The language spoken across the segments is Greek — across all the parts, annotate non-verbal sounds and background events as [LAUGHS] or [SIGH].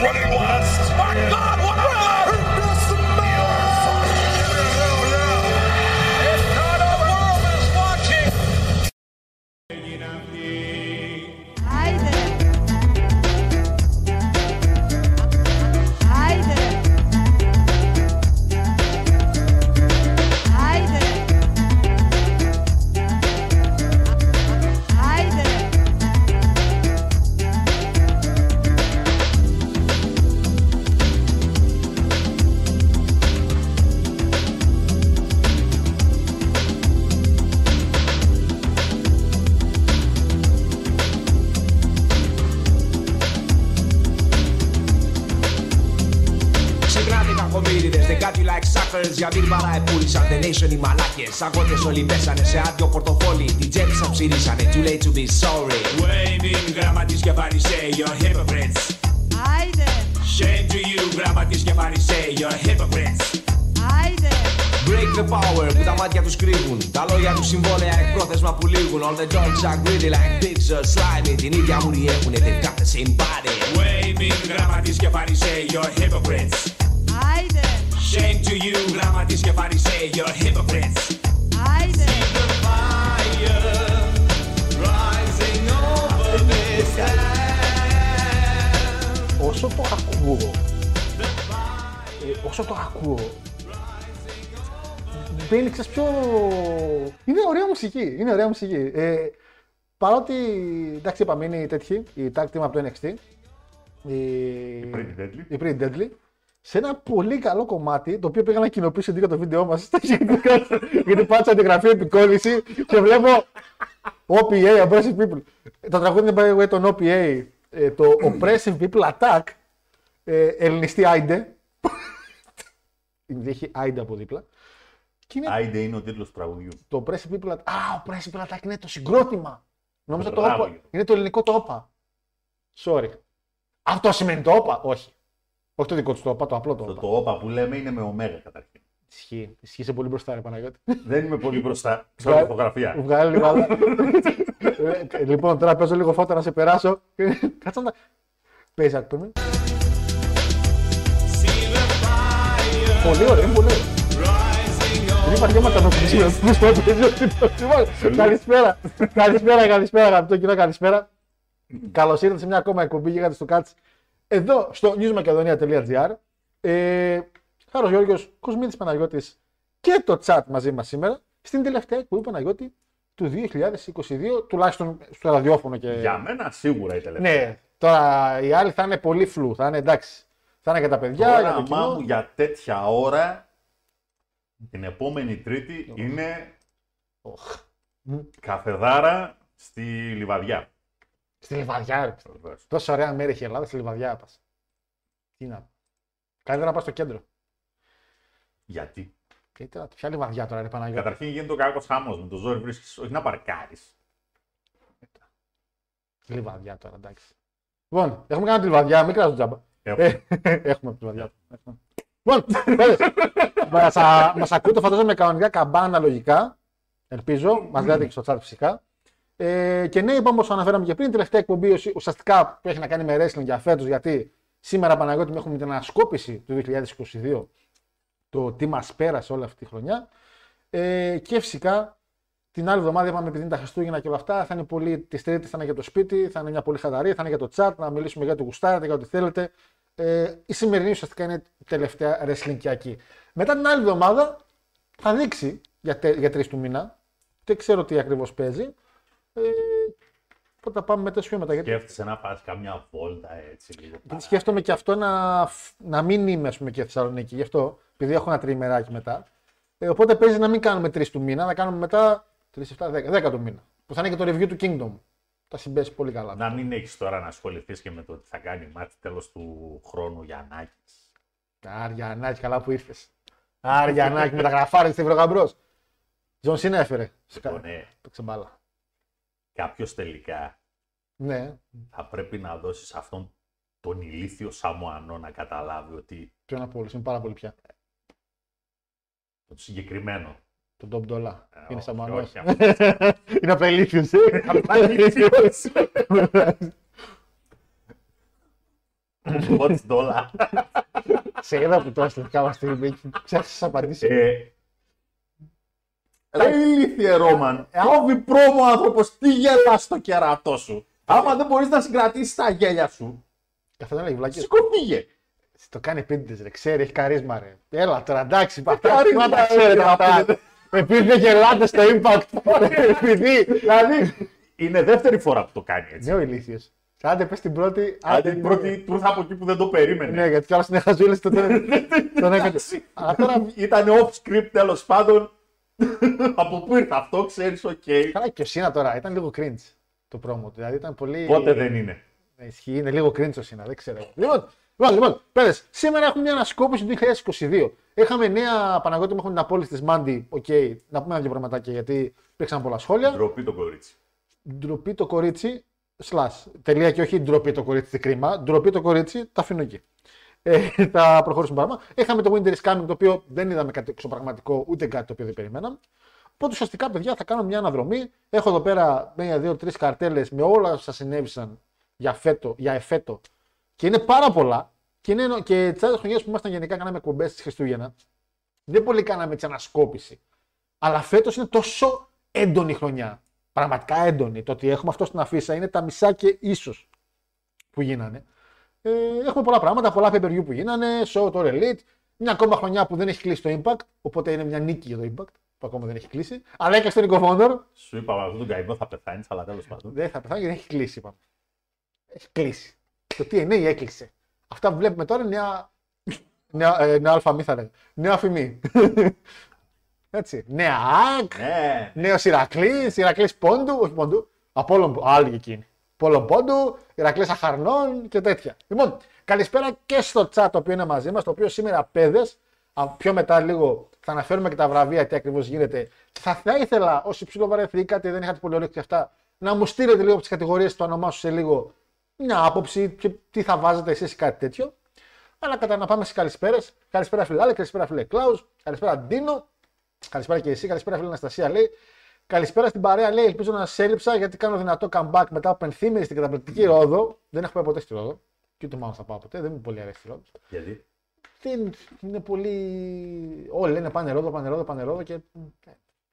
running last. My God, what? Suckers Για την παρά πούλησαν the nation οι μαλάκες. Αγώτες όλοι πέσανε σε άδειο πορτοφόλι. Την τζέρισαν ψηρίσανε, too late to be sorry. Waving γραμματείς και φαρισαίοι, you're hypocrites. Haydi. Shame to you γραμματείς και φαρισαίοι, you're hypocrites. Haydi. Break the power που τα μάτια τους κρύβουν. Τα λόγια τους συμβόλαια εκπρόθεσμα που λήγουν. All the dogs are greedy like pigs are slimy. Την ίδια μουρή έχουνε, they've got the same body Waving γραμματείς και φαρισαίοι, you're hypocrites. Haydi. Shame to you γραμματείς και φαρισαίοι, you're hypocrites Haydi. όσο το ακούω, ε, όσο το ακούω, μπαίνει ξέρεις πιο... Είναι ωραία μουσική, είναι ωραία μουσική. Ε, παρότι, εντάξει είπαμε, είναι η τέτοιοι, η tag team από το NXT, η, Pretty Deadly. η Pretty Deadly, σε ένα πολύ καλό κομμάτι, το οποίο πήγα να κοινοποιήσω για το βίντεο μας, γιατί πάτησα τη γραφή επικόλληση και βλέπω OPA, Oppressive People. Το τραγούδι είναι by the way τον OPA, ε, το Oppressive People Attack, ε, ελληνιστή Άιντε. Έχει Άιντε από δίπλα. Και είναι Άιντε είναι ο τίτλος του τραγουδιού. το Oppressive People Attack. Α, Oppressive People Attack είναι το συγκρότημα. Νόμιζα το Μπράβο. όπα. Είναι το ελληνικό το όπα. Sorry. Αυτό σημαίνει το όπα; Όχι. Όχι το δικό του το όπα, το απλό το Το, όπα. το όπα που λέμε είναι με ωμέγα καταρχήν. Ισχύει. Ισχύει σε πολύ μπροστά, ρε Παναγιώτη. Δεν είμαι πολύ μπροστά. Στην Βγα- φωτογραφία. Βγάλει λίγο. άλλο. Ε, λοιπόν, τώρα παίζω λίγο φώτα να σε περάσω. Κάτσε να. Παίζει άκου με. Πολύ ωραίο, είναι πολύ ωραίο. Δεν υπάρχει θέμα κανοπλησία. Καλησπέρα. Καλησπέρα, καλησπέρα, αγαπητό κοινό, καλησπέρα. Καλώς ήρθατε σε μια ακόμα εκπομπή γίγαντες του Κάτς εδώ στο newsmakedonia.gr. Ε, Χάρος Γιώργος, Κοσμίτη Παναγιώτης και το chat μαζί μας σήμερα στην τελευταία εκπομπή Παναγιώτη του 2022, τουλάχιστον στο ραδιόφωνο και. Για μένα σίγουρα η τελευταία. Ναι, τώρα οι άλλοι θα είναι πολύ φλου, θα είναι εντάξει. Θα είναι για τα παιδιά, Το για το όραμά κοινό. μου για τέτοια ώρα την επόμενη Τρίτη είναι καφεδάρα στη Λιβαδιά. Στη Λιβαδιά, ρε. Βεβαίως. Τόσο ωραία μέρη έχει η Ελλάδα, στη Λιβαδιά πας. Τι να πω. Καλύτερα να πας στο κέντρο. Γιατί; Και τώρα, ποια Λιβαδιά τώρα, ρε Παναγιώτη; Καταρχήν γίνεται ο κάκο χάμος με το ζόρι βρίσκεις, όχι να παρκάρεις. Λιβαδιά τώρα, εντάξει. Λοιπόν, έχουμε κάνει τη Λιβαδιά, μην κρατάς το τζάμπα. Έχουμε. Ε, [LAUGHS] έχουμε τη Λιβαδιά. Έχουμε. Λοιπόν, μας, α- μας ακούτε φαντάζομαι κανονικά καμπάνα λογικά. Ελπίζω, μας λέτε και στο chat φυσικά. Ε, και ναι, είπαμε όσο αναφέραμε και πριν, τελευταία εκπομπή ουσ- ουσιαστικά που έχει να κάνει με wrestling για φέτος, γιατί σήμερα Παναγιώτη έχουμε την ανασκόπηση του 2022, το τι μας πέρασε όλη αυτή τη χρονιά. Ε, και φυσικά την άλλη εβδομάδα είπαμε επειδή είναι τα Χριστούγεννα και όλα αυτά, θα είναι πολύ της Τρίτη, θα είναι για το σπίτι, θα είναι μια πολύ χαταρή, θα είναι για το chat, να μιλήσουμε για το γουστάρετε, για ό,τι θέλετε. Ε, η σημερινή ουσιαστικά είναι η τελευταία wrestlingιακή. Μετά την άλλη εβδομάδα θα δείξει για, τε, για τρεις του μήνα. Δεν ξέρω τι ακριβώς παίζει. Ε, οπότε θα πάμε μετά πιο μετά. Γιατί Σκέφτεσαι να πας καμιά βόλτα έτσι λίγο. γιατί σκέφτομαι και αυτό να, φ- να μην είμαι ας πούμε, και Θεσσαλονίκη. Γι' αυτό, επειδή έχω ένα τριημεράκι μετά. Ε, οπότε παίζει να μην κάνουμε τρεις του μήνα, να κάνουμε μετά 3, 7, 10, 10 του μήνα. Που θα είναι και το review του Kingdom. Τα συμπέσει πολύ καλά. Να μην έχεις τώρα να ασχοληθείς και με το τι θα κάνει μάτι τέλος του χρόνου για Νάκη. Αριανάκη, καλά που ήρθες. Αριανάκη με τα γραφάρια στη Βρογαμπρό. Τζον Σίνα έφερε. Λοιπόν, ναι, Το ξεμπάλα. Κάποιος τελικά Ναι, θα πρέπει να δώσεις αυτόν τον ηλίθιο Σαμοανό να καταλάβει ότι πιο ένα πόλο. Είναι πάρα πολύ πια. το συγκεκριμένο. Τον Ντομπ Ντολά. Ε, Είναι όχι, σαν όχι, [LAUGHS] Είναι απλά ηλίθιος. What's dollar. Σε είδα που το αστυνομικά μας την είπε. Ξέχασε να απαντήσει. Ε, Ρε ηλίθιε Ρόμαν, κόβει πρόμο άνθρωπος, τι γελάς στο κερατό σου. Άμα δεν μπορείς να συγκρατήσεις τα γέλια σου, Καθόλου λέγει βλακίες. σήκω φύγε. Το κάνει επίτηδες, ρε. Ξέρει, έχει charisma, ρε. Έλα τώρα, εντάξει, Charisma, αυτά τα ρε, ξέρετε ρε, αυτά. ρε. Επειδή δεν γελάτε στο Impact. [LAUGHS] Επειδή. Δηλαδή, είναι δεύτερη φορά που το κάνει έτσι. Ναι, ο ηλίθιος. Άντε, πες την πρώτη. Άντε την πρώτη του ήρθα από εκεί που δεν το περίμενε. Ναι, γιατί κιόλα είναι χαζούλε [LAUGHS] τον τον έκανε. Αλλά τώρα. Ήταν off script τέλος πάντων. [LAUGHS] από πού ήρθε αυτό, ξέρεις, οκ. Καλά, και ο Cena τώρα ήταν λίγο cringe το promo του. Δηλαδή ήταν πολύ. Πότε δεν είναι. Ναι, Ισχύει, είναι λίγο cringe ο Cena, δεν ξέρω. Λοιπόν, λοιπόν, λοιπόν παίδες, σήμερα έχουμε μια ανασκόπηση του 2022. Είχαμε νέα Παναγιώτη, έχουμε την απόλυση τη Μάντι. Οκ, να πούμε ένα δύο πραγματάκια γιατί υπήρξαν πολλά σχόλια. Ντροπή το κορίτσι. Ντροπή το κορίτσι, slash. Τελεία και όχι ντροπή το κορίτσι, τι κρίμα. Ντροπή το κορίτσι, τα αφήνω εκεί. Ε, θα προχωρήσουμε παραπάνω. Είχαμε το Winter is Coming, το οποίο δεν είδαμε κάτι εξωπραγματικό, ούτε κάτι το οποίο δεν περιμέναμε. Οπότε ουσιαστικά, παιδιά, θα κάνω μια αναδρομή. Έχω εδώ πέρα μία, δύο, τρεις καρτέλες με όλα όσα συνέβησαν για, φέτο, για εφέτο. Και είναι πάρα πολλά. Και, είναι, και τις άλλες χρονιές που ήμασταν γενικά, κάναμε εκπομπές τη Χριστούγεννα. Δεν πολύ κάναμε έτσι ανασκόπηση. Αλλά φέτος είναι τόσο έντονη χρονιά. Πραγματικά έντονη. Το ότι έχουμε αυτό στην αφίσα είναι τα μισά και ίσως που γίνανε. Ε, έχουμε πολλά πράγματα, πολλά pay per view που γίνανε, show το Elite. Μια ακόμα χρονιά που δεν έχει κλείσει το Impact, οπότε είναι μια νίκη για το Impact που ακόμα δεν έχει κλείσει. Αλλά και στο Ring of Honor Σου είπα με αυτόν τον καημό θα πεθάνεις, αλλά τέλος πάντων. δεν θα πεθάνει γιατί δεν έχει κλείσει. Είπαμε. Έχει κλείσει. Το TNA έκλεισε. Αυτά που βλέπουμε τώρα είναι μια. Νέα, ε, νέα αλφα μύθα λέγαμε. Νέα φημή. [LAUGHS] Έτσι. Νέα ΑΚ. Ναι. Νέος Ηρακλής, Ηρακλής Πόντου, όχι Πόντου. Απόλων, άλλη εκείνη. Απόλων Πόντου, Ηρακλής Αχαρνών και τέτοια. Λοιπόν, καλησπέρα και στο chat το οποίο είναι μαζί μας, το οποίο σήμερα παιδες. Πιο μετά λίγο θα αναφέρουμε και τα βραβεία τι ακριβώς γίνεται. Και θα, θα ήθελα όσοι ψιλοβαρεθήκατε, δεν είχατε πολύ όρεξη αυτά, να μου στείλετε λίγο από τις κατηγορίες το όνομά σου σε λίγο μια άποψη και τι θα βάζετε εσείς κάτι τέτοιο. Αλλά κατά να πάμε στις καλησπέρες. Καλησπέρα φίλε Άλεξ, καλησπέρα φίλε Κλάους, καλησπέρα Ντίνο, καλησπέρα και εσύ, καλησπέρα φίλε Αναστασία λέει. Καλησπέρα στην παρέα λέει: Ελπίζω να σε έλειψα γιατί κάνω δυνατό comeback μετά από ενθύμηση στην καταπληκτική Ρόδο. Δεν έχω πάει ποτέ στη Ρόδο. Και ούτε μάλλον θα πάω ποτέ. Δεν μου πολύ αρέσει η Ρόδο. Γιατί; Δεν είναι πολύ. Όλοι λένε πάνε Ρόδο, πάνε Ρόδο, πάνε Ρόδο και.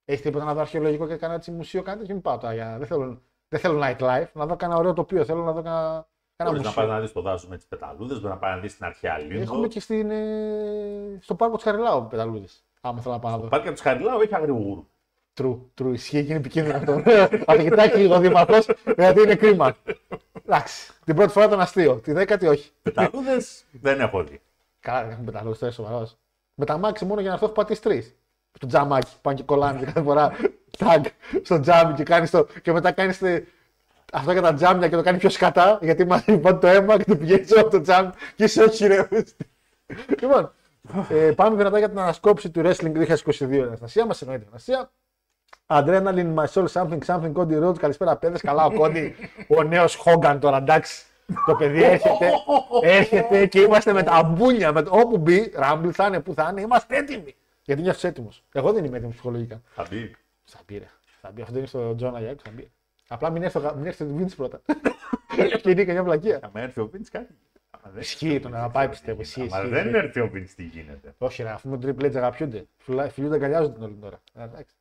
Έχει τίποτα να δω αρχαιολογικό και κανένα έτσι μουσείο, κάτι και μην πάω τώρα. για- Δεν θέλω, δεν θέλω nightlife, να δω κανένα ωραίο τοπίο. Θέλω να δω κανένα, κανένα Μπορείς να μουσείο. πάει να δεις το δάσος με τις πεταλούδες, μπορείς να πάει να δεις την αρχαία Λίνδο. Έχουμε και στην, ε, στο πάρκο της Χαριλάου πεταλούδες. Άμα θέλω να πάω να δω. Πάρκια του Χαριλάου έχει αγριογούρου. True, true, ισχύει και είναι επικίνδυνο αυτό. Θα κοιτάξει λίγο ο Δήμαρχο, γιατί είναι κρίμα. Εντάξει, την πρώτη φορά ήταν αστείο, τη δέκατη όχι. Πεταλούδες δεν έχω δει. Καλά, δεν έχουν πεταλούδε, τώρα σοβαρό. Με τα μάξι μόνο για να αυτό έχω πατήσει τρεις. Στο τζαμάκι, πάνε και κολλάνε και κάθε φορά τάγκ στο τζάμι και, κάνεις το, και μετά κάνεις αυτό για τα τζάμια και το κάνει πιο σκατά γιατί μαζί πάνε το αίμα και το πηγαίνει από το τζάμι και είσαι όχι ρε. λοιπόν, ε, πάμε δυνατά για την ανασκόπηση του Wrestling 2022 Αναστασία. Μας εννοείται Αναστασία. Adrenaline, my soul, something, something, Cody Rhodes. Καλησπέρα, παιδες. Καλά, ο Cody, ο νέος Hogan τώρα, εντάξει. Το παιδί έρχεται, έρχεται και είμαστε με τα μπούνια. Με το, όπου μπει, Rumble θα είναι, που θα είναι, είμαστε έτοιμοι. Γιατί νιώθεις έτοιμος. Εγώ δεν είμαι έτοιμος ψυχολογικά. Θα μπει. Θα μπει, ρε. Θα μπει. Αυτό δεν είναι στο Τζόνα Γιάκ, θα μπει. Απλά μην έρθει, ο- μην έρθει ο Vince πρώτα. [LAUGHS] και είναι και μια βλακεία. Άμα έρθει ο Βίντ κάτι. Άμα δεν- Ισχύει το να αγαπάει, πιστεύω. Ισχύει, Άμα ισχύει, δεν ισχύει. έρθει ο Βίντ, τι γίνεται. Όχι, ρε, αφού με τον Triple H αγαπιούνται. Φιλά- Φιλούνται, αγκαλιάζονται την όλη τώρα. Ε, εντάξει.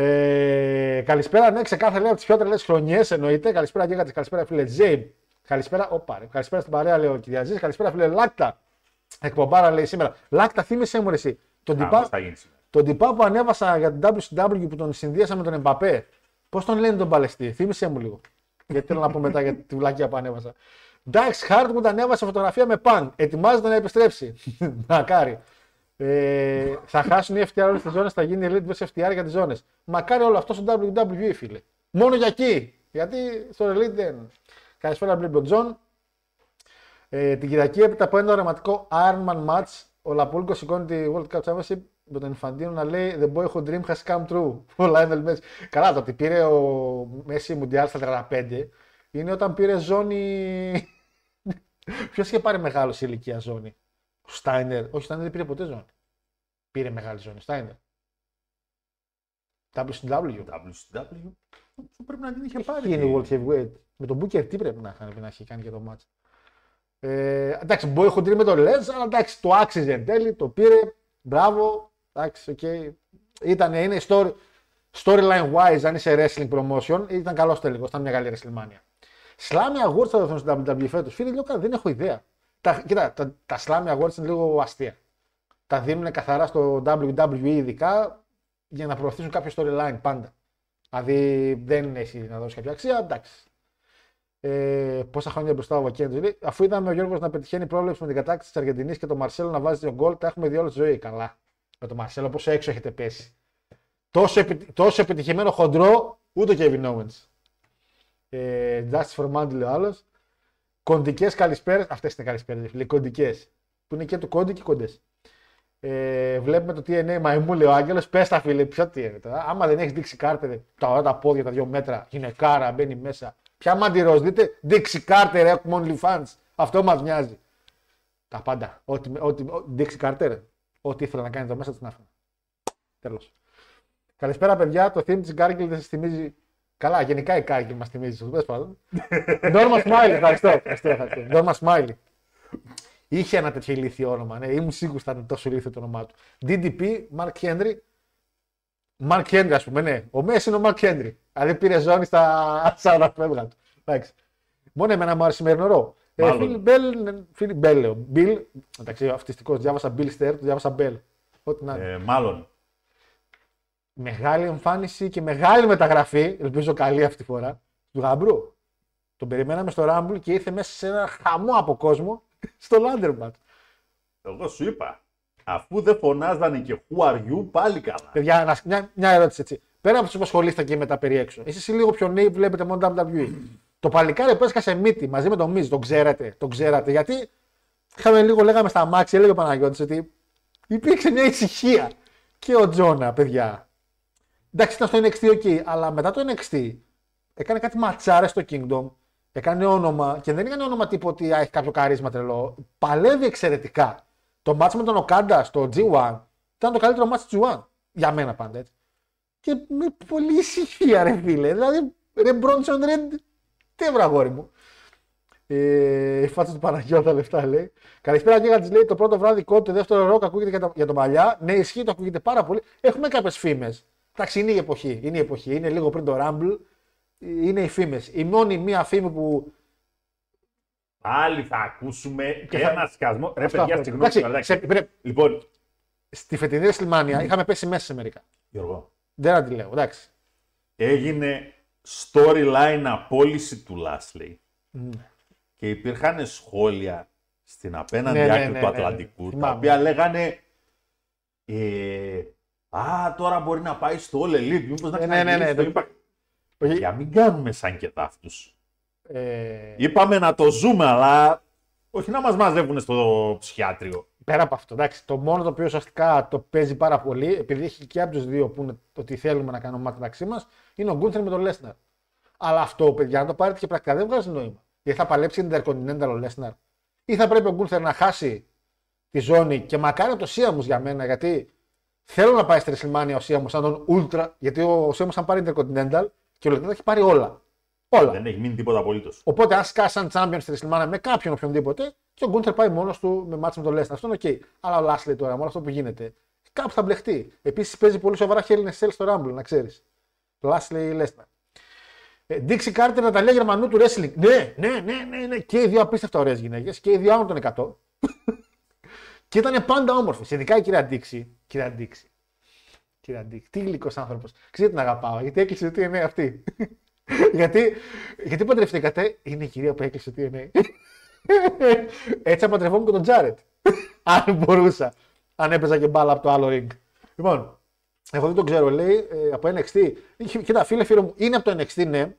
Ε, καλησπέρα, ναι, ξεκάθαρα λέει από τις πιο τρελές χρονιές εννοείται. Καλησπέρα Γίγαντε, καλησπέρα φίλε Τζέιμ. Καλησπέρα, όπα, ρε. καλησπέρα στην παρέα λέει ο Κυριαζής. Καλησπέρα φίλε Λάκτα. Εκπομπάρα λέει σήμερα. Λάκτα, θύμισε μου ρε, εσύ. Τον Χαμός τυπά, θα γίνει σήμερα. τον τυπά που ανέβασα για την WCW που τον συνδύασα με τον Εμπαπέ. Πώς τον λένε τον Παλαιστή, θύμισε μου λίγο. Γιατί θέλω να πω μετά για τη βλακία που ανέβασα. Dax Harwood ανέβασε φωτογραφία με παν. Ετοιμάζεται να επιστρέψει. [LAUGHS] Μακάρι. Ε, θα χάσουν οι FTR όλες τις ζώνες, θα γίνει Elite vs FTR για τις ζώνες. Μακάρι όλο αυτό στο WWE, φίλε. Μόνο για εκεί. Γιατί στο Elite δεν. Καλησπέρα, Μπλίμπλο Τζον. Ε, την Κυριακή έπειτα από ένα δραματικό Ironman match, ο La Pulga σηκώνει τη World Cup Championship με τον Infantino να λέει The boyhood dream has come true. [LAUGHS] Ο Lionel Messi. Καλά, το ότι πήρε ο Messi Μουντιάλ στα 35 είναι όταν πήρε ζώνη. [LAUGHS] Ποιος είχε πάρει μεγάλος σε ηλικία ζώνη; Ο Στάινερ. Όχι, ο Στάινερ δεν πήρε ποτέ ζώνη. Πήρε μεγάλη ζώνη. Στάινερ. WCW. WCW. Αυτό πρέπει να την είχε πάρει. Τι είναι η World Heavyweight. Με τον Booker τι πρέπει να, πρέπει να έχει κάνει και το match. Ε, εντάξει, μπορεί έχω με τον Λες, αλλά εντάξει, το άξιζε εν τέλει, το πήρε. Μπράβο. Εντάξει, OK. Okay. Ήταν, είναι story, storyline wise, αν είσαι wrestling promotion, ήταν καλός τελικός. Ήταν μια καλή WrestleMania. Slammy Awards θα δοθούν στην WWE φέτος. Φίλε, λέω δεν έχω ιδέα. Τα, κοίτα, τα, τα Slammy Awards είναι λίγο αστεία. Τα δίνουν καθαρά στο WWE ειδικά για να προωθήσουν κάποιο storyline πάντα. Δηλαδή δεν έχει να δώσει κάποια αξία, εντάξει. Ε, πόσα χρόνια μπροστά ο Βακέντζο. Αφού είδαμε ο Γιώργος να πετυχαίνει πρόβλεψη με την κατάκτηση της Αργεντινής και τον Μαρσέλο να βάζει τον γκολ, τα έχουμε δει όλη τη ζωή. Καλά. Με τον Μαρσέλο πόσο έξω έχετε πέσει. Τόσο, επι... τόσο επιτυχημένο χοντρό, ούτε ο Kevin Owens. Ε, Justice for Mandy λέει ο άλλος. Κοντικέ καλησπέρες. Αυτές είναι καλησπέρες. Κοντικέ. Που είναι και του κόντι και κοντές. Ε, βλέπουμε το TNA μαϊμού, λέει ο Άγγελος. Πες τα φίλε, ποιο τι είναι τώρα. Άμα δεν έχεις δείξει κάρτερ, τα τα πόδια, τα δύο μέτρα, γυναικάρα, μπαίνει μέσα. Ποια μαντυρός, δείτε, δείξει κάρτερ, έχουμε OnlyFans. Αυτό μας μοιάζει. Τα πάντα. Ό,τι, ό,τι, δείξει κάρτερ, ό,τι ήθελα να κάνει εδώ μέσα, την άφηνα. Τέλος. Καλησπέρα, παιδιά. Το theme της Gargle δεν σας θυμίζει. Καλά, γενικά η Gargle μας θυμίζει. Τέλος πάντων. [LAUGHS] Νόρμα Smiley, ευχαριστώ. ευχαριστώ. Νόρμα Smiley. Είχε ένα τέτοιο ηλίθιο όνομα. Ναι, ήμουν σίγουρος ότι ήταν τόσο ηλίθιο το όνομά του. DDP, Mark Henry. Mark Henry, ας πούμε, ναι. Ο Μέση είναι ο Mark Henry. Δηλαδή πήρε ζώνη στα [LAUGHS] 40 φεύγα του. Εντάξει. Μόνο εμένα μου άρεσε σημερινό ρο. Φίλιπ Μπέλ, Φίλιπ Μπέλ λέω. Μπιλ, εντάξει, αυτιστικός, διάβασα Bill Στέρ, το διάβασα Μπέλ. Ό,τι να ε, Μάλλον. Μεγάλη εμφάνιση και μεγάλη μεταγραφή, ελπίζω καλή αυτή τη φορά, του Γαμπρού. Τον περιμέναμε στο Ράμπλ και ήρθε μέσα σε ένα χαμό από κόσμο στο Λάντερμπατ. Εγώ σου είπα. Αφού δεν φωνάζανε και who are you, πάλι καλά. Παιδιά, μια, μια ερώτηση έτσι. Πέρα από τους που ασχολείστε και με τα περιέξω, εσείς λίγο πιο νέοι βλέπετε μόνο WWE. Το παλικάρι που έσκασε μύτη μαζί με τον Μίζ, τον ξέρετε, τον ξέρατε. Γιατί είχαμε λίγο, λέγαμε στα μάξι, έλεγε ο Παναγιώτης ότι υπήρξε μια ησυχία. Και ο Τζόνα, παιδιά. Εντάξει, ήταν στο NXT, ok, αλλά μετά το NXT έκανε κάτι ματσάρες στο Kingdom Έκανε όνομα και δεν έκανε όνομα τύπου ότι έχει κάποιο καρίσμα τρελό. Παλεύει εξαιρετικά. Το μάτς με τον Οκάντα στο G1 ήταν το καλύτερο μάτς του G1. Για μένα πάντα έτσι. Και με πολύ ησυχία ρε φίλε. Δηλαδή ρε Μπρόνσον ρε τι βραγόρι μου. Ε, η φάτσα του Παναγιώτα λεφτά λέει. Καλησπέρα και της λέει το πρώτο βράδυ κόντ, το δεύτερο ροκ ακούγεται για, τα, για το μαλλιά. Ναι, ισχύει, το ακούγεται πάρα πολύ. Έχουμε κάποιες φήμες. Εντάξει, είναι η εποχή. Είναι η εποχή. Είναι λίγο πριν το Rumble είναι οι φήμες. Η μόνη μία φήμη που. Πάλι θα ακούσουμε και ένα σκασμό. Ρε παιδιά, συγγνώμη. Λοιπόν, στη φετινή Ρεσλιμάνια είχαμε πέσει μέσα σε μερικά. Γιώργο. Δεν αντιλέγω, εντάξει. Έγινε storyline απόλυση του Λάσλεϊ. Mm. Και υπήρχαν σχόλια στην απέναντι ναι, ναι άκρη ναι, του ναι, Ατλαντικού, τα οποία λέγανε ε, Α, τώρα μπορεί να πάει στο All Elite, μήπως να ναι, ναι, ναι, το για μην κάνουμε σαν και ταύτου. Ε... Είπαμε να το ζούμε, αλλά όχι να μας μαζεύουν στο ψυχιάτριο. Πέρα από αυτό, εντάξει, το μόνο το οποίο ουσιαστικά το παίζει πάρα πολύ, επειδή έχει και από τους δύο που είναι ότι θέλουμε να κάνουμε μάτι μεταξύ μας, είναι ο Γκούνθερ με τον Λέσναρ. Αλλά αυτό, παιδιά, αν το πάρετε και πρακτικά δεν βγάζει νόημα. Γιατί θα παλέψει την Intercontinental ο Λέσναρ. Ή θα πρέπει ο Γκούνθερ να χάσει τη ζώνη και μακάρι το Σίαμου για μένα, γιατί θέλω να πάει στη WrestleMania ο Σίαμου σαν τον Ultra, γιατί ο Σίαμου αν πάρει Intercontinental και ο Λετέτα έχει πάρει όλα. όλα. Δεν έχει μείνει τίποτα απολύτως. Οπότε, αν σκάσει σαν champion στη Ρεσλιμάνα με κάποιον οποιονδήποτε, και ο Γκούντερ πάει μόνος του με μάτσα με τον Λέσνα. Αυτό είναι οκ. Αλλά ο Λάσλι τώρα, με όλο αυτό που γίνεται, κάπου θα μπλεχτεί. Επίσης παίζει πολύ σοβαρά χέρι Σέλ στο Rumble, να ξέρεις. Λάσλι Λέσνα. Δίξη Κάρτερ να τα λέει Γερμανού του wrestling. Ναι, ναι, ναι, ναι, ναι. Και οι δύο απίστευτα ωραίες γυναίκες και οι δύο άνω των 100. Και ήταν πάντα όμορφε. Ειδικά η κυρία Ντίξη. Κυρία Ντίξη. Κύριε Αντίκ, τι γλυκός άνθρωπος. Ξέρετε την αγαπάω, γιατί έκλεισε το DNA αυτή. [LAUGHS] γιατί, γιατί παντρευτήκατε, είναι η κυρία που έκλεισε το DNA. [LAUGHS] Έτσι απαντρευόμουν και τον Τζάρετ. [LAUGHS] Αν μπορούσα. Αν έπαιζα και μπάλα από το άλλο ring. Λοιπόν, εγώ δεν τον ξέρω, λέει, ε, από NXT. Κοίτα, φίλε, φίλε μου, είναι από το NXT, ναι,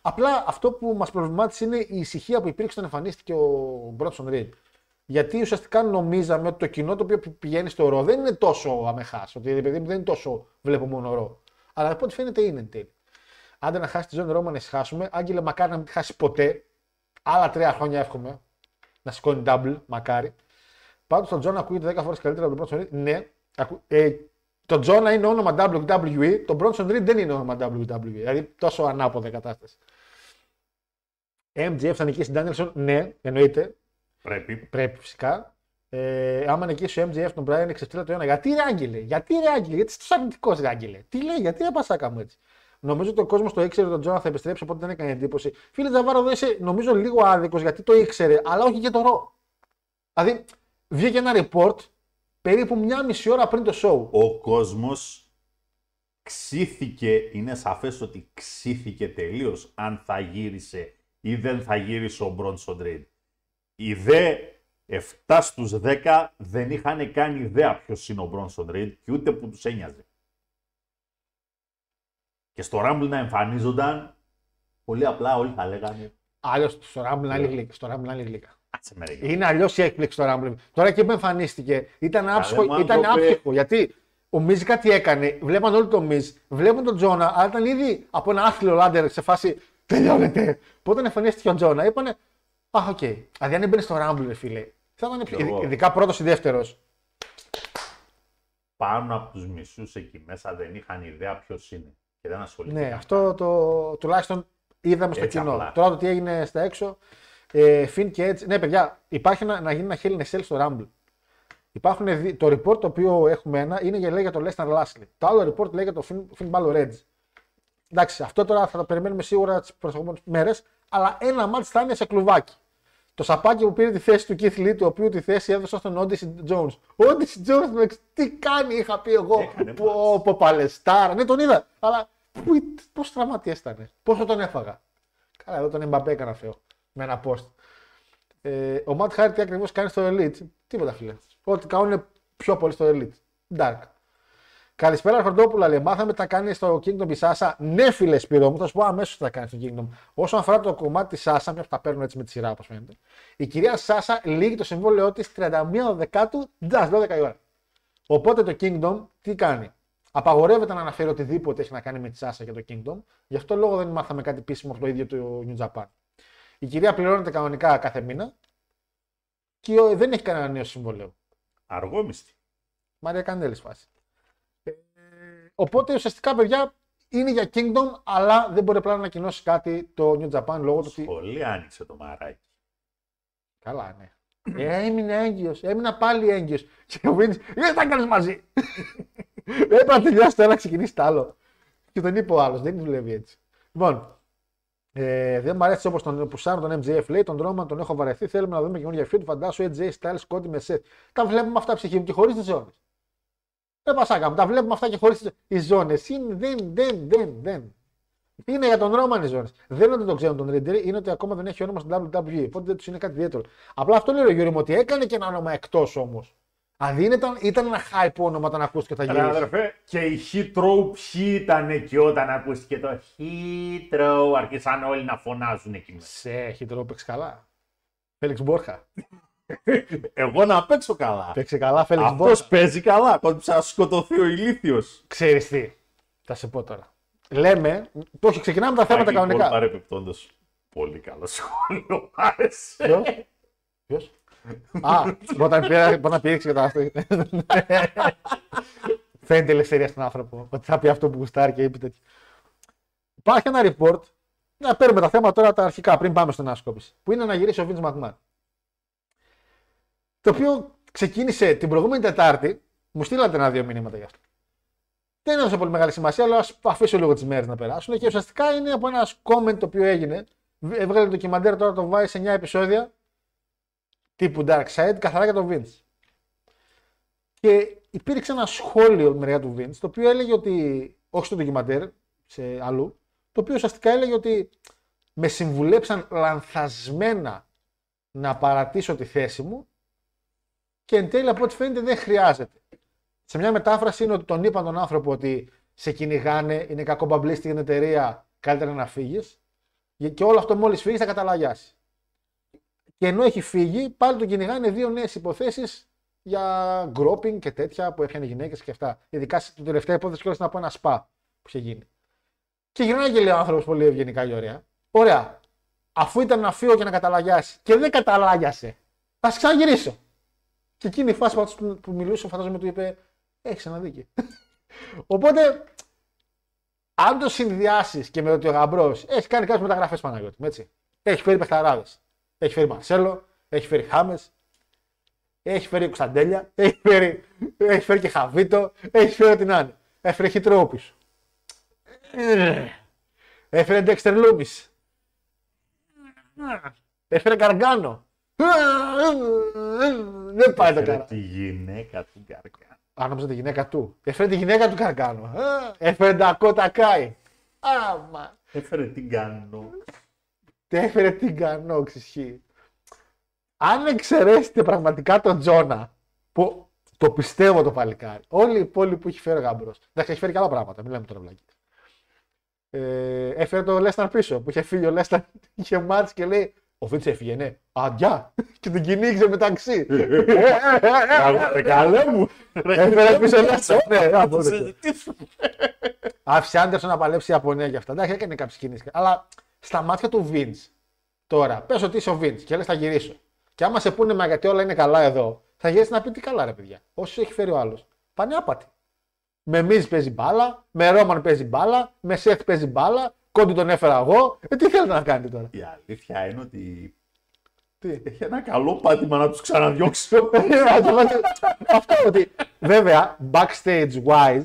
Απλά αυτό που μας προβλημάτισε είναι η ησυχία που υπήρξε όταν εμφανίστηκε ο Μπρότσον Ριντ. Γιατί ουσιαστικά νομίζαμε ότι το κοινό το οποίο πηγαίνει στο ρο δεν είναι τόσο αμεχάς. Ότι ρε παιδί μου δεν είναι τόσο βλέπω μόνο ρο. Αλλά από ό,τι φαίνεται είναι εν τέλει. Άντε να χάσει τη ζώνη Ρώμα να χάσουμε. Άγγελε, μακάρι να μην τη χάσει ποτέ. Άλλα τρία χρόνια εύχομαι. Να σηκώνει double, μακάρι. Πάντως το Jonah ακούγεται 10 φορές καλύτερα από τον Bronson Reed. Ναι. Ακου... Ε, το Jonah είναι όνομα WWE, το Bronson Reed δεν είναι όνομα WWE. Δηλαδή τόσο ανάποδα κατάσταση. MJF θα νικήσει Danielson, ναι, εννοείται. Πρέπει. Πρέπει φυσικά. Ε, άμα νικήσει ο MJF τον Brian εξεφτύλα το ένα. Γιατί ρε Άγγελε, γιατί ρε Άγγελε, γιατί είσαι αρνητικός ρε Άγγελε. Τι λέει, γιατί δεν πασάκα μου έτσι. Νομίζω ότι ο κόσμος το ήξερε ότι ο Τζόνα θα επιστρέψει, οπότε δεν έκανε εντύπωση. Φίλε Τζαβάρο, εδώ είσαι νομίζω λίγο άδικος γιατί το ήξερε, αλλά όχι και το ρο. Δηλαδή, βγήκε ένα report περίπου μια μισή ώρα πριν το show. Ο κόσμος ξύθηκε, είναι σαφές ότι ξύθηκε τελείως αν θα γύρισε ή δεν θα γύρισε ο Μπρόνσον Ρέιντ. Οι δε 7 στους 10 δεν είχαν καν ιδέα ποιος είναι ο Μπρόνσον Ρέιντ και ούτε που τους ένοιαζε. Και στο Rumble να εμφανίζονταν, πολύ απλά όλοι θα λέγανε. Άλλος στο Rumble να είναι γλύκα. Στο Rumble να είναι γλύκα. Κάτσε με ρε, Γιώργο». Είναι αλλιώς η έκπληξη στο Rumble. Τώρα και που εμφανίστηκε ήταν άψυχο. μου, αν Ήταν το είπε- άψυχο γιατί ο Μιζ κάτι έκανε. Βλέπαν όλοι τον Μιζ, βλέπουν τον Τζόνα, αλλά ήταν ήδη από ένα άθλιο λάντερ σε φάση. Τελειώνεται. Οπότε εμφανίστηκε ο Τζόνα, είπανε. Α, οκ. Δηλαδή αν έμπαινε στο Rumble, ρε φίλε. Θα ήταν πιο. Γιώργο. Ειδικά πρώτος ή δεύτερος. Πάνω από τους μισούς εκεί μέσα δεν είχαν ιδέα ποιος είναι. Και δεν ασχολήθηκαν. Ναι, αυτό το τουλάχιστον είδαμε στο Έτσι κοινό. απλά. Τώρα το τι έγινε στα έξω. Ε, Φιν και έτσι. Ναι, παιδιά, υπάρχει να, να γίνει ένα Hell in a Cell στο Rumble. Υπάρχουν δι- το report το οποίο έχουμε ένα είναι για, λέει για το Lester Lashley. Το άλλο report λέει για το Finn, Finn Balor Edge. Εντάξει, αυτό τώρα θα το περιμένουμε σίγουρα τις προσεχόμενε μέρες, αλλά ένα μάτς θα είναι σε κλουβάκι. Το σαπάκι που πήρε τη θέση του Keith Lee, το οποίο τη θέση έδωσε στον Odyssey Jones. Ο Odyssey Jones, τι κάνει, είχα πει εγώ. Έκανε Πω, πω, παλαιστάρα. Ναι, τον είδα. Αλλά πώς τραυματία ήταν. Πόσο τον έφαγα. Καλά, εδώ τον Mbappé έκανα Θεό. Με ένα post. Ε, ο Matt Hardy τι ακριβώς κάνει στο Elite. Τίποτα φίλε. Ό,τι κάνουν πιο πολύ στο Elite. Dark. Καλησπέρα, Αρχοντόπουλα. Λέει, μάθαμε τι θα κάνει στο Kingdom η Σάσα. Ναι, φίλε Σπύρο μου, θα σου πω αμέσως τι θα κάνει στο Kingdom. Όσον αφορά το κομμάτι της Σάσα, μια που τα παίρνουν έτσι με τη σειρά, όπως φαίνεται. Η κυρία Σάσα λύγει το συμβόλαιό της 31 Δεκάτου, τζα 12 η ώρα. Οπότε το Kingdom τι κάνει; Απαγορεύεται να αναφέρει οτιδήποτε έχει να κάνει με τη Σάσα και το Kingdom. Γι' αυτό λόγο δεν μάθαμε κάτι επίσημο από το ίδιο του New Japan. Η κυρία πληρώνεται κανονικά κάθε μήνα και ο- δεν έχει κανένα νέο συμβόλαιο. Αργόμιστη. Μαρία Κανέλη φάση. Ε, οπότε ουσιαστικά, παιδιά, είναι για Kingdom, αλλά δεν μπορεί απλά να ανακοινώσει κάτι το New Japan λόγω του ότι. Πολύ άνοιξε το μαράκι. Καλά, ναι. Ε, έμεινε έγκυος. Έμεινα πάλι έγκυος. Και ο Vince, δεν τα έκανε μαζί. [LAUGHS] Έπρεπε να τελειώσει το ένα, να ξεκινήσει το άλλο. Και τον είπε ο άλλος, δεν δουλεύει έτσι. Λοιπόν, ε, δεν μου αρέσει όπως τον Πουσάνο, τον MJF λέει, τον Roman τον έχω βαρεθεί. Θέλουμε να δούμε καινούργια feud. Φαντάσου AJ Styles Cody με Seth. Τα βλέπουμε αυτά ψυχή μου και χωρίς τις ζώνες. Δεν πασάκα μου, τα βλέπουμε αυτά και χωρίς τι ζώνες. Είναι, δεν, δεν, δεν, δεν. Είναι για τον Ρόμαν οι ζώνες. Δεν είναι ότι το ξέρουν τον Ριντέρ, είναι ότι ακόμα δεν έχει όνομα στην WWE. Οπότε δεν τους είναι κάτι ιδιαίτερο. Απλά αυτό λέει ο Γιώργο μου ότι έκανε και ένα όνομα εκτός όμως. Δηλαδή ήταν, ήταν ένα hype όνομα όταν ακούστηκε θα Ρε γυρίσει. αδερφέ, και η Heathrow ποιοι ήταν εκεί όταν ακούστηκε το Heathrow. Άρχισαν όλοι να φωνάζουν εκεί μέσα. Σε έχει τώρα παίξει καλά. Φέληξ Μπόρχα. Εγώ να παίξω καλά. Παίξει καλά, Φέληξ Αυτός Μπόρχα. παίζει καλά. Κόντυψε να σκοτωθεί ο ηλίθιος. Ξέρεις τι. Θα σε πω τώρα. Λέμε, το όχι, ξεκινάμε τα θέματα κανονικά. Παρεπιπτόντω. Πολύ καλό σχόλιο. Μ' άρεσε. Ποιος; Ποιος; Α, όταν πήρα- όταν πήξε και το αυτό. Φαίνεται ελευθερία στον άνθρωπο. Ότι θα πει αυτό που γουστάρει και είπε τέτοιο. Υπάρχει ένα report. Να παίρνουμε τα θέματα τώρα τα αρχικά πριν πάμε στην άσκοπηση. Που είναι να γυρίσει ο Vince McMahon. Το οποίο ξεκίνησε την προηγούμενη Τετάρτη. Μου στείλατε ένα-δύο μηνύματα γι' αυτό. Δεν έδωσε πολύ μεγάλη σημασία, αλλά ας αφήσω λίγο τις μέρες να περάσουν. Και ουσιαστικά είναι από ένας comment το οποίο έγινε. Έβγαλε το ντοκιμαντέρ τώρα το βάζει σε 9 επεισόδια τύπου Dark Side καθαρά για τον Vince. Και υπήρξε ένα σχόλιο από τη μεριά του Vince το οποίο έλεγε ότι, όχι στο ντοκιμαντέρ, σε αλλού, το οποίο ουσιαστικά έλεγε ότι με συμβουλέψαν λανθασμένα να παρατήσω τη θέση μου και εν τέλει από ό,τι φαίνεται δεν χρειάζεται. Σε μια μετάφραση είναι ότι τον είπαν τον άνθρωπο ότι σε κυνηγάνε, είναι κακό μπαμπλίστη για την εταιρεία, καλύτερα να φύγεις. Και όλο αυτό μόλις φύγεις θα καταλαγιάσει. Και ενώ έχει φύγει, πάλι τον κυνηγάνε δύο νέες υποθέσεις για γκρόπινγκ και τέτοια που έφτιανε γυναίκες και αυτά. Ειδικά στην τελευταία υπόθεση κιόλας ήταν από ένα σπα που είχε γίνει. Και γυρνάει και λέει ο άνθρωπος πολύ ευγενικά και ωραία. Ωραία. Αφού ήταν να φύγω και να καταλαγιάσει και δεν καταλάγιασε, θα σε ξαναγυρίσω. Και εκείνη η φάση που, που μιλούσε, φαντάζομαι του είπε: Έχεις ένα δίκιο. [LAUGHS] Οπότε, αν το συνδυάσεις και με ότι ο γαμπρός έχει κάνει κάποιες μεταγραφές Παναγιώτη, μου, έτσι. Έχει φέρει παιχταράδες. Έχει φέρει Μαρσέλο, έχει φέρει Χάμες, έχει φέρει Κουσταντέλια, έχει φέρει, έχει φέρει και Χαβίτο, έχει φέρει ό,τι να είναι. Έφερε Χιτρό πίσω. Έφερε Ντέξτερ Λούμι. Έφερε Καργκάνο. Δεν πάει το Έφερε καλά. τη γυναίκα του Γκαρκά. Α, νόμιζα τη γυναίκα του. Έφερε τη γυναίκα του Καργκάνο. Α, Έφερε Ντακότα Κάι. Άμα. Έφερε την Κάνο. Τι έφερε την Κανόξ, ισχύει. Αν εξαιρέσετε πραγματικά τον Τζόνα, που το πιστεύω το παλικάρι, όλοι οι υπόλοιποι που έχει φέρει ο Γάμπρος, εντάξει, έχει φέρει και άλλα πράγματα, μην λέμε τώρα βλάκι. Ε, έφερε τον Λέσταν πίσω, που είχε φύγει ο Λέσταν, είχε μάτς και λέει, ο Βίτς έφυγε, ναι, αντιά, και τον κυνήγησε μεταξύ. Καλέ- Καλέ μου. Έφερε πίσω ο Λέσταν, ναι, από τέτοιο. Άφησε Άντερσον να παλέψει η Ιαπωνία και αυτά. Εντάξει, έκανε κάποιε κινήσει. Αλλά στα μάτια του Βίντ, τώρα, πε ότι είσαι ο Βίντ και λε θα γυρίσω. Και άμα σε πούνε μα γιατί όλα είναι καλά εδώ, θα γυρίσει να πει τι καλά, ρε παιδιά. Όσου έχει φέρει ο άλλο. Πάνε άπατοι. Με Μίζ παίζει μπάλα, με Ρόμαν παίζει μπάλα, με Σεφ παίζει μπάλα, κόντι τον έφερα εγώ. Ε, τι θέλετε να κάνετε τώρα; Η αλήθεια είναι ότι Τι; έχει ένα καλό πάτημα να τους ξαναδιώξει. Αυτό ότι βέβαια backstage wise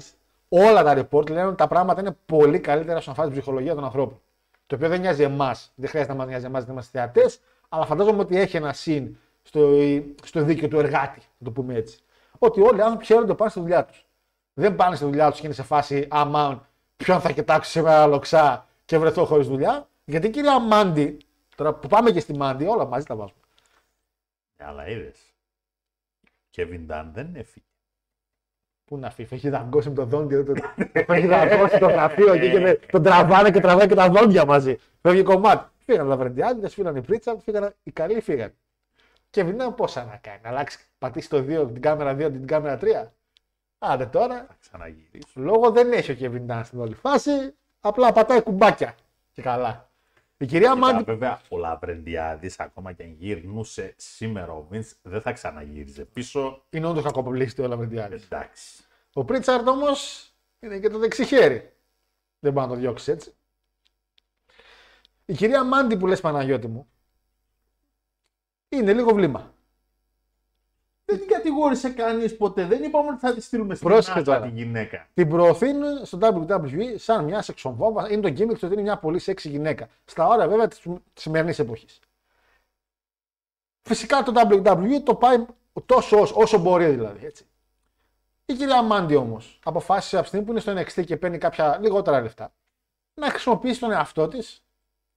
όλα τα report λένε ότι τα πράγματα είναι πολύ καλύτερα στον αφορά την ψυχολογία των ανθρώπων. Το οποίο δεν νοιάζει εμάς, δεν χρειάζεται να μας νοιάζει εμάς, δεν είμαστε θεατές, αλλά φαντάζομαι ότι έχει ένα συν στο, στο δίκαιο του εργάτη, να το πούμε έτσι. Ότι όλοι οι άνθρωποι χαίρονται πάνε στη δουλειά τους. Δεν πάνε στη δουλειά τους και είναι σε φάση αμάν, ποιον θα κοιτάξω σήμερα λοξά και βρεθώ χωρίς δουλειά. Γιατί η κυρία Μάντι, τώρα που πάμε και στη Μάντι, όλα μαζί τα βάζουμε. Αλλά είδες. Kevin Dunn δεν έφυγε. Πού να φύγει, έχει δαγκώσει με το δόντιο του. [LAUGHS] έχει δαγκώσει το γραφείο εκεί και με- τον τραβάνε και τραβάει και τα δόντια μαζί. Φεύγει κομμάτι. Φύγανε τα βρεντιάδε, φύγαν οι Πρίτσαρτ, φύγανε οι καλοί φύγανε. Και βινά πόσα να κάνει, να αλλάξει, πατήσει το 2, την κάμερα 2, την κάμερα 3. Άντε τώρα, Θα ξαναγυρίσω. λόγο δεν έχει ο Kevin Dunn στην όλη φάση, απλά πατάει κουμπάκια. Και καλά. Η κυρία Κοίτα, Μάντι. βέβαια, ο Λαβρεντιάδης, ακόμα και αν γυρνούσε σήμερα ο Βίντ, δεν θα ξαναγύριζε πίσω. Είναι όντως κακοπολίστη όλα με Εντάξει. Ο Πρίτσαρτ όμως είναι και το δεξί χέρι. Δεν μπορεί να το διώξει έτσι. Η κυρία Μάντι που λες Παναγιώτη μου είναι λίγο βλήμα. Δεν την κατηγόρησε κανείς ποτέ. Δεν είπαμε ότι θα τη στείλουμε στην Πρόσεχε άσπα τώρα. τη γυναίκα. Την προωθούν στο WWE σαν μια σεξομβόμβα. Είναι το gimmick του ότι είναι μια πολύ σεξy γυναίκα. Στα ώρα βέβαια τη σημερινής εποχής. Φυσικά το WWE το πάει τόσο όσο, όσο μπορεί δηλαδή. Έτσι. Η κυρία Μάντι όμως αποφάσισε από τη στιγμή που είναι στο NXT και παίρνει κάποια λιγότερα λεφτά να χρησιμοποιήσει τον εαυτό της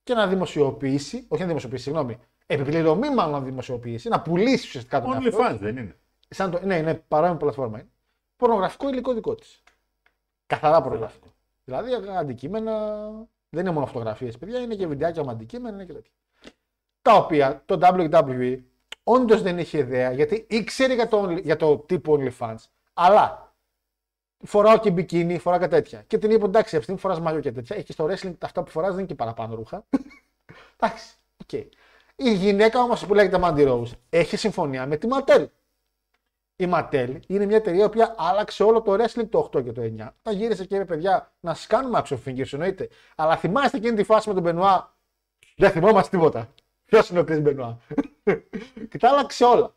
και να δημοσιοποιήσει, όχι να δημοσιοποιήσει, συγγνώμη, επιπληρωμή μάλλον να δημοσιοποιήσει, να πουλήσει ουσιαστικά τον εαυτό OnlyFans δεν είναι. σαν το, ναι, είναι παρόμοια πλατφόρμα. Είναι. Πορνογραφικό υλικό δικό της. Καθαρά πορνογραφικό. Δηλαδή αντικείμενα. Δεν είναι μόνο φωτογραφίες, παιδιά, είναι και βιντεάκια με αντικείμενα είναι και τέτοια. Τα οποία το WWE όντως δεν είχε ιδέα γιατί ήξερε για το, only- για το τύπο OnlyFans, αλλά φοράω και μπικίνι, φοράω και τέτοια. Και την είπε εντάξει, αυτή φοράς μαλλιό και τέτοια. Έχει στο wrestling αυτά που φοράς δεν είναι και παραπάνω ρούχα. [LAUGHS] εντάξει, οκ. Η γυναίκα όμως που λέγεται Mandy Rose έχει συμφωνία με τη Mattel. Η Mattel είναι μια εταιρεία που άλλαξε όλο το wrestling το 8 και το 9. Τα γύρισε και είπε παιδιά να σας κάνουμε action figures εννοείται. Αλλά θυμάστε εκείνη τη φάση με τον Μπενουά. Δεν θυμόμαστε τίποτα. Ποιος είναι ο Chris Μπενουά. [LAUGHS] και τα άλλαξε όλα.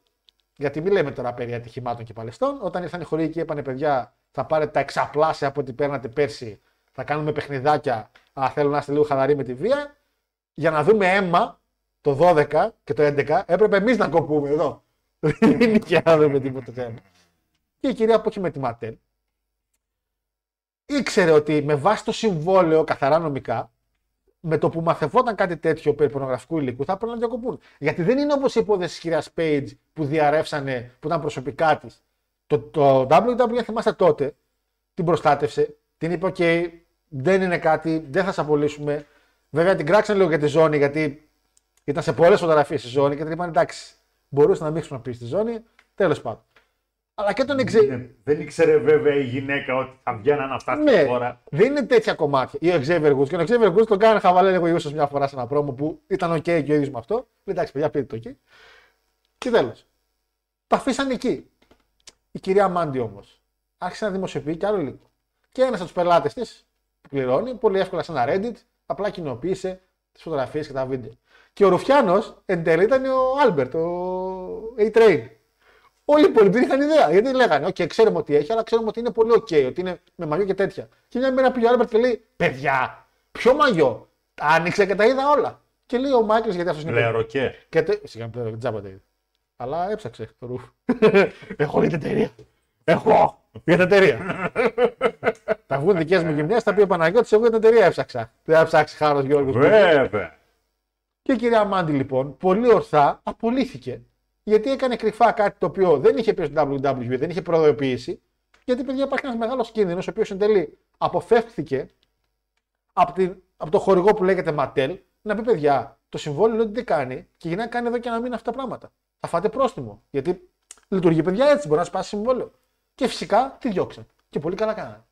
Γιατί μην λέμε τώρα περί ατυχημάτων και παλαιστών. Όταν ήρθαν οι χωρί και είπανε παιδιά θα πάρετε τα εξαπλάσια από ό,τι παίρνατε πέρσι. Θα κάνουμε παιχνιδάκια. Αλλά θέλω να είστε λίγο χαλαροί με τη βία. Για να δούμε αίμα το 12 και το 11 έπρεπε εμείς να κοπούμε εδώ. [LAUGHS] Δεν είχε να δούμε τίποτα θέμα. Και η κυρία που έχει με τη Ματέλ ήξερε ότι με βάση το συμβόλαιο καθαρά νομικά, με το που μαθευόταν κάτι τέτοιο περί πορνογραφικού υλικού, θα πρέπει να διακοπούν. Γιατί δεν είναι όπως η υπόθεση της κυρίας Page που διαρρεύσανε, που ήταν προσωπικά της. Το, το WWE, αν θυμάστε τότε, την προστάτευσε, την είπε: OK, δεν είναι κάτι, δεν θα σε απολύσουμε. Βέβαια την κράξαν λίγο για τη ζώνη γιατί ήταν σε πολλές φωτογραφίες στη ζώνη και την είπαν εντάξει, μπορούσε να μην χρησιμοποιήσει τη ζώνη. Τέλος πάντων. Αλλά και τον εξή. Ναι, Δεν ήξερε βέβαια η γυναίκα ότι θα βγαίναν αυτά στη Ναι, χώρα. δεν είναι τέτοια κομμάτια. Ή ο Xavier Woods. Και ο Xavier Woods τον κάνανε χαβαλέ λίγο ίσως μια φορά σε ένα promo που ήταν οκ και ο ίδιος με αυτό. Εντάξει, παιδιά, πείτε το εκεί. Και τέλος. Τα αφήσαν εκεί. Η κυρία Μάντι όμως άρχισε να δημοσιοποιεί κι άλλο λίγο. Και ένας από τους πελάτες της που πληρώνει πολύ εύκολα σε ένα Reddit απλά κοινοποίησε τις φωτογραφίες και τα βίντεο. Και ο Ρουφιάνος εν τέλει ήταν ο Άλμπερτ, ο A-Train. Όλοι οι υπόλοιποι δεν είχαν ιδέα. Γιατί λέγανε, OK, ξέρουμε ότι έχει, αλλά ξέρουμε ότι είναι πολύ OK, ότι είναι με μαγιό και τέτοια. Και μια μέρα πήγε ο Άλμπερτ και λέει, Παιδιά, ποιο μαγιό. Άνοιξε και τα είδα όλα. Και λέει ο Μάικλς, γιατί αυτός είναι. Πλερωκέ. Και τε... Σιγά πλέον, τζάμπα τα είδε. Αλλά έψαξε το ρουφ. [LAUGHS] Έχω όλη την εταιρεία. Έχω για την εταιρεία. θα [LAUGHS] βγουν δικές μου γυμνές, θα πει ο Παναγιώτης, εγώ για την εταιρεία έψαξα. Δεν θα ψάξει χάρος Γιώργος. Βέβαια. Και η κυρία Μάντι λοιπόν πολύ ορθά απολύθηκε. Γιατί έκανε κρυφά κάτι το οποίο δεν είχε πει στο WWE, δεν είχε προειδοποιήσει. Γιατί παιδιά υπάρχει ένας μεγάλος κίνδυνος, ο οποίος εν τέλει αποφεύχθηκε από, την, από το χορηγό που λέγεται Ματέλ να πει παιδιά, το συμβόλαιο λέει ότι δεν κάνει και για να κάνει εδώ και ένα μήνα αυτά τα πράγματα. Θα φάτε πρόστιμο. Γιατί λειτουργεί παιδιά έτσι, μπορεί να σπάσει συμβόλαιο. Και φυσικά τη διώξαν. Και πολύ καλά κάνανε.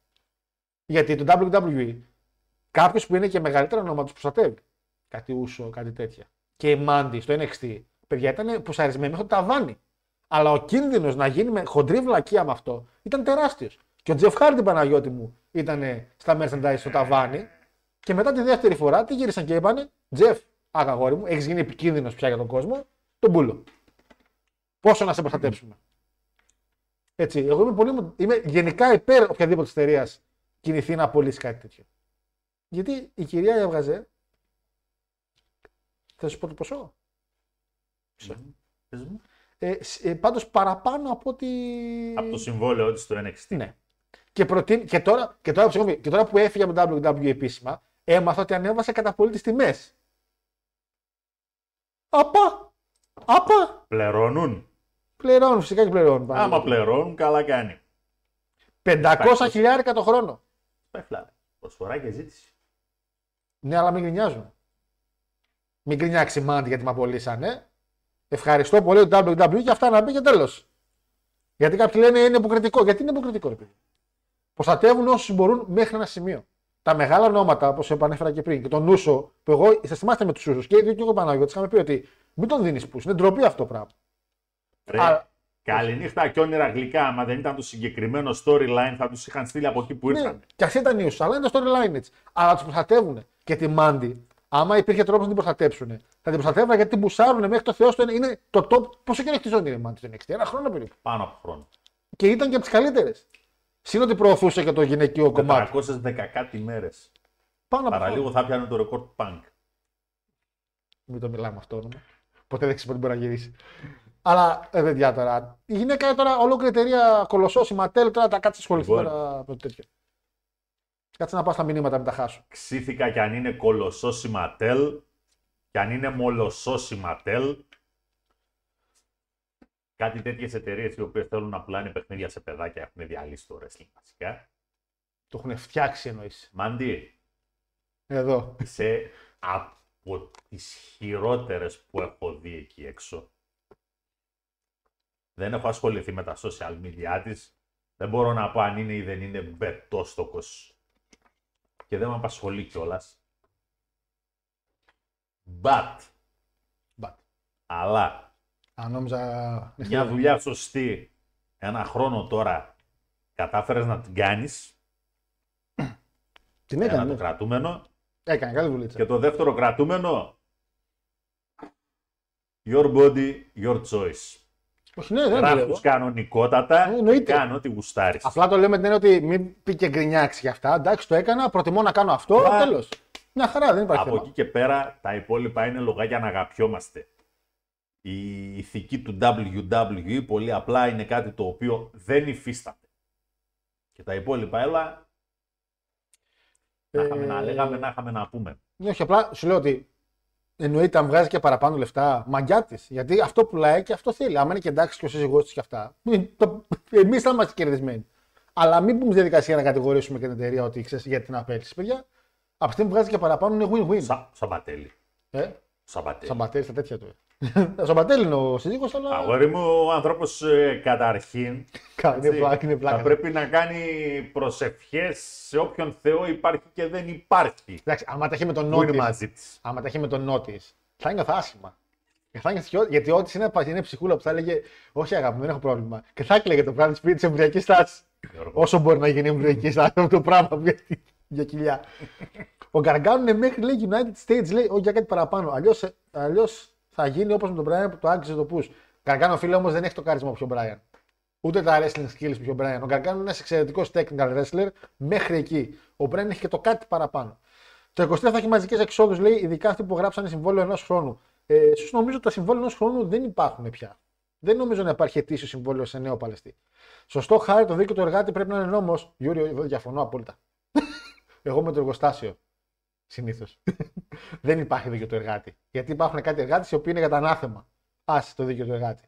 Γιατί το WWE, κάποιος που είναι και μεγαλύτερο όνομα τους προστατεύει. Κάτι ούσο, κάτι τέτοια. Και η Μάντι στο NXT, παιδιά ήταν πουσαρισμένη μέχρι το ταβάνι. Αλλά ο κίνδυνος να γίνει με χοντρή βλακεία με αυτό ήταν τεράστιος. Και ο Τζεφ Χάρντιν Παναγιώτη μου ήταν στα merchandise στο ταβάνι. Και μετά τη δεύτερη φορά τι γύρισαν και είπανε, Τζεφ, αγαγόρι μου, έχεις γίνει επικίνδυνος πια για τον κόσμο, τον πούλο. Πόσο να σε προστατέψουμε. Έτσι, εγώ είμαι, πολύ, είμαι γενικά υπέρ οποιαδήποτε εταιρείας κινηθεί να απολύσει κάτι τέτοιο. Γιατί η κυρία έβγαζε. Θα σου πω το ποσό. Πες μου. Ε, σ- ε, Πάντως παραπάνω από ότι. Από το συμβόλαιο της στο NXT. Ναι. Και, προτείνει, και, τώρα, και, τώρα, συγγνώμη, και τώρα που έφυγε από το WWE επίσημα, έμαθα ότι ανέβασε κατά πολύ τις τιμές. Απα! Απα! Πληρώνουν. Πληρώνουν, φυσικά και πληρώνουν. Άμα πληρώνουν, καλά κάνει. 500 χιλιάρικα το χρόνο. Πέφλα. Προσφορά και ζήτηση. Ναι, αλλά μην γκρινιάζουν. Μην γκρινιάξει η Μάντι γιατί με απολύσανε. Ευχαριστώ πολύ το WWE και αυτά να πει και τέλος. Γιατί κάποιοι λένε είναι υποκριτικό. Γιατί είναι υποκριτικό, ρε παιδί. Προστατεύουν όσους μπορούν μέχρι ένα σημείο. Τα μεγάλα ονόματα, όπως επανέφερα και πριν, και τον Νούσο, που εγώ σα θυμάστε με τους Νούσου και ήδη και εγώ Παναγιώτη, είχαμε πει ότι μην τον δίνεις πού. Είναι ντροπή αυτό το πράγμα. Ρε, Α, Καληνύχτα και όνειρα γλυκά. Άμα δεν ήταν το συγκεκριμένο storyline, θα τους είχαν στείλει από εκεί που Ναι, ήρθαν. και αυτή ήταν η ουσία, αλλά είναι το storyline έτσι. Αλλά τους προστατεύουν. Και τη Μάντι, άμα υπήρχε τρόπος να την προστατέψουν, θα την προστατεύουν γιατί την μπουσάρουν μέχρι το Θεός. στο- Είναι το top. Πόσο καιρό έχει τη ζώνη η Μάντι στο NXT, ένα χρόνο περίπου. Πάνω από χρόνο. Και ήταν και από τις καλύτερες. Συν ότι προωθούσε και το γυναικείο κομμάτι. 410 κάτι μέρες. Πάνω από Παραλίγο χρόνο. θα πιάνε το ρεκόρ του Punk. Μην το μιλάμε αυτό όνομα. Ποτέ δεν ξέρει πότε μπορεί να γυρίσει. Αλλά ε, παιδιά τώρα. Η γυναίκα είναι τώρα ολόκληρη εταιρεία κολοσσός, η Ματέλ, τώρα τα κάτσε ασχοληθεί Λοιπόν. τώρα με το τέτοιο. Κάτσε να πάω στα μηνύματα, μην τα χάσω. Ξήθηκα κι αν είναι κολοσσό η Ματέλ, κι αν είναι μολοσσό η Ματέλ. Κάτι τέτοιες εταιρείες οι οποίες θέλουν να πουλάνε παιχνίδια σε παιδάκια έχουν διαλύσει το wrestling βασικά. Το έχουν φτιάξει εννοείς. Μάντι, Εδώ. είσαι από τις χειρότερες που έχω δει εκεί έξω. Δεν έχω ασχοληθεί με τα social media της. Δεν μπορώ να πω αν είναι ή δεν είναι μπετόστοκος. Και δεν με απασχολεί κιόλας. But, But. αλλά, Αν νόμιζα. μια δουλειά σωστή, ένα χρόνο τώρα, κατάφερες να την κάνεις, Την ένα έκανε. το ναι. κρατούμενο, Έκανε, καλή δουλίτσα. Και το δεύτερο κρατούμενο. Your body, your choice. Όχι, ναι, δεν Γράφεις δουλεύω. κανονικότατα Ε, και εννοείται. κάνω ό,τι γουστάρεις. Απλά το λέμε την έννοια ότι μην πει και γκρινιάξει για αυτά. Εντάξει, το έκανα, προτιμώ να κάνω αυτό. Μα- Τέλος. Μια χαρά, δεν υπάρχει Από θέμα. εκεί και πέρα τα υπόλοιπα είναι λογάκια να αγαπιόμαστε. Η ηθική του WWE πολύ απλά είναι κάτι το οποίο δεν υφίσταται. Και τα υπόλοιπα έλα να είχαμε να Ε, λέγαμε, να είχαμε να πούμε. Ναι, όχι, απλά σου λέω ότι εννοείται αν βγάζει και παραπάνω λεφτά, μαγιά της. Γιατί αυτό πουλάει και αυτό θέλει. Άμα είναι και εντάξει και ο σύζυγός της και αυτά. Εμείς θα είμαστε κερδισμένοι. Αλλά μην πούμε στη διαδικασία να κατηγορήσουμε και την εταιρεία ότι ξέρεις γιατί την απέλυσε, παιδιά. Από τη στιγμή που βγάζει και παραπάνω είναι win-win. Σα, Σαμπατέλη. Ε, Σαμπατέλη. Σαμπατέλη στα τέτοια του. [LAUGHS] Σαμπατέλη είναι ο σύζυγος, αλλά. Αγόρι μου, ο άνθρωπος καταρχήν [LAUGHS] Κα- είναι έτσι, πλάκα, είναι πλάκα. θα πρέπει να κάνει προσευχές σε όποιον Θεό υπάρχει και δεν υπάρχει. Εντάξει, άμα τα έχει με τον Που είναι νότη. μαζί της. Άμα τα έχει με τον νότης, θα νιώθω άσχημα. Και θα νιώθει και- γιατί ό,τι είναι, είναι ψυχούλα που θα έλεγε Όχι, αγάπη, μου, δεν έχω πρόβλημα. Και θα έκλαιγε το πράγμα τη της εμβριακής στάσης. Όσο μπορεί να γίνει εμβριακή στάση αυτό το πράγμα για, για κοιλιά. [LAUGHS] Ο Γκαργκάνο είναι μέχρι λέει United States, λέει, όχι για κάτι παραπάνω. Αλλιώς θα γίνει όπως με τον Brian που το άγγιζε το push. Γκαργκάνο φίλε όμως δεν έχει το κάρισμα πιο Brian. Ούτε τα wrestling skills πιο Brian. Ο Γκαργκάνο είναι ένας εξαιρετικός technical wrestler μέχρι εκεί. Ο Brian έχει και το κάτι παραπάνω. Το 23 θα έχει μαζικές εξόδους, λέει, ειδικά αυτοί που γράψανε συμβόλαιο ενός χρόνου. Ε, ίσως νομίζω ότι τα συμβόλαια ενός χρόνου δεν υπάρχουν πια. Δεν νομίζω να υπάρχει ετήσιο συμβόλαιο σε νέο Παλαιστή. Σωστό, χάρη το δίκαιο του εργάτη πρέπει να είναι νόμος. Γιώργο, εδώ διαφωνώ απόλυτα. [LAUGHS] Εγώ με το εργοστάσιο. Συνήθως. [LAUGHS] δεν υπάρχει δίκαιο του εργάτη. Γιατί υπάρχουν κάτι εργάτες οι οποίοι είναι για τα ανάθεμα. Άσε το δίκαιο του εργάτη.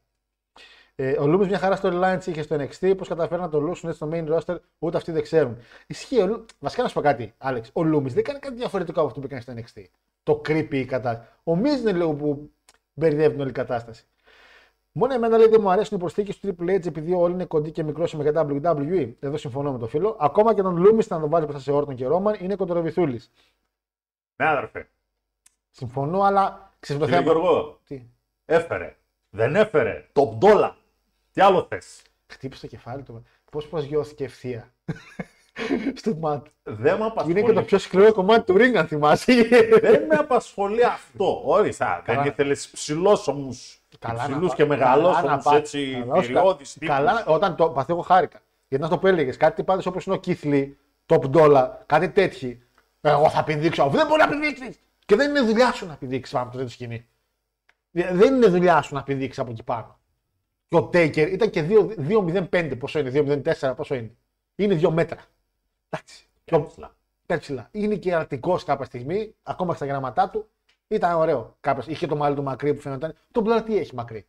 Ε, ο Λούμι μια χαρά στο Reliance είχε στο NXT. Πώς καταφέρουν να το λούσουν έτσι στο main roster, ούτε αυτοί δεν ξέρουν. Ισχύει. Ο... Λου- Βασικά να σου πω κάτι, Άλεξ. Ο Λούμι δεν κάνει κάτι διαφορετικό από αυτό που έκανε στο NXT. Το creepy η κατάσταση. Ο Miz είναι λίγο που μπερδεύει την όλη κατάσταση. Μόνο εμένα λέει δεν μου αρέσουν οι προσθήκες του Triple H επειδή όλοι είναι κοντοί και μικρός με WWE. Εδώ συμφωνώ με το φίλο. Ακόμα και τον Λούμι να τον βάλεις μπροστά σε Όρτον και Ρόμαν είναι κοντροβιθούλη. Ναι, αδερφέ. Συμφωνώ, αλλά ξέρεις το Κύριε θέμα. Γιώργο, Τι; έφερε. Δεν έφερε. Top dollar. Τι άλλο θες; Χτύπησε το κεφάλι του. Πώς προσγειώθηκε ευθεία; [LAUGHS] Στο μάτι. Δεν με απασχολεί. Είναι και το πιο σκληρό κομμάτι του ring, αν θυμάσαι. [LAUGHS] Δεν με απασχολεί αυτό. Όρισα. Δεν ήθελες ψηλός όμω. Ψηλούς και μεγαλόσωμου έτσι. θηριώδει Καλά, όταν το παθαίνω χάρηκα. Γιατί να το που έλεγες, κάτι πάντε όπως είναι ο Κίθλι, top dollar, κάτι τέτοιοι. Εγώ θα πηδήξω. Δεν μπορεί να πηδήξεις. Και δεν είναι δουλειά σου να πηδήξεις πάνω από το τέτοιο σκηνή. Δεν είναι δουλειά σου να πηδήξεις από εκεί πάνω. Και ο Τέικερ ήταν και 2,05. Πόσο είναι, 2,04, πόσο είναι. Είναι 2 μέτρα. Εντάξει. Και ο- Πιο ψηλά. Είναι και αρκτικό κάποια στιγμή, ακόμα και στα γραμματά του. Ήταν ωραίο. Κάποιος, είχε το μάλι του μακρύ που φαίνονταν. Το μπλα τι έχει μακρύ.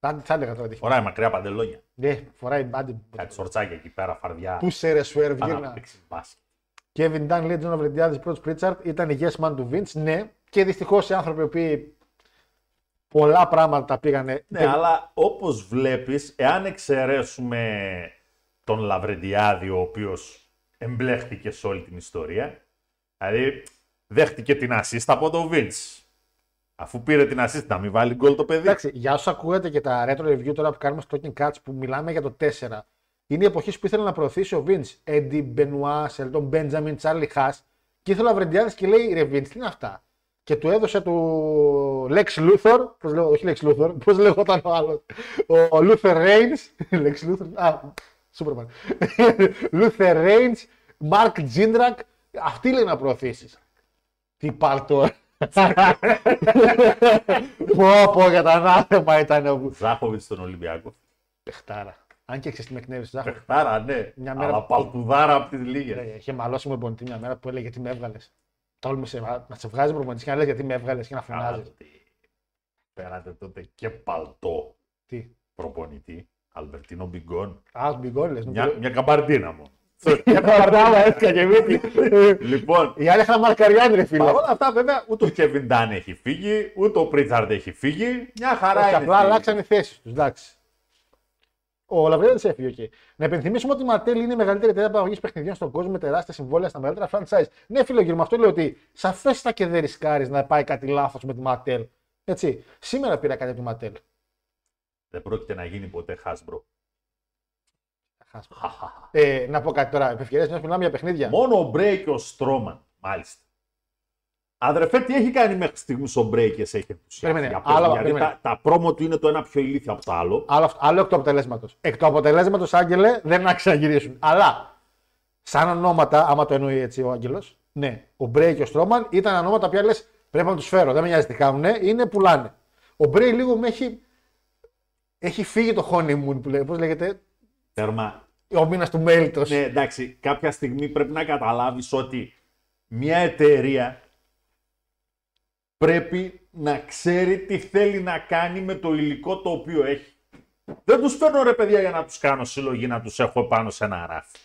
Θα, θα έλεγα τώρα τι έχει. Φοράει μακριά παντελόνια. Ναι, φοράει μπάντι. Κάτι σορτσάκια εκεί πέρα, φαρδιά. Πού σε ρε σου Ανάπτυξη έβγαινα. μπάσκετ. Kevin Dunn, λέει Τζόνα Βρεντιάδη, πρώτος Πρίτσαρτ, ήταν η yes man του Vince. Ναι, και δυστυχώς οι άνθρωποι οι οποίοι πολλά πράγματα τα πήγανε. Ναι, αλλά όπως βλέπεις, εάν εξαιρέσουμε τον Λαβρεντιάδη, ο οποίος εμπλέχτηκε σε όλη την ιστορία, δηλαδή δέχτηκε την assist από τον Vince. Αφού πήρε την assist, να μην βάλει γκολ το παιδί. Εντάξει, για όσου ακούγατε και τα retro review τώρα που κάνουμε στο Talking Cuts που μιλάμε για το 4, είναι η εποχή που ήθελε να προωθήσει ο Vince. Eddie, Benoit, Shelton Benjamin, Charlie Haas. Και ήθελε ο Βρεντιάδης και λέει: Ρε Vince, τι είναι αυτά; Και του έδωσε του Lex Luthor, πώς λέω, όχι Lex Luthor, πώς λέγονταν ο άλλος. Ο Luther Reigns. [LAUGHS] Lex Luthor, α, Superman. [LAUGHS] Luther Reigns, Mark Jindrak. Αυτή λέει να προωθήσεις. Τι παλτό. [LAUGHS] πω πω για τα ανάθεμα ήταν ο Ζάχοβιτς στον Ολυμπιακό. Πεχτάρα. Αν και ξέρεις τι με εκνεύρισε, Ζάχο. Πεχτάρα, ναι. Μια μέρα Αλλά που- παλτουδάρα από τις λίγες. Ε, Είχε μαλώσει μου πονητή μια μέρα που έλεγε γιατί με έβγαλες; Τόλμησε να να σε βγάζει προπονητή και να λέει γιατί με έβγαλες και να φωνάζει. Πέρατε τότε και παλτό Τι; προπονητή. Αλμπερτίνο Μπιγκόν. Α, μπιγκόλε. Μια, μια καμπαρντίνα μου. [LAUGHS] Μια καρτάβα έφυγα και μύτη. λοιπόν, Οι άλλοι είχαν μαρκαριάνι, ρε φίλε. Παρ' όλα αυτά, βέβαια, ούτε ο Κέβιν Ντάν έχει φύγει, ούτε ο Πρίτσαρντ έχει φύγει. Μια χαρά Όχι, είναι. απλά στη- αλλάξαν οι θέσεις τους. Εντάξει. Ο Λαβρέδη έφυγε, οκ. Να υπενθυμίσουμε ότι η Ματέλ είναι η μεγαλύτερη εταιρεία παραγωγής παιχνιδιών στον κόσμο με τεράστια συμβόλαια στα μεγαλύτερα franchise. Ναι, φίλο γύρω με αυτό λέω ότι σαφέστα και δεν ρισκάρει να πάει κάτι λάθος με τη Ματέλ. Έτσι. Σήμερα πήρα κάτι από τη Ματέλ. Δεν πρόκειται να γίνει ποτέ Hasbro. Ε, να πω κάτι τώρα. Επευκαιρία μιας μιλάμε για παιχνίδια. Μόνο ο Μπρέι και ο Στρόμαν, μάλιστα. Αδερφέ, τι έχει κάνει μέχρι στιγμής ο Μπρέι και σε έχει ενθουσιάσει; Περίμενε, για πες, άλλο- γιατί περίμενε. τα, τα πρόμο του είναι το ένα πιο ηλίθιο από το άλλο. Άλλο, αυτό- άλλο εκ του αποτελέσματος. Εκ του αποτελέσματος, Άγγελε, δεν να ξαναγυρίσουν. Αλλά σαν ονόματα, άμα το εννοεί έτσι ο Άγγελος, ναι, ο Μπρέι και ο Στρόμαν ήταν ονόματα που λε πρέπει να τους φέρω. Δεν με νοιάζει τι κάνουν, είναι πουλάνε. Ο Μπρέι λίγο με έχει. Έχει φύγει το honeymoon που λέει. Πώς λέγεται, Τέρμα. ο μήνας του μέλητο. Ναι, εντάξει, κάποια στιγμή πρέπει να καταλάβεις ότι μια εταιρεία πρέπει να ξέρει τι θέλει να κάνει με το υλικό το οποίο έχει. Δεν τους φέρνω ρε παιδιά για να τους κάνω συλλογή, να τους έχω πάνω σε ένα ράφι.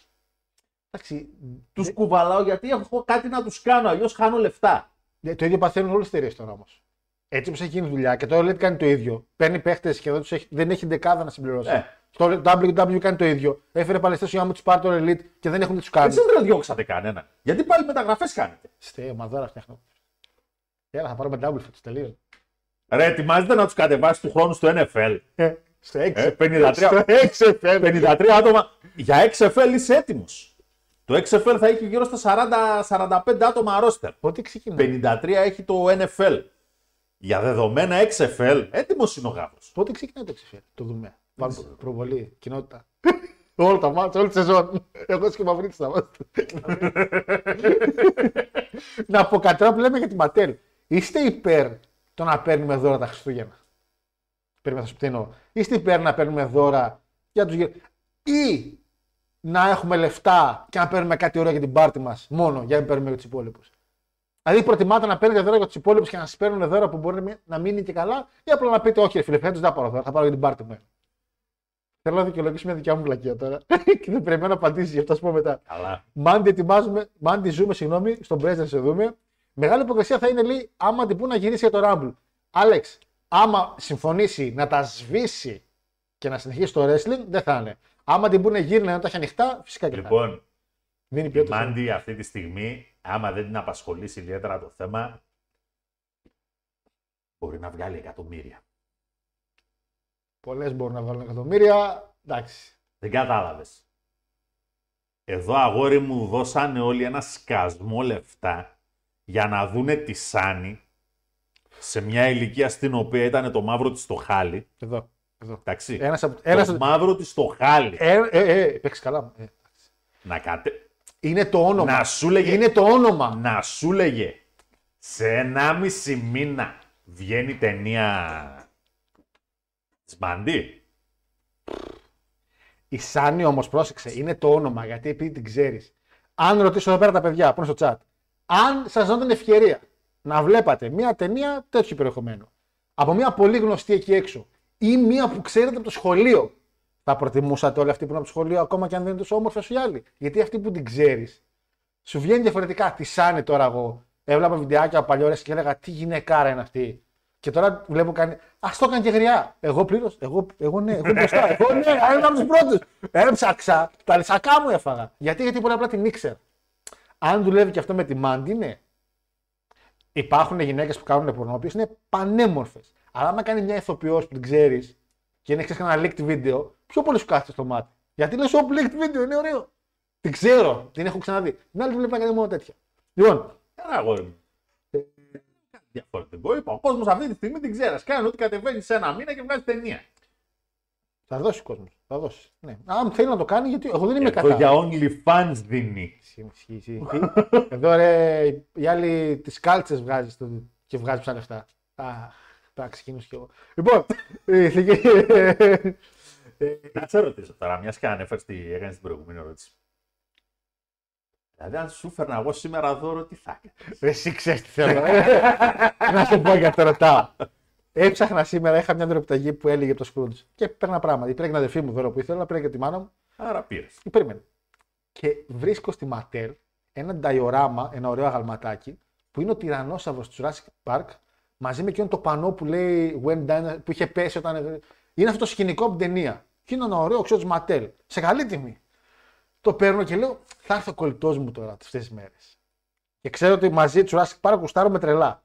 Εντάξει, Τους δε- κουβαλάω γιατί έχω κάτι να τους κάνω. Αλλιώς χάνω λεφτά. δε- το ίδιο παθαίνουν όλες τις εταιρείες τώρα όμως. Έτσι όπως έχει γίνει δουλειά και τώρα λέει κάνει το ίδιο. Παίρνει παίχτες και δεν, τους έχει, δεν έχει δεκάδα να συμπληρώσει. Ε. Το WWE κάνει το ίδιο. Έφερε παλαιστέ για να του πάρει το Elite και δεν έχουν τι τους κάνει. Εσεί δεν διώξατε κανένα. Γιατί πάλι μεταγραφές κάνετε. Στε, μα δώρα φτιάχνω. Έλα, θα πάρουμε double φέτο τελείως. Ρε, ετοιμάζετε να τους κατεβάσει του χρόνου στο NFL. Ε, στο 6. Ε, 53. Στο 6 53 άτομα. Για XFL είσαι έτοιμος. Το XFL θα έχει γύρω στα 40-45 άτομα ρόστερ. Πότε ξεκινάει; 53 έχει το NFL. Για δεδομένα XFL, έτοιμος είναι ο γάβο. Πότε ξεκινάει το XFL. Το δούμε. Βάλουμε προβολή, κοινότητα. [LAUGHS] Όλα τα μάτια, όλη τη σεζόν. Εγώ και μαυρίτης θα είμαστε. [LAUGHS] να πω κάτι τώρα που λέμε για τη Ματέλ. Είστε υπέρ το να παίρνουμε δώρα τα Χριστούγεννα. Περίμενα να σου τι εννοώ. Είστε υπέρ να παίρνουμε δώρα για τους γύρω. Ή να έχουμε λεφτά και να παίρνουμε κάτι ωραίο για την πάρτη μας μόνο για να μην παίρνουμε για τους υπόλοιπους. Δηλαδή προτιμάτε να παίρνετε δώρα για τους υπόλοιπους και να σας παίρνουν δώρα που μπορεί να μην- να μείνει και καλά, ή απλά να πείτε: Όχι, ρε φίλε, φέτος δεν θα πάρω δώρα, θα πάρω για την πάρτη μου. Θέλω να δικαιολογήσω μια δικιά μου βλακία τώρα. [LAUGHS] και δεν περιμένω να απαντήσεις, γι' αυτό θα σου πω μετά. Καλά. Μάντι ετοιμάζουμε, Μάντι ζούμε, συγγνώμη, στον Πρέσβη να σε δούμε. Μεγάλη υποκρισία θα είναι λέει άμα την πού να γυρίσει για το Rumble. Άλεξ, άμα συμφωνήσει να τα σβήσει και να συνεχίσει το wrestling, δεν θα είναι. Άμα την πούνε γύρνα να τα έχει ανοιχτά, φυσικά και θα είναι. Λοιπόν, Δίνει η ποιότητα. Μάντι αυτή τη στιγμή, άμα δεν την απασχολήσει ιδιαίτερα το θέμα, μπορεί να βγάλει εκατομμύρια. Πολλές μπορούν να βάλουν εκατομμύρια. Εντάξει. Δεν κατάλαβες. Εδώ αγόρι μου δώσανε όλοι ένα σκασμό λεφτά για να δούνε τη Σάνη σε μια ηλικία στην οποία ήταν το μαύρο της στο χάλι. Εδώ. εδώ. Εντάξει. Ένας από- το ένας- μαύρο της στο χάλι. Ε, ε, ε, παίξει καλά. Ε, Να κατε... Είναι το όνομα. Να σου λέγε... Είναι το όνομα. Να σου λέγε σε 1,5 μήνα βγαίνει ταινία της Μαντή. Η Σάνι όμως, πρόσεξε, είναι το όνομα γιατί επειδή την ξέρεις. Αν ρωτήσω εδώ πέρα τα παιδιά που είναι στο chat, αν σας δίνω την ευκαιρία να βλέπατε μια ταινία τέτοιου περιεχομένου από μια πολύ γνωστή εκεί έξω ή μια που ξέρετε από το σχολείο, θα προτιμούσατε όλοι αυτοί που είναι από το σχολείο ακόμα και αν δεν είναι τόσο όμορφες όσο οι άλλοι. Γιατί αυτή που την ξέρεις, σου βγαίνει διαφορετικά. Τη Σάνι τώρα εγώ. Έβλεπα βιντεάκια από παλιό και έλεγα τι γυναικάρα είναι αυτή. Και τώρα βλέπω κάνει. Α το έκανε και γριά. Εγώ πλήρως. Εγώ, εγώ ναι, εγώ μπροστά. Εγώ ναι, ένα από τους πρώτους. Έψαξα. Τα λυσακά μου έφαγα. Γιατί, γιατί πολύ απλά την ήξερα. Αν δουλεύει και αυτό με τη Μάντι, ναι. Υπάρχουν γυναίκες που κάνουν πορνό, οποίες είναι πανέμορφες. Αλλά άμα κάνει μια ηθοποιός που την ξέρεις και είναι ξέρεις ένα leaked βίντεο, πιο πολύ σου κάθεται στο μάτι. Γιατί λες, Ωπ, leaked βίντεο, είναι ωραίο. Την ξέρω, την έχω ξαναδεί. Την άλλη βλέπει να κάνει μόνο τέτοια. Λοιπόν, Ένα αγόρι μου. Διαφορετικό. Είπα, ο κόσμος αυτή τη στιγμή την ξέρεις. Κάνει ότι κατεβαίνεις σε ένα μήνα και βγάζει ταινία. Θα δώσει ο κόσμος. Θα δώσει. Ναι. Αν θέλει να το κάνει, γιατί εγώ δεν είμαι Εδώ κατά. για OnlyFans δίνει. Ισχύει, ισχύει, ισχύει. Εδώ ρε, οι άλλοι τις κάλτσες βγάζεις στο... και βγάζεις ψά λεφτά. Αχ, θα ξεκινήσω κι εγώ. Λοιπόν, ε, ηθική- Να σε ρωτήσω τώρα, μιας και ανέφερες τι έκανες την προηγούμενη ερώτηση. Δηλαδή, αν σου φέρνα εγώ σήμερα δώρο, τι θα έκανες; εσύ ξέρεις τι θέλω. να σου πω γιατί το ρωτάω. Έψαχνα σήμερα, είχα μια δωρεπιταγή που έλεγε από το Scrooge και παίρνα πράγματα. Πήρα και την αδερφή μου δώρο που ήθελα, πήρα και τη μάνα μου. Άρα πήρες. Και περίμενε. Και βρίσκω στη Ματέρ ένα νταϊοράμα, ένα ωραίο αγαλματάκι, που είναι ο τυρανόσαυρος του Jurassic Park, μαζί με εκείνο το πανό που λέει When Dino, που είχε πέσει όταν. Είναι αυτό το σκηνικό από την ταινία. Και είναι ένα ωραίο οξύ τη Ματέλ. Σε καλή τιμή. Το παίρνω και λέω, θα έρθει ο κολλητός μου τώρα αυτές τις μέρες. Και ξέρω ότι μαζί του Jurassic Park κουστάρω τρελά.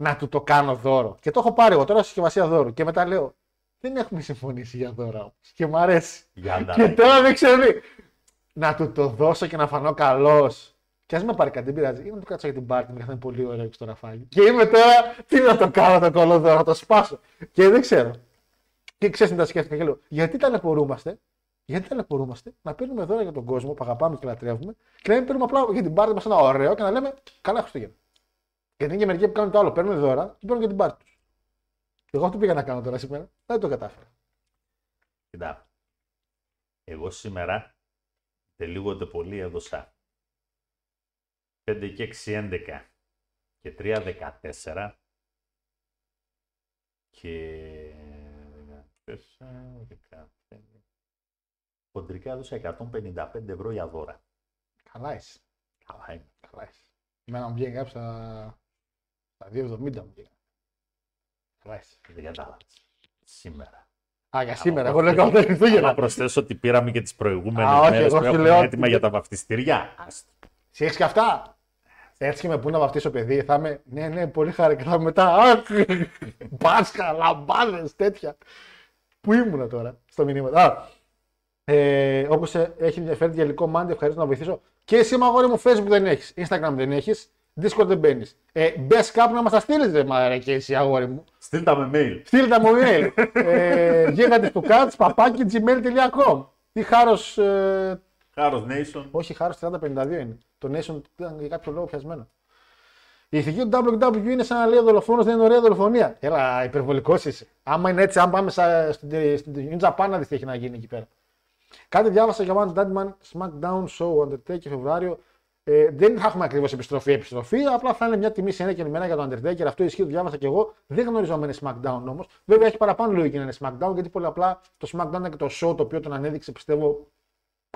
Να του το κάνω δώρο. Και το έχω πάρει εγώ τώρα συσκευασία δώρου. Και μετά λέω, δεν έχουμε συμφωνήσει για δώρα όμως. Και μου αρέσει. Για να Και τώρα δεν ξέρω τι. Να του το δώσω και να φανώ καλός. Και ας με πάρει κάτι, δεν πειράζει. Ή να του κάτσω για την πάρτι μου, γιατί είναι πολύ ωραίο στο ραφάκι. Και είμαι τώρα, τι να το κάνω το κολοδό, να το σπάσω. Και δεν ξέρω. Και ξέρεις τι τα σκέφτηκα και λέω, γιατί ταλαιπωρούμαστε, γιατί ταλαιπωρούμαστε να παίρνουμε δώρα για τον κόσμο που αγαπάμε και λατρεύουμε και να μην παίρνουμε απλά για την πάρτι μας ένα ωραίο και να λέμε καλά Χριστούγεννα. Γιατί είναι και μερικοί που κάνουν το άλλο, παίρνουν δώρα και παίρνουν για την πάρτι τους. Εγώ αυτό πήγα να κάνω τώρα σήμερα, δεν το κατάφερα. Κοιτά. Εγώ σήμερα τελίγονται πολύ έδωσα 5 και 6 11 και 3 14 και 14, 15. Χοντρικά έδωσα 155 ευρώ για δώρα. Καλά είσαι. Καλά είναι. Καλά είσαι. Εμένα μου βγαίνει κάποιος στα, στα 2,70 μου βγαίνει. Καλά είσαι. Δεν κατάλαβες. Σήμερα. Α, για σήμερα. Εγώ λέω καλό Χριστούγεννα. Να προσθέσω ότι πήραμε και τις προηγούμενες Α, όχι, μέρες εγώ που σου έχουμε λέω έτοιμα ότι- για τα βαφτιστήρια. Άστο. Σε έχεις και αυτά; Έτσι και με πού να βαφτίσω παιδί, θα είμαι. Ναι, ναι, πολύ χάρη. Και θα είμαι μετά. Αχ, Πάσχα, λαμπάδες, τέτοια. Πού ήμουνα τώρα, στο μηνύμα; Α, ε, Όπως έχει ενδιαφέρει γελικό μάντι, ευχαρίστω να βοηθήσω. Και εσύ, μαγόρι μου, Facebook δεν έχεις, Instagram δεν έχεις, Discord δεν μπαίνεις. Ε, Μπες κάπου να μας τα στείλεις, ρε μαρέ, και εσύ, αγόρι μου. Στείλ τα με mail. Στείλτε τα μου email. ε, Γίγαντε του κάτς, παπάκι gmail.com. Ή χάρος. Ε, Χάρος Nation. όχι, χάρος 3052 είναι. Το Nation ήταν για κάποιο λόγο πιασμένο. Η ηθική του WW είναι σαν να λέει ο δολοφόνος δεν είναι ωραία δολοφονία. Έλα, υπερβολικός είσαι. Άμα είναι έτσι, αν πάμε στα, στην, στην New Japan, να δεις τι έχει να γίνει εκεί πέρα. Κάτι διάβασα για One Deadman SmackDown Show Undertaker Φεβρουάριο. Ε, δεν θα έχουμε ακριβώς επιστροφή-επιστροφή, απλά θα είναι μια τιμή σε ένα και μένα για τον Undertaker. Αυτό ισχύει, το διάβασα και εγώ. Δεν γνωρίζω αν είναι SmackDown όμως. Βέβαια έχει παραπάνω λογική να είναι SmackDown, γιατί πολύ απλά το SmackDown είναι και το show το οποίο τον ανέδειξε πιστεύω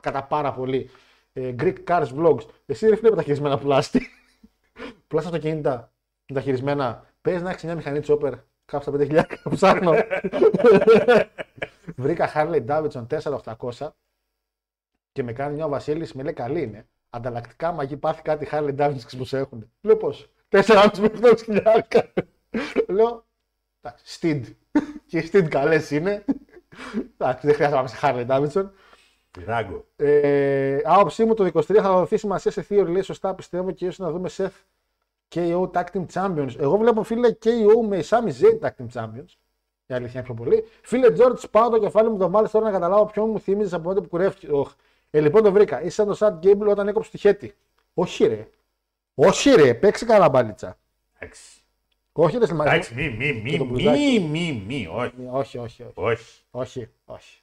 κατά πάρα πολύ. Ε, Greek Cars Vlogs. Εσύ δεν φίλε τα χειρισμένα πλάστη. [LAUGHS] πλάστα αυτοκίνητα με τα χειρισμένα. Πες να έχεις μια μηχανή chopper κάπου στα 5.000 που ψάχνω. [LAUGHS] Βρήκα Harley Davidson 4800 και με κάνει μια ο Βασίλης, με λέει καλή είναι. Ανταλλακτικά μαγεί πάθει κάτι Harley Davidson που σε έχουν. Λέω πώς; 4,5 με 8.000. Λέω εντάξει, Steed. Και οι Steed καλές είναι. Εντάξει, δεν χρειάζεται να πάμε σε Harley Davidson. Ράγκο. Ε, άποψή μου το 23 θα δοθεί σημασία σε Theory, λέει σωστά πιστεύω και ίσως να δούμε Seth KO Tag Team Champions. Εγώ βλέπω φίλε KO με Sami Zayn Tag Team Champions. Η αλήθεια είναι πιο πολύ. Φίλε George, πάω το κεφάλι μου εβδομάδε τώρα να καταλάβω ποιον μου θύμιζες από τότε που κουρεύτηκε. Οχ. Ε, λοιπόν το βρήκα. Είσαι σαν το Σαντ Γκέμπλ όταν έκοψε τη χέτη. Όχι ρε. Όχι ρε, παίξει καλά μπαλίτσα. Εντάξει. Όχι ρε, σημασία. Εντάξει, μη, μη, Και το μη, μπλουζάκι. μη, μη, μη, όχι. Όχι, όχι, όχι. Όχι. Όχι, όχι.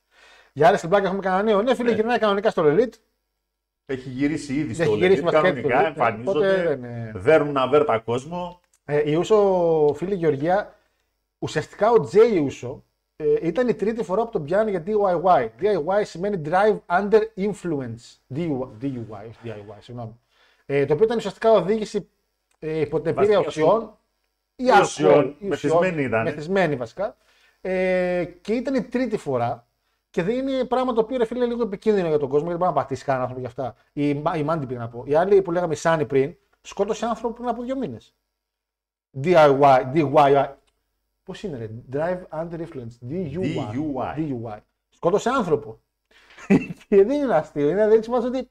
Για άλλε στην πλάκα έχουμε κανένα νέο. Ναι, φίλε, γυρνάει κανονικά στο Elite. Έχει γυρίσει ήδη Έχει στο γυρίσει Legit, μας και κανονικά, έτσι το Legit, οπότε εμφανίζονται, δεν είναι- δέρνουν αβέρτα κόσμο. Ε, η Ούσο, φίλη Γεωργία, ουσιαστικά ο Τζέι Ούσο ε, ήταν η τρίτη φορά που τον πιάνει για DIY. DIY σημαίνει Drive Under Influence. DUI, DUI όχι DIY, συγγνώμη. Ε, το οποίο ήταν ουσιαστικά οδήγηση ε, υποτεπήρια Βασικά ουσιών ή ή ουσιών, αλκοόλ. ή μεθυσμένη ήταν. Μεθυσμένη βασικά. Ε, και ήταν η τρίτη φορά. Και δεν είναι πράγμα το οποίο ρε φίλε είναι λίγο επικίνδυνο για τον κόσμο, γιατί μπορεί να πατήσει κανένα άνθρωπο για αυτά. Η, η Μάντι πήγα να πω. Η άλλη που λέγαμε η Σάνι πριν, σκότωσε άνθρωπο πριν από δύο μήνες. DIY, DIY. Πώς είναι, ρε, Drive Under Influence. DUI. DUI. DUI. Σκότωσε άνθρωπο. [LAUGHS] και δεν είναι αστείο. Είναι δεν σημαίνει ότι.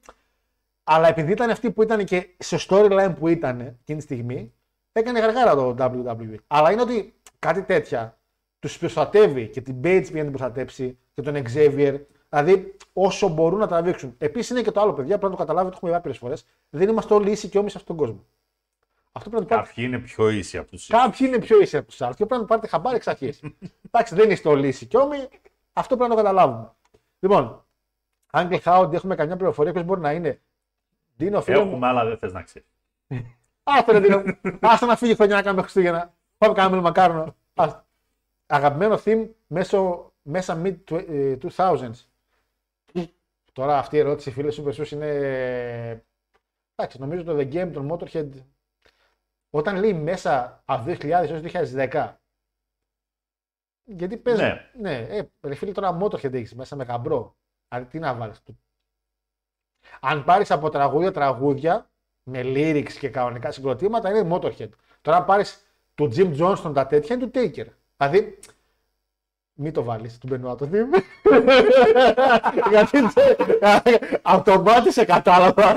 Αλλά επειδή ήταν αυτή που ήταν και στο storyline που ήταν εκείνη τη στιγμή, έκανε γαργάρα το WWE. Αλλά είναι ότι κάτι τέτοια τους προστατεύει και την Bates πήγε να την προστατέψει και τον Xavier. Δηλαδή, όσο μπορούν να τραβήξουν. Επίσης είναι και το άλλο, παιδιά, πρέπει να το καταλάβετε, το έχουμε πει άπειρε φορές. Δεν είμαστε όλοι ίσοι και όμοιοι σε αυτόν τον κόσμο. Αυτό πρέπει να το πάρετε. Κάποιοι είναι πιο ίσοι από τους Κάποιοι είναι πιο ίσοι από τους άλλους και πρέπει να το πάρετε χαμπάρι εξ αρχής. [LAUGHS] Εντάξει, δεν είστε όλοι ίσοι και όμοιοι. Αυτό πρέπει να το καταλάβουμε. Λοιπόν, Άγγελ Χάουντ, έχουμε καμιά πληροφορία ποιος μπορεί να είναι; Δίνω φίλο μου. Έχουμε, αλλά δεν θες να ξέρεις. [LAUGHS] Άστο ρε Δίνο. Άστο να φύγει χρονιά να κάνουμε Χριστούγεννα. Πάμε κάνουμε μακάρονο. Άστο. Αγαπημένο theme μέσω, μέσα mid tw- ε, 2000s. Τώρα αυτή η ερώτηση, φίλε Super Sus, είναι. Εντάξει, νομίζω το The Game, τον Motorhead. Όταν λέει μέσα από 2000 έως 2010. Γιατί παίζει. Ναι. ναι ε, ρε φίλε, τώρα Motorhead έχεις μέσα με γαμπρό. Αλλά τι να βάλεις. Αν πάρεις από τραγούδια τραγούδια με lyrics και κανονικά συγκροτήματα είναι Motorhead. Τώρα αν πάρεις του Jim Johnston τα τέτοια είναι του Taker. Δηλαδή, μην το βάλεις του Μπενουά το theme. [LAUGHS] Γιατί αυτομάτι σε κατάλαβα.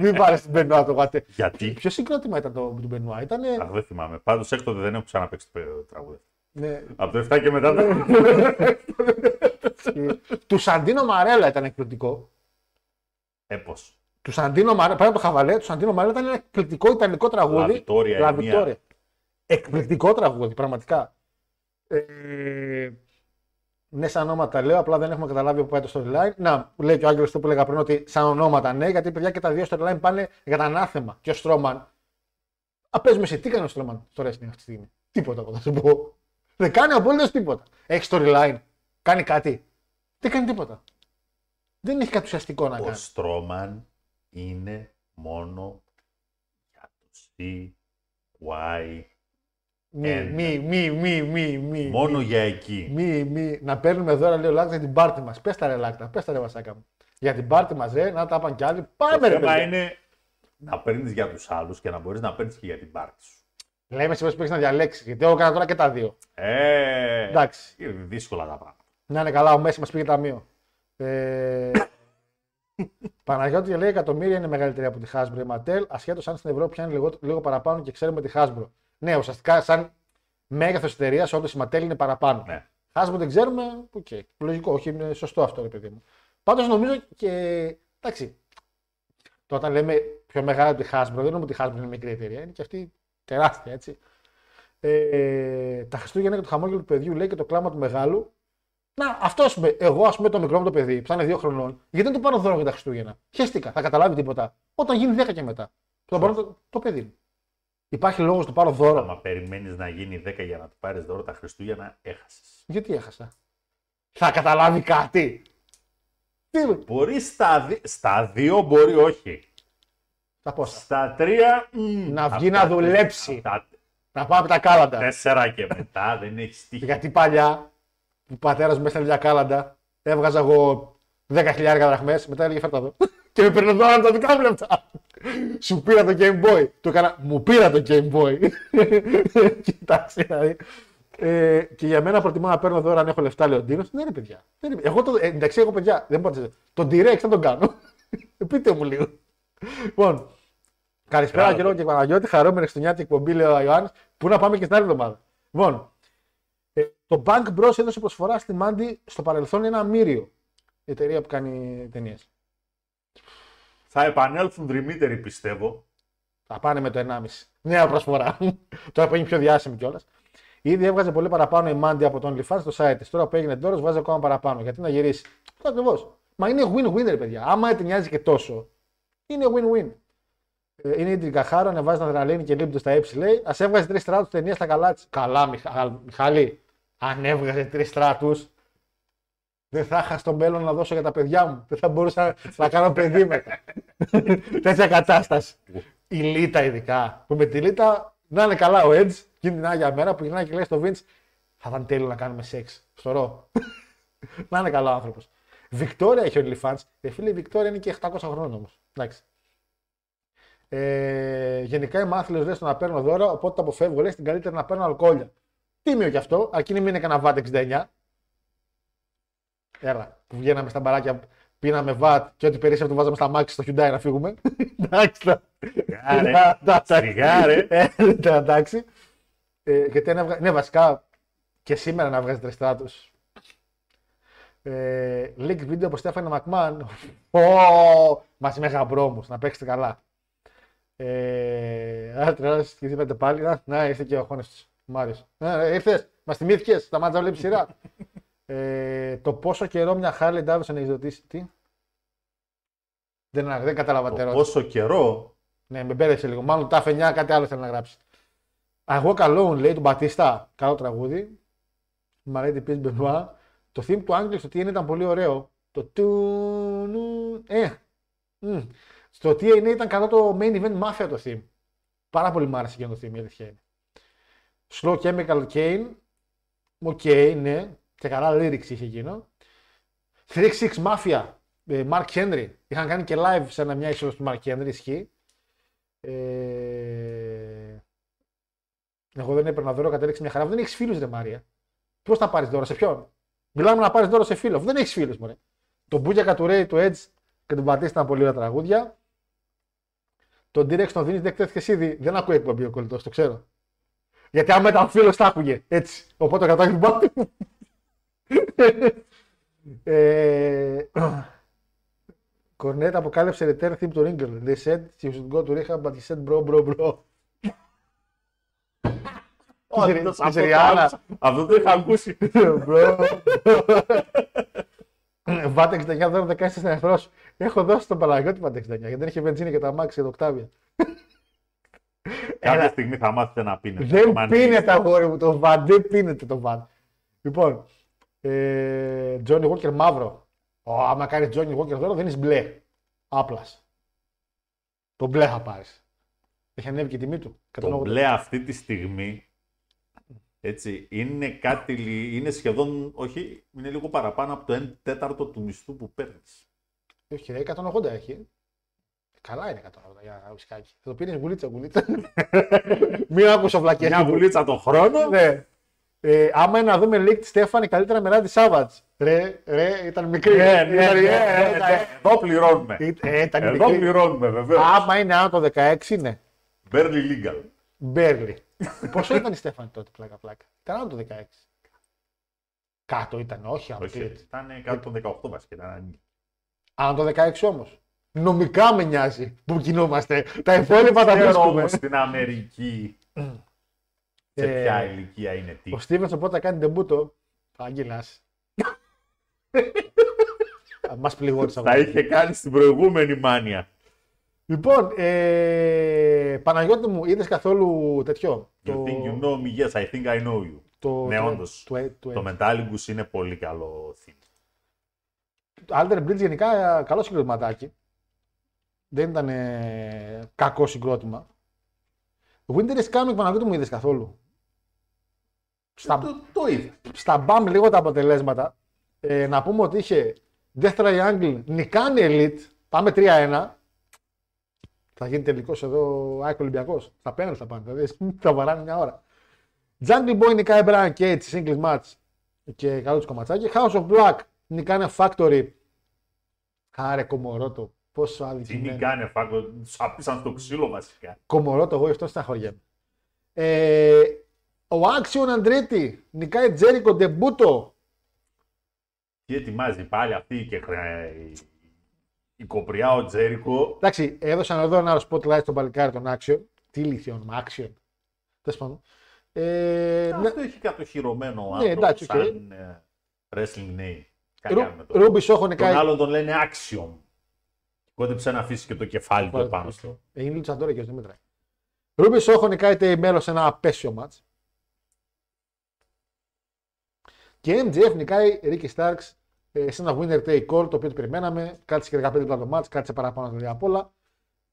μην βάλεις του Μπενουά το γατέ. Γιατί; Ποιο συγκρότημα ήταν το του Μπενουά, ήταν. Αχ, δεν θυμάμαι. Πάντως έκτοτε δεν έχω ξαναπέξει το τραγούδι. Ναι, Από το 7 και μετά. δεν- του Σαντίνο Μαρέλα ήταν εκπληκτικό. Ε, πώς; Του Σαντίνο Μαρέλα, πέρα από το χαβαλέ, του Σαντίνο Μαρέλα ήταν ένα εκπληκτικό ιταλικό τραγούδι. La Vittoria, La η μία. Vittoria. Εκπληκτικό τραγούδι, πραγματικά. Ε, ναι, σαν ονόματα λέω, απλά δεν έχουμε καταλάβει που πάει το storyline. Να, λέει και ο Άγγελος αυτό που έλεγα πριν, ότι σαν ονόματα ναι, γιατί παιδιά και τα δύο storyline πάνε για τα ανάθεμα. Και ο Στρόμαν. Α, πες με εσύ, τι κάνει ο Στρόμαν στο wrestling αυτή τη στιγμή; Τίποτα, εγώ θα σου πω. Δεν κάνει απολύτως τίποτα. Έχει storyline. Κάνει κάτι. Δεν κάνει τίποτα. Δεν έχει κάτι ουσιαστικό να Ο κάνει. Στρόμαν είναι μόνο για το CY. Μη, ένα. μη, μη, μη, μη, μη. Μόνο μη, για εκεί. Μη, μη. Να παίρνουμε δώρα, λέει ο Λάκτα, για την πάρτη μας. Πες τα ρε Λάκτα, πες τα ρε Βασάκα μου. Για την πάρτη μας, ρε, να τα πάνε κι άλλοι. Το Πάμε ρε θέμα παιδιά. είναι να παίρνεις για τους άλλους και να μπορείς να παίρνεις και για την πάρτη σου. Λέμε εσύ που έχεις να διαλέξεις. Γιατί εγώ έκανα τώρα και τα δύο. Ε, Εντάξει. Είναι δύσκολα τα πράγματα. Να είναι καλά, ο Μέσι μας πήγε ταμείο. Ε... [LAUGHS] Παναγιώτη λέει εκατομμύρια είναι μεγαλύτερη από τη Hasbro η Mattel, ασχέτως αν στην Ευρώπη πιάνει λίγο, λίγο παραπάνω και ξέρουμε τη Hasbro. Ναι, ουσιαστικά σαν μέγεθος εταιρείας, όντως η Mattel είναι παραπάνω. Ναι. Hasbro δεν ξέρουμε, οκ. Λογικό, όχι, είναι σωστό αυτό, ρε παιδί μου. Πάντως νομίζω και. Εντάξει. Το όταν λέμε πιο μεγάλη από τη Hasbro, δεν εννοούμε ότι η Hasbro είναι μικρή εταιρεία, είναι και αυτή τεράστια, έτσι. Ε, τα Χριστούγεννα και το χαμόγελο του παιδιού λέει και το κλάμα του μεγάλου να, αυτό ας πούμε, εγώ ας πούμε το μικρό μου το παιδί που θα είναι δύο χρονών, γιατί δεν του πάρω δώρο για τα Χριστούγεννα. Χαίστηκα, θα καταλάβει τίποτα. Όταν γίνει 10 και μετά. Το πάρω το, το παιδί μου. Υπάρχει λόγος να του πάρω δώρο. Άμα περιμένεις να γίνει 10 για να του πάρεις δώρο τα Χριστούγεννα, έχασες. Γιατί έχασα; Θα καταλάβει κάτι. Τι Μπορεί στα, δι- στα δύο, μπορεί όχι. τα πόσα; Στα τρία. μμ, Να βγει αυτά- να δουλέψει. αυτά Να πάμε από τα κάλαντα. τέσσερα και μετά [LAUGHS] δεν έχει τύχη. Γιατί παλιά που ο πατέρας μου έστελνε για κάλαντα, έβγαζα εγώ 10.000 δραχμές, μετά έλεγε φέρτα εδώ. [LAUGHS] και με παίρνω δώρα τα δικά μου λεπτά. Σου πήρα το Game Boy. Του έκανα, μου πήρα το Game Boy. [LAUGHS] Κοιτάξτε, δηλαδή. Ε, και για μένα προτιμώ να παίρνω δώρα αν έχω λεφτά, λέει ο Ντίνος. Ναι, ρε παιδιά. Δεν είναι- Εγώ το, ε, εντάξει, έχω παιδιά. Δεν μπορώ να σας- Το direct δεν τον κάνω. [LAUGHS] Πείτε μου λίγο. Λοιπόν, καλησπέρα Μπράβο. Γιώργο και Παναγιώτη. Χαρούμενη Χριστουγεννιάτικη εκπομπή, λέει ο Ιωάννης. Πού να πάμε και στην άλλη εβδομάδα. Λοιπόν, ε, το Bank Bros έδωσε προσφορά στη Mandy στο παρελθόν ένα μύριο. Η εταιρεία που κάνει ταινίες. Θα επανέλθουν δρυμύτεροι, πιστεύω. Θα πάνε με το 1,5. Νέα προσφορά. [LAUGHS] Τώρα που είναι πιο διάσημη κιόλας. Ήδη έβγαζε πολύ παραπάνω η Mandy από τον OnlyFans στο site της. Τώρα που έγινε τώρα, βάζει ακόμα παραπάνω. Γιατί να γυρίσει. Αυτό ακριβώς. Μα είναι win-win, ρε παιδιά. Άμα την νοιάζει και τόσο, είναι win-win. Ε, Είναι η Τρικαχάρο, ανεβάζει την αδραλίνη και λείπει στα έψη, λέει. Α έβγαζε τρεις στράτους ταινίας στα καλά τη. Καλά, Μιχα... Μιχαλή. Αν έβγαζε τρεις στράτους, δεν θα είχα στο μέλλον να δώσω για τα παιδιά μου. Δεν θα μπορούσα να κάνω παιδί μετά. [LAUGHS] Τέτοια κατάσταση. Η Λίτα ειδικά. Που με τη Λίτα να είναι καλά ο Edge, γίνει την Άγια μέρα που γυρνάει και λέει στο Vince, θα ήταν τέλειο να κάνουμε σεξ. Στο ρο. [LAUGHS] να είναι καλά ο άνθρωπος. Βικτόρια έχει OnlyFans. Ε, φίλε, η Βικτόρια είναι και 800 χρόνων όμως. Εντάξει. Ε, γενικά είμαι άθλιο λέει στο να παίρνω δώρα, οπότε το αποφεύγω. Λέει στην καλύτερη να παίρνω αλκοόλια. Τίμιο κι αυτό, αρκεί να μην είναι κανένα βάτ 69. Έλα, που βγαίναμε στα μπαράκια, πίναμε βάτ και ό,τι περίσσευε το βάζαμε στα μάξι στο Hyundai να φύγουμε. [LAUGHS] Εντάξει. τα- Σιγάρε, Εντάξει. σιγάρε. Ε, Εντάξει. Ε, γιατί αν έβγα... Ναι, βασικά και σήμερα να βγάζει τρεστά του. Ε, link βίντεο από Στέφανη Μακμάν. Ω, μαζί με γαμπρόμου, να παίξετε καλά. Ε, άρα τρελάς και είπατε πάλι. Να, να ήρθε και ο Χώνες του. Μάριος. Ε, ήρθες, μας θυμήθηκες, σταμάτησα να βλέπεις σειρά. Ε, το πόσο καιρό μια Harley Davidson έχει ζωτήσει. Τι; Δεν, δεν κατάλαβα την Το ερώτηση. πόσο καιρό; Ναι, με μπέρδεψε λίγο. Μάλλον τα 9 κάτι άλλο θέλει να γράψει. Εγώ καλό λέει τον Μπατίστα. Καλό τραγούδι. Μαρέτη Πίς Μπενουά. Το theme του Άγγλου στο TN ήταν πολύ ωραίο. Το του. νου- Ε. μ. Στο TNA ήταν καλό το main event Mafia το theme. Πάρα πολύ μ' άρεσε και το theme, η αλήθεια είναι. Slow Chemical Kane. Οκ, ναι. Και καλά lyrics είχε εκείνο. 3-6 Mafia. ε, Mark Henry. Είχαν κάνει και live σε ένα μια είσοδο του Mark Henry, ισχύει. Ε... Εγώ δεν έπαιρνα δώρο, κατέληξε μια χαρά. Δεν έχεις φίλους, ρε Μάρια. Πώς θα πάρεις δώρο, σε ποιον; Μιλάμε να πάρεις δώρο σε φίλο. Δεν έχεις φίλους, μωρέ. Το Booyaka του Ray, του Edge και τον Μπατίστα ήταν πολύ ωραία τραγούδια. Τον Direct τον δίνει, δεν εκτέθηκε ήδη. Δεν ακούει εκπομπή ο κολλητός, το ξέρω. Γιατί άμα ήταν φίλος, τα άκουγε. Έτσι. Οπότε κρατάει την πάτη. Ε, Κορνέτ αποκάλυψε return theme του Ringle. They said you should go to rehab, but he said bro, bro, bro. Όντως, Της αυτό το Ριάννα. άκουσα. Αυτό το είχα ακούσει. Bro. Βάτε 69 δώρο 16 στην εχθρό σου. Έχω δώσει τον Παναγιώτη Βάτε 69 γιατί δεν είχε βενζίνη και τα μάξι και το οκτάβια. Κάποια Έλα. στιγμή θα μάθετε να πίνετε. Δεν Μαν- πίνεται αγόρι μου το βαν, δεν πίνεται το βαν. Λοιπόν, ε, Johnny Walker μαύρο. Ω, άμα κάνεις Johnny Walker τώρα δεν είσαι μπλε. Άπλας. Το μπλε θα πάρεις. Έχει ανέβει και η τιμή του. Το 180. μπλε αυτή τη στιγμή έτσι, είναι κάτι, λι- είναι σχεδόν, όχι, είναι λίγο παραπάνω από το 1 τέταρτο του μισθού που παίρνεις. Όχι, ρε, 180 έχει. Καλά είναι 180 για ένα ουσκάκι. Θα το πήρες γουλίτσα, γουλίτσα. [LAUGHS] Μην άκουσα βλακές. Μια βουλίτσα το χρόνο. Ναι. Ε, άμα είναι να δούμε leaked Στέφανη καλύτερα με Ράντι Σάβατζ. Ρε, ρε, ήταν μικρή. Ναι, ναι, Ήταν- ναι, ε, ναι, ήταν- ναι. Εδώ πληρώνουμε. ε, ήταν Εδώ μικρή. πληρώνουμε βεβαίως. Άμα είναι άνω το 16, ναι. Barely legal. Μπέρλι. Πόσο ήταν η Στέφανη τότε, πλάκα πλάκα. Ήταν άνω το 16. Κάτω ήταν, όχι άνω. Όχι, ήταν 118 βασικά. Ήταν ανήλικη. Άνω το 16 όμως. Νομικά με νοιάζει που κινούμαστε. Τα υπόλοιπα τα Ξέρω βρίσκουμε. όμως στην Αμερική [CLEARS THROAT] σε Ε, ποια ηλικία είναι τι; Ο Στίβενς οπότε θα κάνει τεμπούτο. [LAUGHS] Θα αγγελάσει. Μας πληγώνει Τα είχε κάνει στην προηγούμενη μάνια. Λοιπόν, ε, Παναγιώτη μου, είδες καθόλου τέτοιο; You think you know me, yes, I think I know you. το, Ναι, το- όντως. το- το- Το Mentalicus είναι πολύ καλό theme. Το Alter Bridge γενικά καλό συγκροτηματάκι. Δεν ήταν ε, κακό συγκρότημα. Winter is coming, Παναγιώτη μου, είδες καθόλου; Στα, Το, το είδα. στα μπαμ λίγο τα αποτελέσματα. Ε, να πούμε ότι είχε Death Triangle, νικάνε Elite, πάμε 3-1. Θα γίνει τελικός εδώ Άκη Ολυμπιακός. Θα πέναλτι θα πάνε. Δηλαδή θα βαράνε μια ώρα. Jungle Boy νικάει Brian Cage, singles match και καλό του κομματσάκι. House of Black νικάνε Factory. Άρε κομορότο. Πόσο Τι αδικημένο. κάνει φάκο, του άπησαν στο ξύλο βασικά. Κομορότο, εγώ γι' αυτό στεναχωριέμαι. Ε, ο Action Andretti νικάει Jericho Debuto. Τι ετοιμάζει πάλι αυτή και χρε... η- η κοπριά ο Τζέρικο. Εντάξει, έδωσαν εδώ ένα άλλο spotlight στο παλικάρι τον Action. Τι ηλίθιο όνομα, Action. Τέλος πάντων. Ε, ναι, Αυτό έχει κατοχυρωμένο ο Ναι, άνθρωπος εντάξει, οκ. σαν ε, wrestling name. Τι να κάνουμε Ρου- τώρα. Ruby Soho Τον νικάει. άλλον τον λένε Axiom. Κόντεψε να αφήσει και το κεφάλι του επάνω στο. Ε, Είναι λουτσαντόρα και δεν μετράει. Ruby Soho νικάει Melo σε ένα απαίσιο match. Και MJF νικάει Ricky Starks ε, σε ένα winner take all το οποίο το περιμέναμε. Κάτσε και 15 λεπτά το match, κάτσε παραπάνω δηλαδή απ' όλα.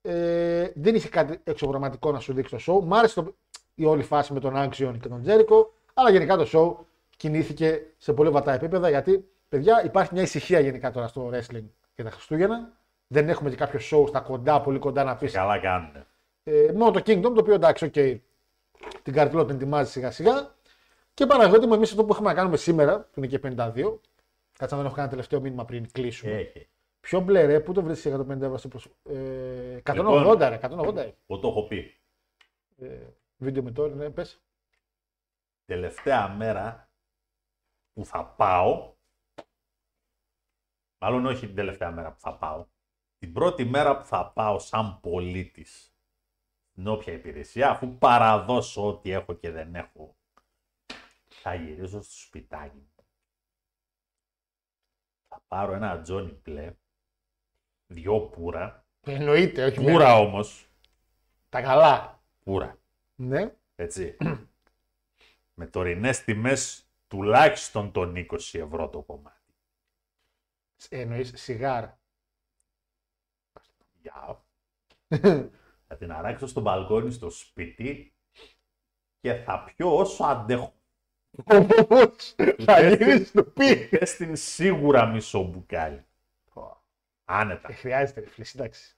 Ε, δεν είχε κάτι εξωπραγματικό να σου δείξει το show. Μ' άρεσε το, η όλη φάση με τον Action και τον Jericho, αλλά γενικά το show κινήθηκε σε πολύ βατά επίπεδα γιατί, παιδιά, υπάρχει μια ησυχία γενικά τώρα στο wrestling για τα Χριστούγεννα. Δεν έχουμε και κάποιο show στα κοντά, πολύ κοντά να πεις Καλά κάνουνε. ε, μόνο το Kingdom, το οποίο εντάξει, οκ, την καρτιλό την ετοιμάζει σιγά σιγά. Και Παναγιώτη μου, εμείς αυτό που έχουμε να κάνουμε σήμερα, που είναι και 52, κάτσα να δεν έχω κάνει τελευταίο μήνυμα πριν κλείσουμε. Έχει. Ποιο μπλε ρε, πού το βρίσκεις 150 ευρώ στο προσ... ε, 180 Λοιπόν. ρε, 180 έχει. Εγώ το έχω πει. Ε, βίντεο με τώρα, ναι, πες. Τελευταία μέρα που θα πάω. Μάλλον όχι την τελευταία μέρα που θα πάω. Την πρώτη μέρα που θα πάω σαν πολίτης στην όποια υπηρεσία, αφού παραδώσω ό,τι έχω και δεν έχω, θα γυρίσω στο σπιτάκι μου. Θα πάρω ένα Τζόνι Πλε, δυο πουρα, Εννοείται, όχι πουρα μία. όμως, Τα καλά. πουρα, Ναι. έτσι. [CLEARS THROAT] Με τωρινές τιμές τουλάχιστον των 20 ευρώ το κομμάτι. Εννοείς σιγάρ. Για. [LAUGHS] θα την αράξω στο μπαλκόνι στο σπίτι και θα πιω όσο αντέχω. Όμως, θα γυρίσεις στο πει. Και στην σίγουρα μισό μπουκάλι. Άνετα. Ε, χρειάζεται ρε φίλε, εντάξει.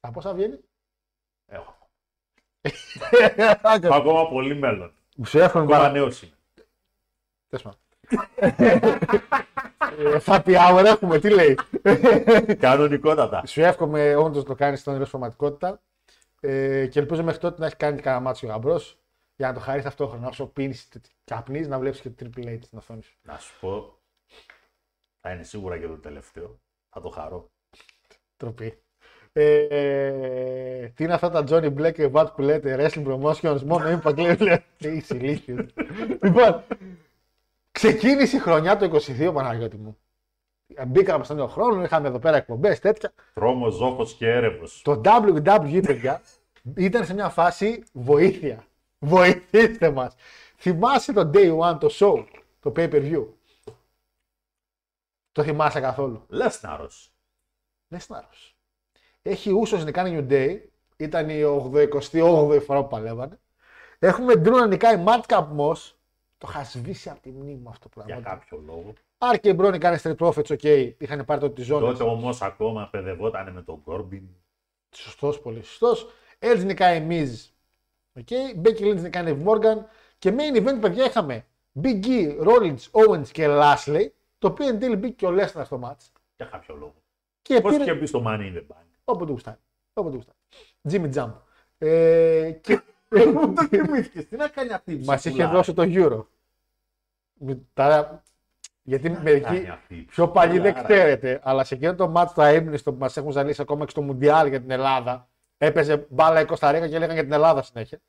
Τα πόσα βγαίνει; Έχω. Έχω ακόμα πολύ μέλλον. Σου εύχομαι Ακόμα πάρα νέος είμαι. Τέλος πάντων. Ε, Happy hour έχουμε, τι λέει. Κανονικότατα. Σου εύχομαι όντως να το κάνεις στον ήλιος πραγματικότητα. Ε, και ελπίζω μέχρι τότε να έχει κάνει κανένα μάτσο γαμπρός για να το χαρίσει ταυτόχρονα. Όσο πίνεις και καπνίζεις, να βλέπεις και το Triple H στην οθόνη σου. Να σου πω, θα είναι σίγουρα και το τελευταίο. Θα το χαρώ. Τροπή. Ε, τι είναι αυτά τα Johnny Black και What που λέτε, Wrestling Promotions, μόνο Impact λέει, λέει, είσαι ηλίθιος. λοιπόν, ξεκίνησε η χρονιά το 22 Παναγιώτη μου. Μπήκαμε στον νέο χρόνο, είχαμε εδώ πέρα εκπομπές, τέτοια. Τρόμος, ζόχος και έρευος. Το WWE, παιδιά, ήταν σε μια φάση βοήθεια. Βοηθήστε μας. Θυμάσαι το Day One, το show, το pay-per-view; Το θυμάσαι καθόλου; Λέσναρο. Λέσναρο. Έχει ούσος να κάνει New Day. Ήταν η 88η φορά που παλεύανε. Έχουμε Drew να νικάει Madcap Moss. Το είχα σβήσει από τη μνήμη μου αυτό το Για πράγμα. κάποιο λόγο. RK-Bro νικάει Street Profits, οκ. Είχαν πάρει το τη ζώνη. Τότε όμως ακόμα παιδευόταν με τον Κόρμπιν. Σωστός, πολύ σωστός. Edge νικάει Miz. Okay. Becky Lynch νικάει Liv Morgan. Και main event, παιδιά, είχαμε Big E, Rollins, Owens και Lashley. Το οποίο εν τέλει μπήκε και ο Lesnar στο match. Για κάποιο λόγο. Και Πώς πήρε... είχε μπει στο Money in the Bank; Όπου του γουστάει. Όπου του γουστάει. Jimmy Jump. Ε, και... [LAUGHS] Μου το θυμήθηκες. Τι να κάνει αυτή η Μας είχε ψυχούλα. δώσει το Euro. Μη- Τώρα, γιατί κάνει μερικοί αυτή η πιο παλιοί δεν ψυχούλα, ξέρετε, αλλά σε εκείνο το match το αείμνηστο που μας έχουν ζαλίσει ακόμα και στο Μουντιάλ για την Ελλάδα, έπαιζε μπάλα η Κωνσταντίνα και έλεγαν για την Ελλάδα συνέχεια.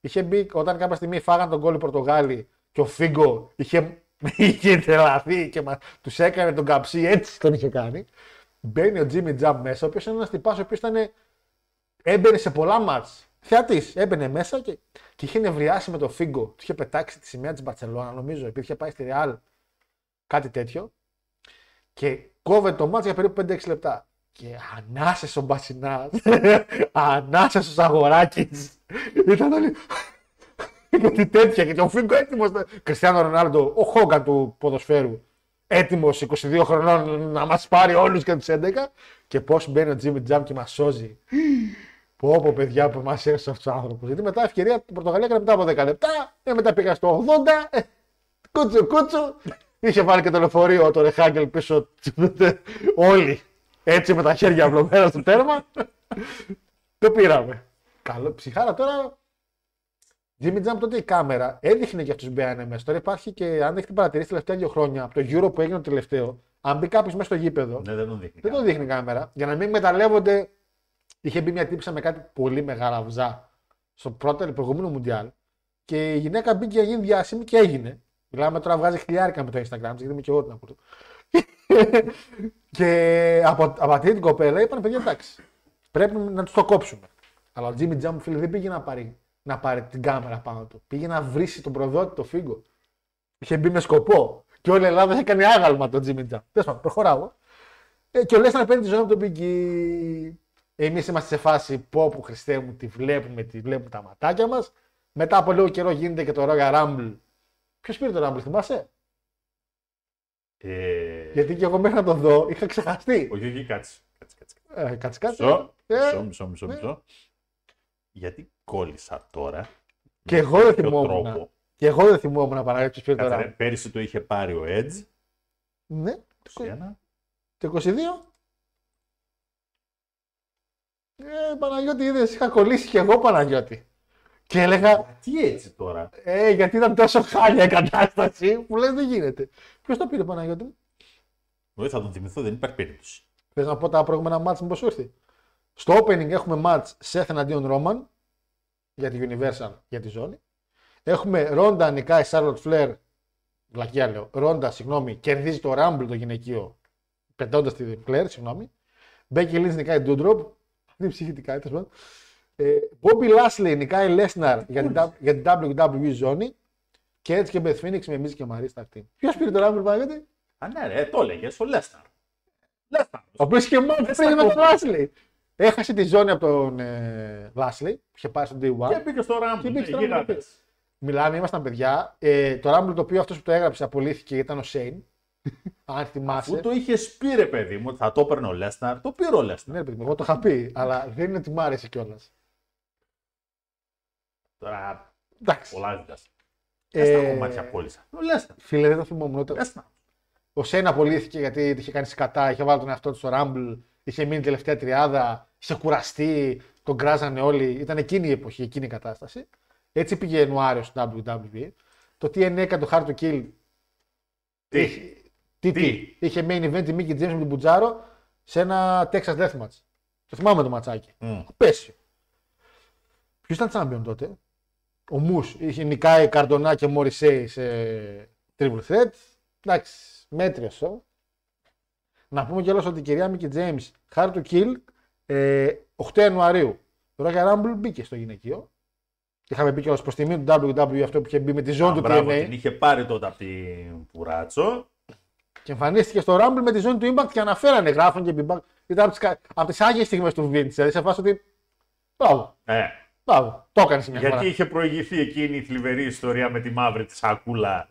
Είχε μπει όταν κάποια στιγμή φάγαν τον κόλλη οι Πορτογάλοι και ο Φίγκο είχε, [LAUGHS] είχε τρελαθεί και τους έκανε τον καψί, έτσι τον είχε κάνει. Μπαίνει ο Τζίμι Τζαμπ μέσα, ο οποίος είναι ένας τυπάς ο οποίος ήταν. Έμπαινε σε πολλά μάτς. Θεατής. Έμπαινε μέσα και, και είχε νευριάσει με το Φίγκο. Του είχε πετάξει τη σημαία της Μπαρσελόνα, νομίζω, επειδή είχε πάει στη Ρεάλ. Κάτι τέτοιο. Και κόβε το μάτς για περίπου 5-6 λεπτά. Και ανάσες ο Μπασινάς, [LAUGHS] ανάσες ο Σαγοράκης. Ήταν όλοι... [LAUGHS] Κάτι τέτοια. Και ο Φίγκο έτοιμος. Κριστιανό Ρονάλντο, ο Χόγκαν του ποδοσφαίρου. Έτοιμος 22 χρονών να μας πάρει όλους και τους 11. Και πώς μπαίνει ο Τζίμι Τζαμ και μας σώζει. Πω πω παιδιά που μας έρθει αυτός ο άνθρωπος. Γιατί μετά ευκαιρία την Πορτογαλία έκανε μετά από 10 λεπτά. Ε, μετά πήγα στο 80. Ε, κούτσου κούτσου. Είχε βάλει και το λεωφορείο το Ρεχάγκελ πίσω. Όλοι. Έτσι με τα χέρια απλωμένα στο τέρμα. το πήραμε. Καλό ψυχάρα τώρα. Jimmy Jump τότε η κάμερα έδειχνε και αυτού μπαίνανε μέσα. Τώρα υπάρχει και αν έχετε παρατηρήσει τα τελευταία δύο χρόνια από το Euro που έγινε το τελευταίο, αν μπει κάποιος μέσα στο γήπεδο, Ναι, δεν τον δείχνει. δεν το δείχνει η κάμερα. Για να μην μεταλλεύονται, είχε μπει μια τύψα με κάτι πολύ μεγάλα βζά στο πρώτο προηγούμενο Μουντιάλ. Και η γυναίκα μπήκε για να γίνει διάσημη και έγινε. Μιλάμε τώρα βγάζει χιλιάρικα με το Instagram, της, γιατί είμαι και εγώ την ακούω. Και από, από αυτή την κοπέλα είπαν παιδιά εντάξει, πρέπει να τους το κόψουμε. Αλλά ο Jimmy Jump φίλε δεν πήγε να πάρει, να πάρει την κάμερα πάνω του. Πήγε να βρήσει τον προδότη το φίγκο. Είχε μπει με σκοπό. Και όλη η Ελλάδα είχε κάνει άγαλμα τον Jimmy Jump. Τέλος πάντων, προχωράω. Ε, και ο Λέσνα παίρνει τη ζωή από τον Biggie. Εμείς είμαστε σε φάση πω που Χριστέ μου τη βλέπουμε, τη βλέπουμε τα ματάκια μας. Μετά από λίγο καιρό γίνεται και το Royal Rumble. Ποιος πήρε το Rumble, θυμάσαι; Ε, Γιατί και εγώ μέχρι να το δω είχα ξεχαστεί. Όχι, όχι, κάτσε. Κάτσε, κάτσε. Ε, κάτσε, κάτσε. Μισό, Ε, μισό, μισό, μισό, ναι. μισό. Γιατί κόλλησα τώρα. Και με εγώ δεν ποιο θυμόμουν. τρόπο. Και εγώ δεν θυμόμουν παραγωγή ποιο πήρε το Κάτσε, ρε, Rumble. πέρυσι το είχε πάρει ο Edge. Ναι, 21. το 22. Ε, Παναγιώτη, είδες, είχα κολλήσει και εγώ Παναγιώτη. Και έλεγα, Τι έτσι τώρα; ε, γιατί ήταν τόσο χάλια η κατάσταση που λες δεν γίνεται. Ποιος το πήρε Παναγιώτη μου; Όχι, θα τον θυμηθώ, δεν υπάρχει περίπτωση. Θες να πω τα προηγούμενα μάτς μήπως σου ήρθε; Στο opening έχουμε match Seth εναντίον Roman για τη Universal για τη ζώνη. Έχουμε Ronda νικάει Charlotte Flair. Βλακιά λέω. Ronda, συγγνώμη, κερδίζει το Rumble το γυναικείο πετώντας τη Flair, συγγνώμη. Becky Lynch νικάει Doudrop. Δεν ψυχητικά, τέλος πάντων. Ε, Bobby Lashley νικάει Lesnar για την, W- για την WWE ζώνη. Και έτσι και Beth Phoenix με Miz και Marie στα team. Ποιος πήρε το Rumble, Παναγιώτη; Α, ναι, ρε, το έλεγες ο Λέσναρ. Λέσναρ. Ο οποίος και μόνο πριν με τον Λάσλι. Έχασε τη ζώνη από τον ε, Λάσλι, που είχε πάει στον Και D1. μπήκε στο Rumble. Και μπήκε στο ναι, Rumble. γίγαντες. Μιλάμε, ήμασταν παιδιά. Ε, το Rumble το οποίο αυτός που το έγραψε απολύθηκε ήταν ο Σέιν. [LAUGHS] Αν θυμάσαι. Αφού το είχες πει, ρε παιδί μου, ότι θα το έπαιρνε ο Λέσναρ, το πήρε ο Λέσναρ. Ναι, ρε παιδί μου, εγώ το είχα πει, αλλά δεν είναι ότι μ' άρεσε κιόλας. Τώρα, Εντάξει. πολλά ζητάς. Ε, Ε... Στα κομμάτια κόλλησα. Ο Λέσναρ. Φίλε, δεν το θυμόμουν ούτε. Λέσναρ. Ο Σέιν απολύθηκε γιατί είχε κάνει σκατά, είχε βάλει τον εαυτό του στο Rumble, είχε μείνει τελευταία τριάδα, είχε κουραστεί, τον κράζανε όλοι. Ήταν εκείνη η εποχή, εκείνη η κατάσταση. Έτσι πήγε Ιανουάριο στο WWE. Το TNA έκανε το Hard to Kill. Τι; Είχε- Τι, τι; Τι; Είχε main event η Mickey James με τον Μπουτζάρο σε ένα Texas Deathmatch. Το θυμάμαι το ματσάκι. Μμ. Πέσιο. Ποιος ήταν champion τότε; Ο Μους είχε νικάει Καρντονά και Μωρισέη σε triple threat. Εντάξει, μέτριος show. Να πούμε κιόλας ότι η κυρία Μίκη James, hard to kill, ε, 8 Ιανουαρίου. Το Royal Rumble μπήκε στο γυναικείο. Είχαμε πει κιόλας προς τιμή του WWE αυτό που είχε μπει με τη ζώνη Α, του μπράβο, TNA. την είχε πάρει τότε από την Πουράτσο. Και εμφανίστηκε στο Rumble με τη ζώνη του Impact και αναφέρανε, γράφουν και Impact. Ήταν από τις άγιες στιγμές του Vince. Δηλαδή σε φάση ότι. Μπράβο. Ε, Μπράβο. Το έκανε μια γιατί φορά. είχε προηγηθεί εκείνη η θλιβερή ιστορία με τη μαύρη της σακούλα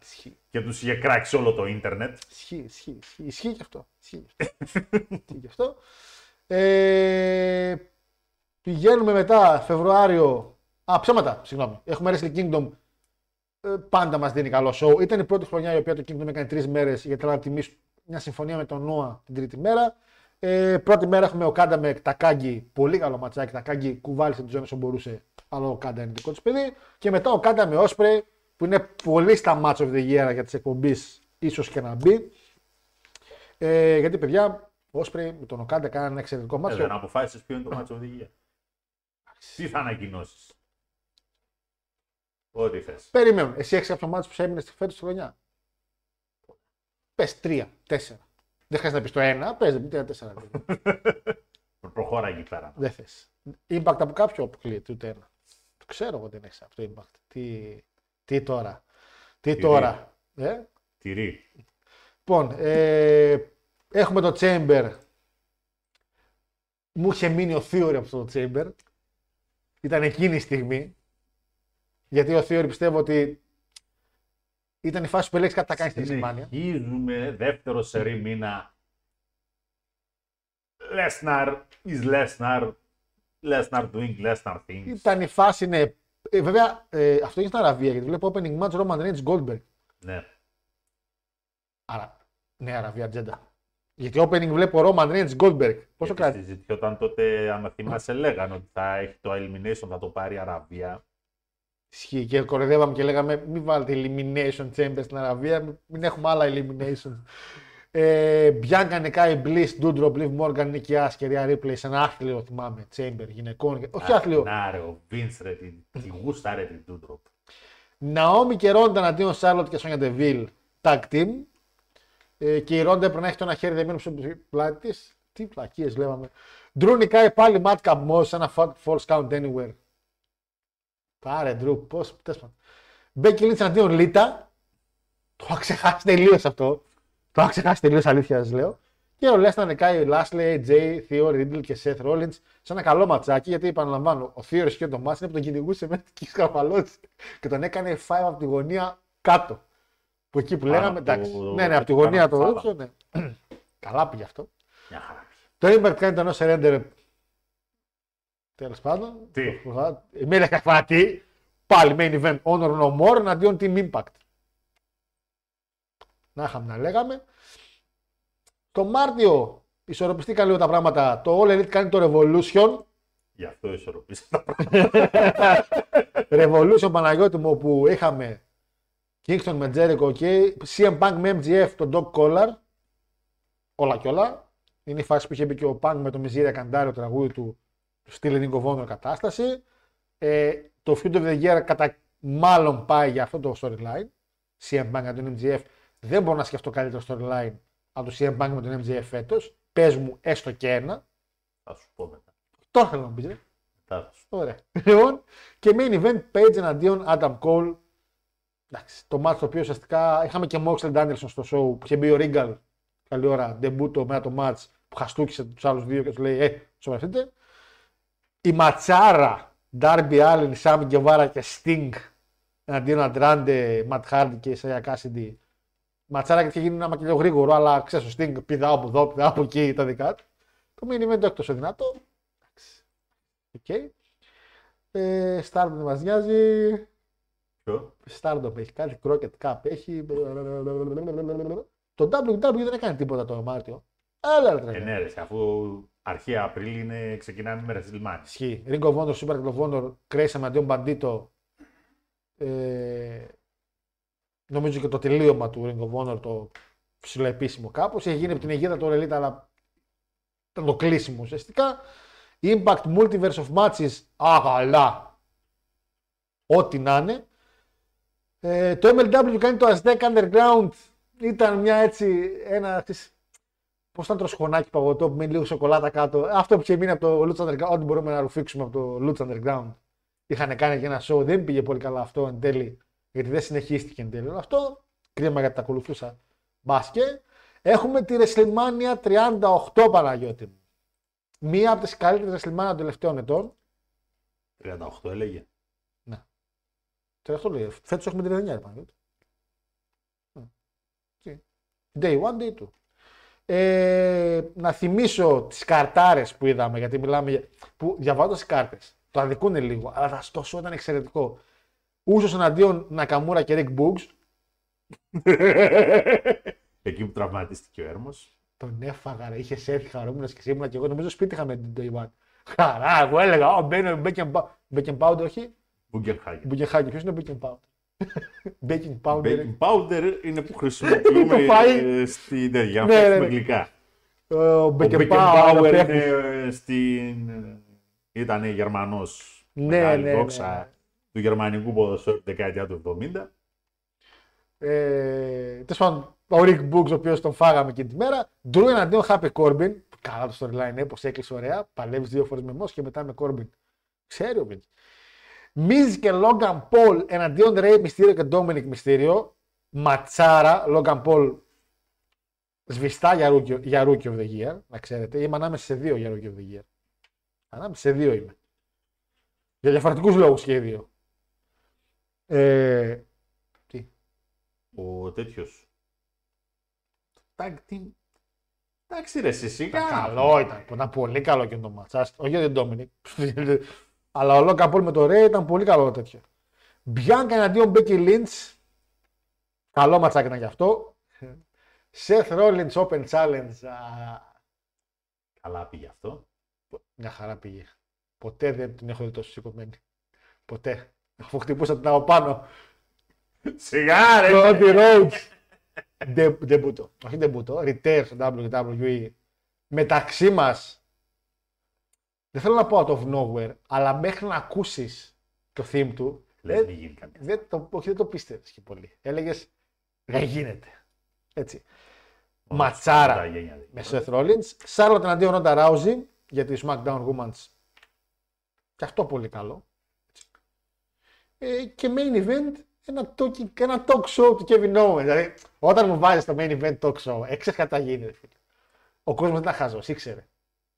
και τους είχε κράξει όλο το ίντερνετ. Ισχύει, ισχύει, ισχύει, ισχύει και αυτό. Ισχύει και αυτό. [LAUGHS] Ισχύει και αυτό. Ε, πηγαίνουμε μετά Φεβρουάριο. Α, ψέματα, συγγνώμη. Έχουμε Wrestling Kingdom. Ε, πάντα μας δίνει καλό show. Ήταν η πρώτη χρονιά η οποία το Kingdom έκανε τρεις μέρες γιατί θέλαμε να τιμήσουμε μια συμφωνία με τον Νόα την τρίτη μέρα. Ε, πρώτη μέρα έχουμε ο Κάντα με Τακάγκη. Πολύ καλό ματσάκι. Τακάγκη κουβάλισε τη ζώνη όσο μπορούσε. Αλλά ο Κάντα είναι δικό της παιδί. Και μετά ο Κάντα με Όσπρε που είναι πολύ στα match of the year για τις εκπομπή. ίσως και να μπει. Ε, γιατί παιδιά, ο Όσπρε με τον Οκάντα κάνανε ένα εξαιρετικό Ε, μάτσο. δεν αποφάσισες ποιο είναι το μάτσο οδηγία. Τι θα ανακοινώσεις. Ό,τι θες. Περιμένουν. Εσύ έχεις κάποιο μάτσο που σε έμεινε στη φέτος τη χρονιά; Πες τρία, τέσσερα. Δεν χρειάζεται να πεις το ένα, πες τρία, τέσσερα. [LAUGHS] Προχώρα εκεί πέρα. δεν θες. Impact από κάποιο αποκλείεται, ούτε ένα. Το ξέρω εγώ δεν έχει αυτό το impact. Τι, τι τώρα. Τι Τι τώρα. Ε; Τυρί. Λοιπόν, ε, έχουμε το Chamber. Μου είχε μείνει ο Theory από αυτό το Chamber. Ήταν εκείνη η στιγμή. Γιατί ο Theory πιστεύω ότι ήταν η φάση που έλεγες κάτι θα κάνεις στην Ισπανία. Συνεχίζουμε δεύτερο σερή μήνα. Lesnar is Lesnar. Lesnar doing Lesnar things. Ήταν η φάση, ναι. Ε, βέβαια, ε, αυτό είναι στην Αραβία γιατί βλέπω opening match Roman Reigns Goldberg. Ναι. Άρα, ναι, Αραβία ατζέντα. Γιατί opening βλέπω Roman Reigns Goldberg. Πόσο Γιατί κράτη. συζητιόταν τότε, αν θυμάσαι, λέγανε ότι θα έχει το Elimination, θα το πάρει η Αραβία. Ισχύει και κοροϊδεύαμε και λέγαμε μην βάλετε elimination chamber στην Αραβία, μην έχουμε άλλα elimination. Ε, Bianca νικάει Bliss, Doudrop, Liv Morgan, Nikki Ash και Rhea Ripley σε ένα άθλιο, θυμάμαι, chamber γυναικών. Όχι άθλιο. Να ρε, ο Vince ρε, τη, τη γούστα ρε την Doudrop. Ναόμι και Ρόντα αντίον Σάρλοτ και Σόνια Ντεβίλ, tag team. Ε, και η Ρόντα έπρεπε να έχει το ένα χέρι δεμένο στο πλάτη της. Τι πλακίες λέγαμε. Ντρού νικάει πάλι Matt Moss σε ένα fat- false count anywhere. Πάρε Ντρού, πώς. Μπέκι Λίντς αντίον Λίτα. Το είχα ξεχάσει τελείως αυτό. Το είχα ξεχάσει τελείως αλήθεια, σας λέω. Και ο Λέστα νικάει Λάσλε, Τζέι, Θείο, Ρίντλ και Σεθ Ρόλιντ σε ένα καλό ματσάκι. Γιατί επαναλαμβάνω, ο Θείο και το μάτι είναι που τον κυνηγούσε με την σκαφαλώτηση και τον έκανε 5 από τη γωνία κάτω. Που εκεί που Πάνω λέγαμε, από εντάξει. το- ναι, ναι, από τη πάνω γωνία από το το ρούψο, ναι. [CLEARS THROAT] Καλά πήγε αυτό. Μια χαρά. Το Impact κάνει το ενό surrender. Τέλος πάντων. Τι; Με έλεγα φάτη. Πάλι main event Honor No More εναντίον Team Impact. Να είχαμε να λέγαμε. Το Μάρτιο ισορροπιστήκαν λίγο τα πράγματα. Το All Elite κάνει το Revolution. Γι' αυτό ισορροπήσα τα [LAUGHS] πράγματα. Revolution Παναγιώτη μου που είχαμε Kingston με Jericho και CM Punk με MGF τον Doc Collar. Όλα και όλα. Είναι η φάση που είχε μπει και ο Punk με το Miseria Καντάριο τραγούδι του, του Still Ring of Honor κατάσταση. Ε, το Feud of the Year κατά μάλλον πάει για αυτό το storyline. CM Punk με τον MGF. Δεν μπορώ να σκεφτώ καλύτερο storyline από το CM Punk με τον MGF φέτος. Πες μου έστω και ένα. Θα σου πω μετά. Τώρα θέλω να μου πεις, ρε. Μετά θα σου πω. Ωραία. [LAUGHS] Λοιπόν, και main event Page εναντίον Adam Cole. Εντάξει, το match το οποίο ουσιαστικά είχαμε και Moxley Danielson στο show που είχε μπει ο Regal. Καλή ώρα, ντεμπούτο με το match που χαστούκισε τους άλλους δύο και τους λέει: Ε, σοβαρευτείτε. Η ματσάρα Darby Allin, Sammy Guevara και Sting εναντίον Αντράντε, Matt Hardy και Isaiah Cassidy. Ματσάρα και είχε γίνει ένα μακελιό γρήγορο, αλλά ξέρεις ο Sting πηδάω από εδώ, πηδάω από εκεί τα δικά του. Το main event έκτος δυνατό. Εντάξει. Οκ. Ε, Stardom δεν μας νοιάζει. Ποιο; Stardom έχει κάτι, Crockett Cup έχει. Το WW δεν έκανε τίποτα το Μάρτιο. Έλα ρε Ε, τρέλα. ναι, ρε, αφού αρχαία Απρίλη είναι, ξεκινάνε με WrestleMania. Ισχύει. Ring of Honor, Super Ring of Honor, Κρέισα με αντίον Μπαντίτο. Ε, νομίζω και το τελείωμα του Ring of Honor το ψηλοεπίσημο κάπως. Έχει γίνει από την αιγίδα του Elite, αλλά ήταν το κλείσιμο ουσιαστικά. Impact Multiverse of Matches, αγαλά. Ό,τι να είναι. Ε, το MLW κάνει το Aztec Underground. Ήταν μια έτσι, ένα της, Πώς ήταν το σχονάκι παγωτό που μένει λίγο σοκολάτα κάτω. Αυτό που είχε μείνει από το Lutz Underground, ό,τι μπορούμε να ρουφήξουμε από το Lutz Underground. Είχαν κάνει και ένα show, δεν πήγε πολύ καλά αυτό εν τέλει, γιατί δεν συνεχίστηκε εν τέλει όλο αυτό. Κρίμα γιατί τα ακολουθούσα μπάσκετ. Έχουμε τη WrestleMania 38 Παναγιώτη μου. Μία από τις καλύτερες WrestleMania των τελευταίων ετών. 38 έλεγε. Τώρα αυτό λέει. Φέτος έχουμε την 39 Παναγιώτη. Τι. Day one, day two. Ε, να θυμίσω τις καρτάρες που είδαμε, γιατί μιλάμε για. που διαβάζοντας τις κάρτες. Το αδικούν λίγο, αλλά θα τόσο ήταν εξαιρετικό. Ούσο εναντίον Νακαμούρα και Rick Boogs. [LAUGHS] Εκεί που τραυματίστηκε ο Έρμος. Τον έφαγα, ρε. είχες έρθει χαρούμενος και σήμερα και εγώ νομίζω σπίτι είχαμε την Day One. Χαρά, εγώ έλεγα, Ω, μπαίνει ο Μπέκεν Πάουντ, όχι. Μπουγκερχάγεν. Μπουκεχάκι, ποιος είναι ο Μπέκεν Πάουντ; Baking powder. Baking powder είναι που [LAUGHS] χρησιμοποιούμε Το φαΐ. ε, στην τέτοια, για να Ναι, ναι, φτιάξουμε ναι. γλυκά. Ο Ο Baking Baking Powder Power πρέπει- είναι ε, στην... ήταν Γερμανός. Ναι, μεγάλη ναι, ναι, δόξα ναι. του γερμανικού ποδοσφαίρου τη δεκαετία του 70. Ε, Τέλος πάντων, ο Rick Books, ο οποίος τον φάγαμε εκείνη τη μέρα. Drew εναντίον Happy Corbin. Καλά το storyline, πώ έκλεισε ωραία. Παλεύεις δύο φορές με Moss και μετά με Corbin. Ξέρει ο Vince. Miz και Logan Paul εναντίον Ray Mysterio και Dominic Mysterio. Ματσάρα, Logan Paul σβηστά για rookie, για rookie of the year, να ξέρετε. Είμαι ανάμεσα σε δύο για rookie of the year. Ανάμεσα σε δύο είμαι. Για διαφορετικούς λόγους και οι δύο. Ε, τι; Ο τέτοιος. Tag team. Εντάξει ρε εσύ σιγά. Ήταν καλό ήταν. Ήταν πολύ καλό και το μάτσα. Όχι για τον Ντόμινικ. Αλλά ο Λόγκα Πολ με το Ρέι ήταν πολύ καλό τέτοιο. Μπιάνκα εναντίον Μπέκι Λίντς. Καλό ματσάκι ήταν γι' αυτό. Seth Rollins Open Challenge. α, Καλά πήγε αυτό. Μια χαρά πήγε. Ποτέ δεν την έχω δει τόσο σηκωμένη. Ποτέ. Αφού χτυπούσα την από πάνω. Σιγά ρε. Cody Rhodes. Ντε- Ντεμπούτο. Όχι ντεμπούτο. Return στο WWE. Μεταξύ μας. Δεν θέλω να πω out of nowhere, αλλά μέχρι να ακούσεις το theme του. Λες ε, μη γίνει καμία. δεν το, όχι, δεν το πίστευες και πολύ. Έλεγες δεν γίνεται. Έτσι. Μόνο τα Ματσάρα γένια δεν με Seth Rollins. Σάρλοτ εναντίον Ronda Rousey για τη SmackDown Women's. Και αυτό πολύ καλό. Έτσι. Ε, και main event ένα, talking, ένα talk show του Kevin Owens. Δηλαδή, όταν μου βάζεις το main event talk show, έξερε τι θα γίνει. ρε φίλε. Ο κόσμος δεν ήταν χαζό, ήξερε.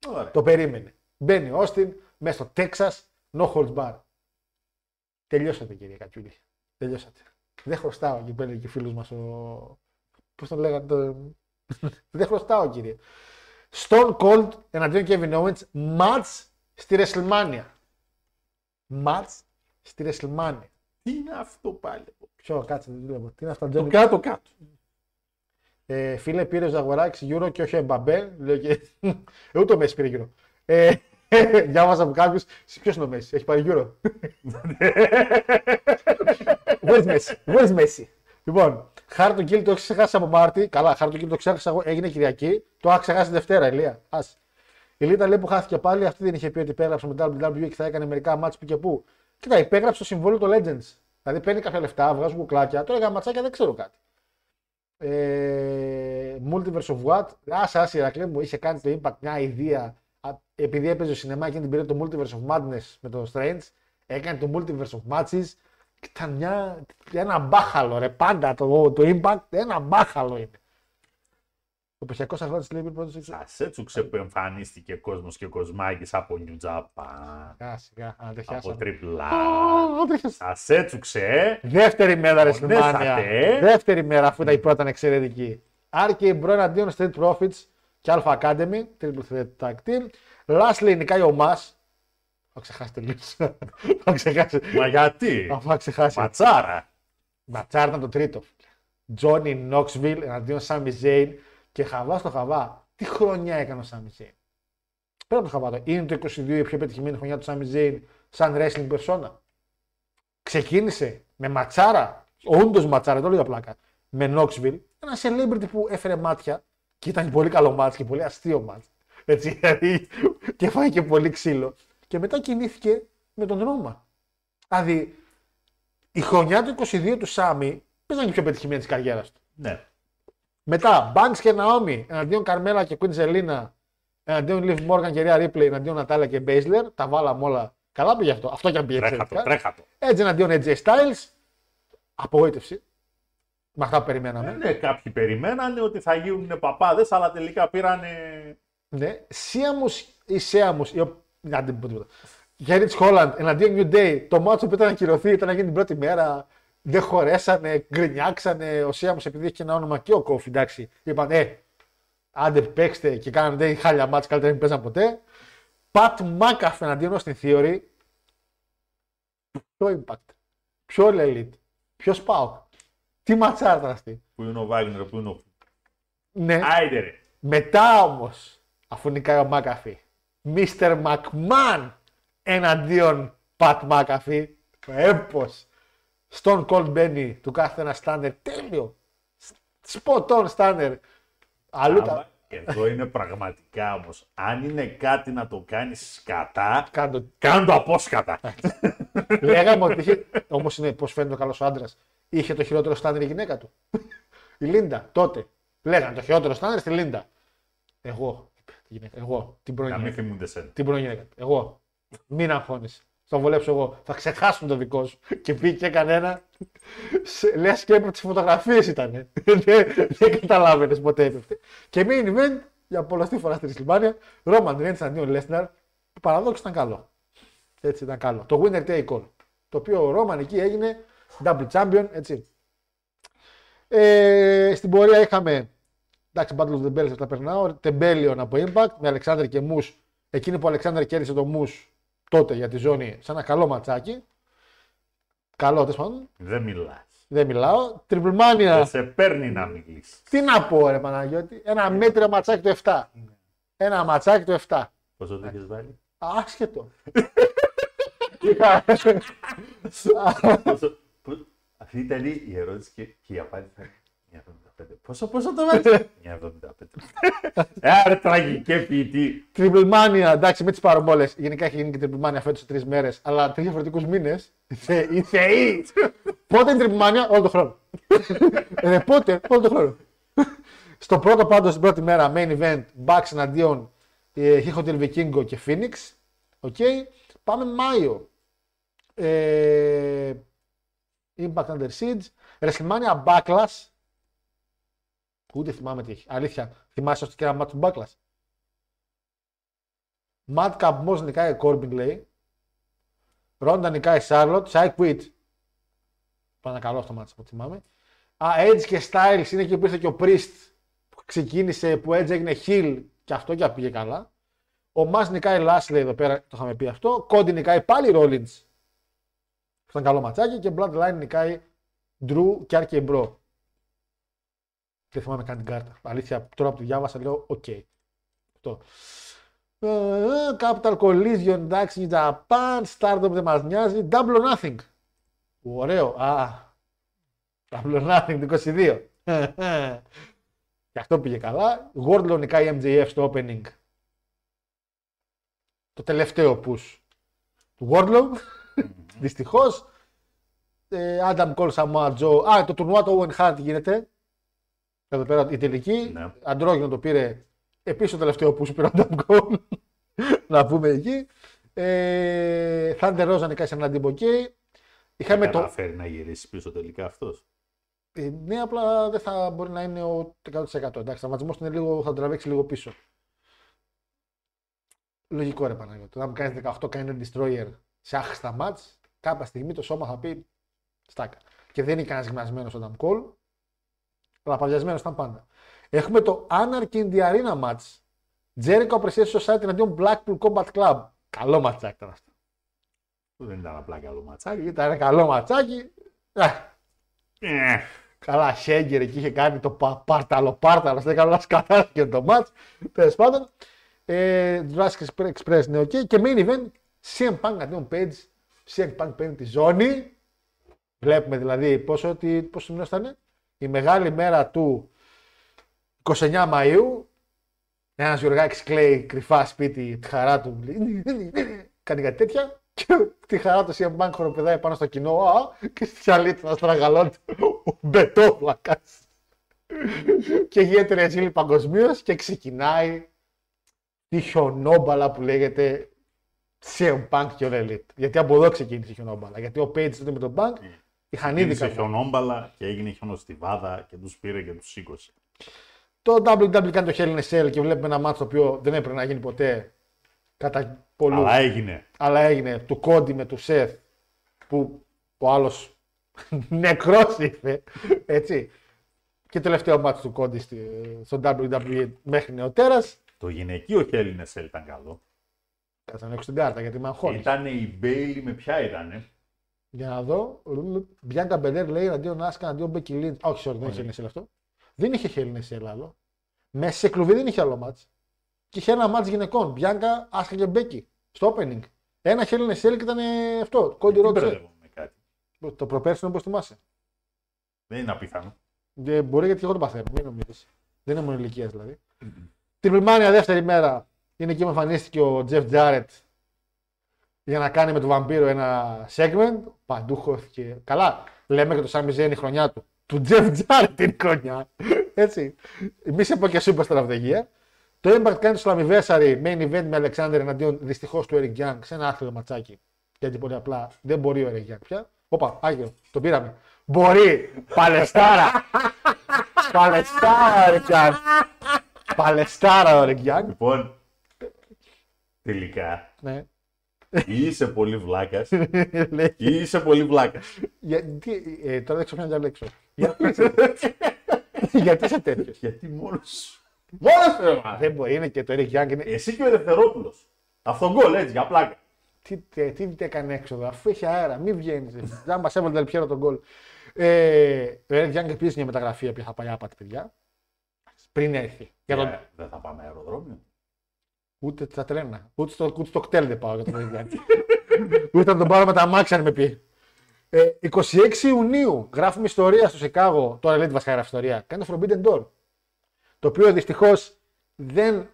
Ωραία. Το περίμενε. Μπαίνει ο Austin μέσα στο Texas, no holds bar. Τελειώσατε κύριε Κατσούλη. Τελειώσατε. Δεν χρωστάω εκεί πέρα και φίλους μας ο... Πώς τον λέγανε το... Δεν χρωστάω κύριε. Stone Cold εναντίον Kevin Owens, match στη WrestleMania. Match στη WrestleMania. Τι είναι αυτό πάλι. Ποιο, κάτσε, δεν βλέπω. Τι είναι αυτά, Το Johnny. κάτω κάτω. Ε, φίλε, πήρες ο Ζαγοράκης γύρω και όχι Εμπαμπέ. Λέω και. Ε, ούτε ο Μέση πήρε γύρω. Ε, [LAUGHS] διάβασα από κάποιους. Ποιος είναι ο Μέση, έχει πάρει γύρω. [LAUGHS] Where's Messi? Where's Messi? Λοιπόν, Χάρτο Γκίλ το έχεις ξεχάσει από Μάρτι. Καλά, Χάρτο Γκίλ το ξέχασα εγώ, έγινε Κυριακή. Το είχα ξεχάσει Δευτέρα, Ηλία. Ας. Η Λίτα λέει που χάθηκε πάλι, αυτή δεν είχε πει ότι υπέγραψε με WWE και θα έκανε μερικά μάτς που και που. Κοίτα, υπέγραψε το συμβόλαιο του Legends. Δηλαδή παίρνει κάποια λεφτά, βγάζουν κουκλάκια. Τώρα για ματσάκια δεν ξέρω κάτι. Ε, Multiverse of What. Άσε, άσε, Ηρακλή μου είχε κάνει το Impact μια ιδέα. Α, Επειδή έπαιζε στο σινεμά εκείνη την περίοδο το Multiverse of Madness με το Strange, έκανε το Multiverse of Matches. Και ήταν μια, ένα μπάχαλο ρε. Πάντα το, το Impact ένα μπάχαλο είναι. Το πεσιακό αγρότης λέει πριν πρώτο Σα έτσουξε που εμφανίστηκε κόσμος και κοσμάκης από New Japan. Σιγά, σιγά, Από αντεχιάσαμε. τριπλά. Άντρεχες. Σα έτσουξε, ε. Δεύτερη μέρα ρε Πονέσατε, Σλιμάνια. ε. Δεύτερη μέρα αφού ήταν η πρώτη ήταν εξαιρετική. RK Bro εναντίον Street Profits και Alpha Academy. Triple Threat Tag Team. Lastly νικάει ο Μας. Θα ξεχάσει τελείως. [LAUGHS] Θα ξεχάσει. Μα γιατί; Αφού θα ξεχάσει. Ματσάρα. Ματσάρ ήταν το τρίτο. Johnny Knoxville εναντίον Sami Zayn και χαβά στο χαβά. Τι χρονιά έκανε ο Sami Zayn. Πέρα από το χαβά, το- είναι το 22 η πιο πετυχημένη χρονιά του Sami Zayn σαν wrestling persona. Ξεκίνησε με ματσάρα, όντως ματσάρα, το λέω για πλάκα, με Knoxville, ένα celebrity που έφερε μάτια και ήταν πολύ καλό μάτς και πολύ αστείο μάτς. Έτσι, δηλαδή, και φάει και πολύ ξύλο. Και μετά κινήθηκε με τον Ρώμα. Δηλαδή, η χρονιά του 22 του Σάμι παίζαν και πιο πετυχημένη της καριέρας του. Ναι. Μετά, Banks και Naomi εναντίον Καρμέλα και Queen Zelina, εναντίον Liv Morgan και Rhea Ripley, εναντίον Νατάλια και Μπέισλερ. Τα βάλαμε όλα. Καλά πήγε αυτό. Αυτό και αν πήγε Τρέχατο, εξαιρετικά. τρέχατο. Έτσι εναντίον AJ Styles. Απογοήτευση. Με αυτά που Ε, περιμέναμε. ναι, κάποιοι περιμένανε ότι θα γίνουν παπάδες, αλλά τελικά πήρανε. Ναι. Σίαμου ή Σέαμου. Ή... ο- Να, δεν πω τίποτα. Γέριτ Χόλαντ εναντίον New Day. Το μάτσο που ήταν να ακυρωθεί ήταν να γίνει την πρώτη μέρα. Δεν χωρέσανε, γκρινιάξανε. Ο Σίαμου επειδή έχει και ένα όνομα και ο Κόφι, εντάξει. Είπαν, ε, άντε παίξτε και κάνανε δεν χάλια μάτς, καλύτερα δεν παίζαν ποτέ. Πατ Μάκαφ εναντίον στην Theory. Ποιο impact. Ποιο Elite. Ποιος Πάοκ. Τι ματσάρα ήταν αυτή. Που είναι ο Βάγνερ, που είναι ο. Ναι. Άιντε ρε. Μετά όμως, αφού νικάει ο Μάκαφι, Mr. McMahon εναντίον Πατ Μάκαφι. Έπω. Στον Cold Benny του κάθε ένα στάνερ. Τέλειο. Spot on στάνερ. Αλλού τα. Άμα- Εδώ είναι πραγματικά όμως. Αν είναι κάτι να το κάνεις σκατά, Κάντο. κάνε το απόσκατα. Λέγαμε ότι είχε. Όμως είναι πώς φαίνεται ο καλός άντρας. Είχε το χειρότερο στάνερ η γυναίκα του. η Λίντα τότε. Λέγανε το χειρότερο στάνερ στη Λίντα. Εγώ. Τη γυναίκα, Εγώ. Την πρώην Να μην γυναίκα. θυμούνται σένα. Την πρώην γυναίκα. Εγώ. Μην αγχώνει. Θα βολέψω εγώ. Θα ξεχάσουν το δικό σου. Και πήγε και έκανε ένα. Λες και έπρεπε τις φωτογραφίες ήταν. [LAUGHS] δεν δεν καταλάβαινες ποτέ έπρεπε. Και main event για πολλωστή φοράς στη Ρισλιμάνια. Roman Reigns αντίον Lesnar. Που παραδόξως ήταν καλό. Έτσι ήταν καλό. Το winner take all. Το οποίο ο Roman εκεί έγινε double champion. Έτσι. Ε, στην πορεία είχαμε Εντάξει, Battle of the Bells τα περνάω. Τεμπέλιον από Impact με Αλεξάνδρ και Μους. Εκείνη που ο Αλεξάνδρ κέρδισε το Μους τότε για τη ζώνη σε ένα καλό ματσάκι. Καλό, τέλος πάντων. Δεν μιλάς. Δεν μιλάω. Triple Mania. Δεν σε παίρνει να μιλήσεις. Τι να πω, ρε Παναγιώτη. Ένα μέτριο ματσάκι το 7. Ένα ματσάκι το 7. Πόσο το έχεις βάλει; Άσχετο. [LAUGHS] Πόσο- πο- Αυτή ήταν η ερώτηση και, και η απάντηση ήταν 1,75. Πόσο, πόσο το βάζεις; [LAUGHS] 1,75. Άρα τραγική ποιητή. Triple Mania, εντάξει, με τις παρομόλε. Γενικά έχει γίνει και Triple Mania φέτος σε τρεις μέρες, αλλά τρεις διαφορετικούς μήνες. Οι θεοί! πότε είναι Triple Mania, όλο τον χρόνο. [LAUGHS] ε, πότε, όλο τον χρόνο. Στο πρώτο πάντως, στην πρώτη μέρα, main event, Bucks εναντίον ε, Hijo Vikingo και Phoenix. Οκ. Πάμε Μάιο. Ε, Impact Under Siege. WrestleMania Backlash. Ούτε θυμάμαι τι έχει. Αλήθεια, θυμάσαι ότι και ένα μάτι του Backlash. Madcap Moss νικάει Corbin λέει. Ρόντα νικάει Charlotte. I Quit. Πάνε καλό αυτό μάτι που θυμάμαι. Α, Edge και Styles είναι εκεί που ήρθε και ο Priest που ξεκίνησε που Edge έγινε heel και αυτό και πήγε καλά. Omos νικάει Lashley εδώ πέρα, το είχαμε πει αυτό. Cody νικάει πάλι Rollins. που Ήταν καλό ματσάκι και Bloodline νικάει Drew και RK Bro. Δεν θυμάμαι καν την κάρτα. Αλήθεια, τώρα που τη διάβασα λέω, οκ. Αυτό. Ε, Capital Collision, εντάξει, Japan, Stardom δεν μας νοιάζει. Double or Nothing. Ωραίο. Α, Double or Nothing, το 22. Και αυτό πήγε καλά. Wardlow νικάει MJF στο opening. Το τελευταίο push του Wardlow. [LAUGHS] Δυστυχώς. Ε, Adam Cole, Samoa Joe. Α, το τουρνουά του Owen Hart γίνεται. Εδώ πέρα η τελική. Ναι. Αντρόγινο το πήρε. Επίσης το τελευταίο που σου πήρε ο Adam [LAUGHS] Cole. να πούμε εκεί. Ε, Thunder Rosa νικάει σε έναν Ντιμποκέι. Είχαμε το. Καταφέρει να γυρίσει πίσω τελικά αυτός. Ε, ναι, απλά δεν θα μπορεί να είναι ο 100%. Εντάξει, τραυματισμός είναι λίγο, θα τον τραβήξει λίγο πίσω. Λογικό ρε Παναγιώτη. Αν κάνεις 18 κάνει destroyer σε άχρηστα μάτς, κάποια στιγμή το σώμα θα πει στάκα. Και δεν είναι κανένας γυμνασμένος ο Adam Cole, αλλά παδιασμένο ήταν πάντα. Έχουμε το Anarchy in the Arena match. Jericho Appreciation Society εναντίον Blackpool Combat Club. Καλό ματσάκι ήταν αυτό. Δεν ήταν απλά καλό ματσάκι. Ήταν καλό ματσάκι. Ε, Ε, Καλά, Σέγγερ εκεί είχε κάνει το πα- πάρταλο πάρταλο. Δεν κάνω λάθο και το match. Τέλος πάντων. Ε, Jurassic Express είναι ok. Και main event CM Punk αντίον Page. CM Punk παίρνει τη ζώνη. Βλέπουμε δηλαδή πόσο, τι, πόσο μήνος ήταν. Η μεγάλη μέρα του 29 Μαΐου. Ένας Γιωργάκης κλαίει κρυφά σπίτι, τη χαρά του. Κάνει κάτι τέτοια. Και τη χαρά του CM Punk χοροπηδάει πάνω στο κοινό. Α, και στη άλλη του αστραγαλών του. Ο Μπετόβλακα. και γίνεται ρεζίλη παγκοσμίως και ξεκινάει τη χιονόμπαλα που λέγεται CM Punk και ο Elite. Γιατί από εδώ ξεκίνησε η χιονόμπαλα. Γιατί ο Page τότε με τον Punk Είχαν ήδη Ξεκίνησε κάνει. χιονόμπαλα και έγινε χιονοστιβάδα και τους πήρε και τους σήκωσε. Το WWE κάνει το Hell in a Cell και βλέπουμε ένα μάτσο το οποίο δεν έπρεπε να γίνει ποτέ κατά πολλούς. Αλλά έγινε. αλλά έγινε του Κόντι με του Σεθ που ο άλλος [LAUGHS] νεκρός ήρθε, έτσι. Και τελευταίο μάτι του Κόντι στη- στο WWE μέχρι νεοτέρας. Το γυναικείο Hell in a Cell ήταν καλό. Κάτσε να ανοίξω την κάρτα γιατί με αγχώνεις. Ήταν η Bayley με ποια ήτανε; Για να δω. Bianca Belair λέει εναντίον Asuka, εναντίον Becky Lynch. Όχι, sorry, δεν είχε Hell in a Cell αυτό. Δεν είχε Hell in a Cell άλλο. Μέσα σε κλουβί δεν είχε άλλο μάτς. Και είχε ένα μάτς γυναικών. Bianca, Asuka και Becky. Στο opening. Ένα Hell in a Cell και ήταν ε, αυτό. Κόντι Δεν Ρότσε. μπερδεύομαι με κάτι. Το προπέρσινο όπως θυμάσαι. Δεν είναι απίθανο. Δεν μπορεί γιατί εγώ το παθαίνω. Μην νομίζεις. Δεν είναι μόνο ηλικίας δηλαδή. Την Πλημάνια δεύτερη μέρα είναι εκεί που εμφανίστηκε ο Τζεφ Τζάρετ για να κάνει με τον Βαμπύρο ένα segment. Παντού χώθηκε. Καλά, λέμε και το Σάμι Ζέν η χρονιά του. Του Τζεφ Τζάρετ είναι η χρονιά. Έτσι. Μη σε πω και Superstar of the Year. Το Impact κάνει στο Slammiversary main event με Alexander εναντίον δυστυχώς του Eric Young σε ένα άθλιο ματσάκι. Γιατί πολύ απλά δεν μπορεί ο Eric Young πια. Όπα, Άγιο, το πήραμε. Μπορεί! Παλαιστάρα! [LAUGHS] Παλαιστάρα, Eric Young. Παλαιστάρα, ο Eric Young. Λοιπόν, τελικά Ναι. Ή είσαι πολύ βλάκας [LAUGHS] Λέει, ή είσαι πολύ βλάκας. Γιατί, ε, τώρα δεν ξέρω ποιον να διαλέξω. Γιατί είσαι τέτοιος; Γιατί είσαι τέτοιος; Γιατί μόνος σου; Μόνος σου, ρε, Δεν μπορεί, είναι και το Eric Young. Είναι... Εσύ και ο Ελευθερόπουλος. Αυτό γκολ έτσι για πλάκα. Τι, τι, τι, τι έκανε έξοδο, αφού είχε αέρα, μην βγαίνεις. Δεν [LAUGHS] μα έβαλε τελπιέρα τον γκολ. Ε, ο Eric Young επίσης μια μεταγραφή η οποία θα πάει άπατη, παιδιά. Πριν έρθει. Για τον... Ε, Δεν θα πάμε αεροδρόμιο. Ούτε στα τρένα. Ούτε στο, ούτε στο κτέλ δεν πάω για τον Eric Young. ούτε να τον πάρω με τα αμάξια αν με πει. Ε, 26 Ιουνίου γράφουμε ιστορία στο Σικάγο. Τώρα λέει τη βασικά γράφει ιστορία. Κάνει το Forbidden Door. Το οποίο δυστυχώς δεν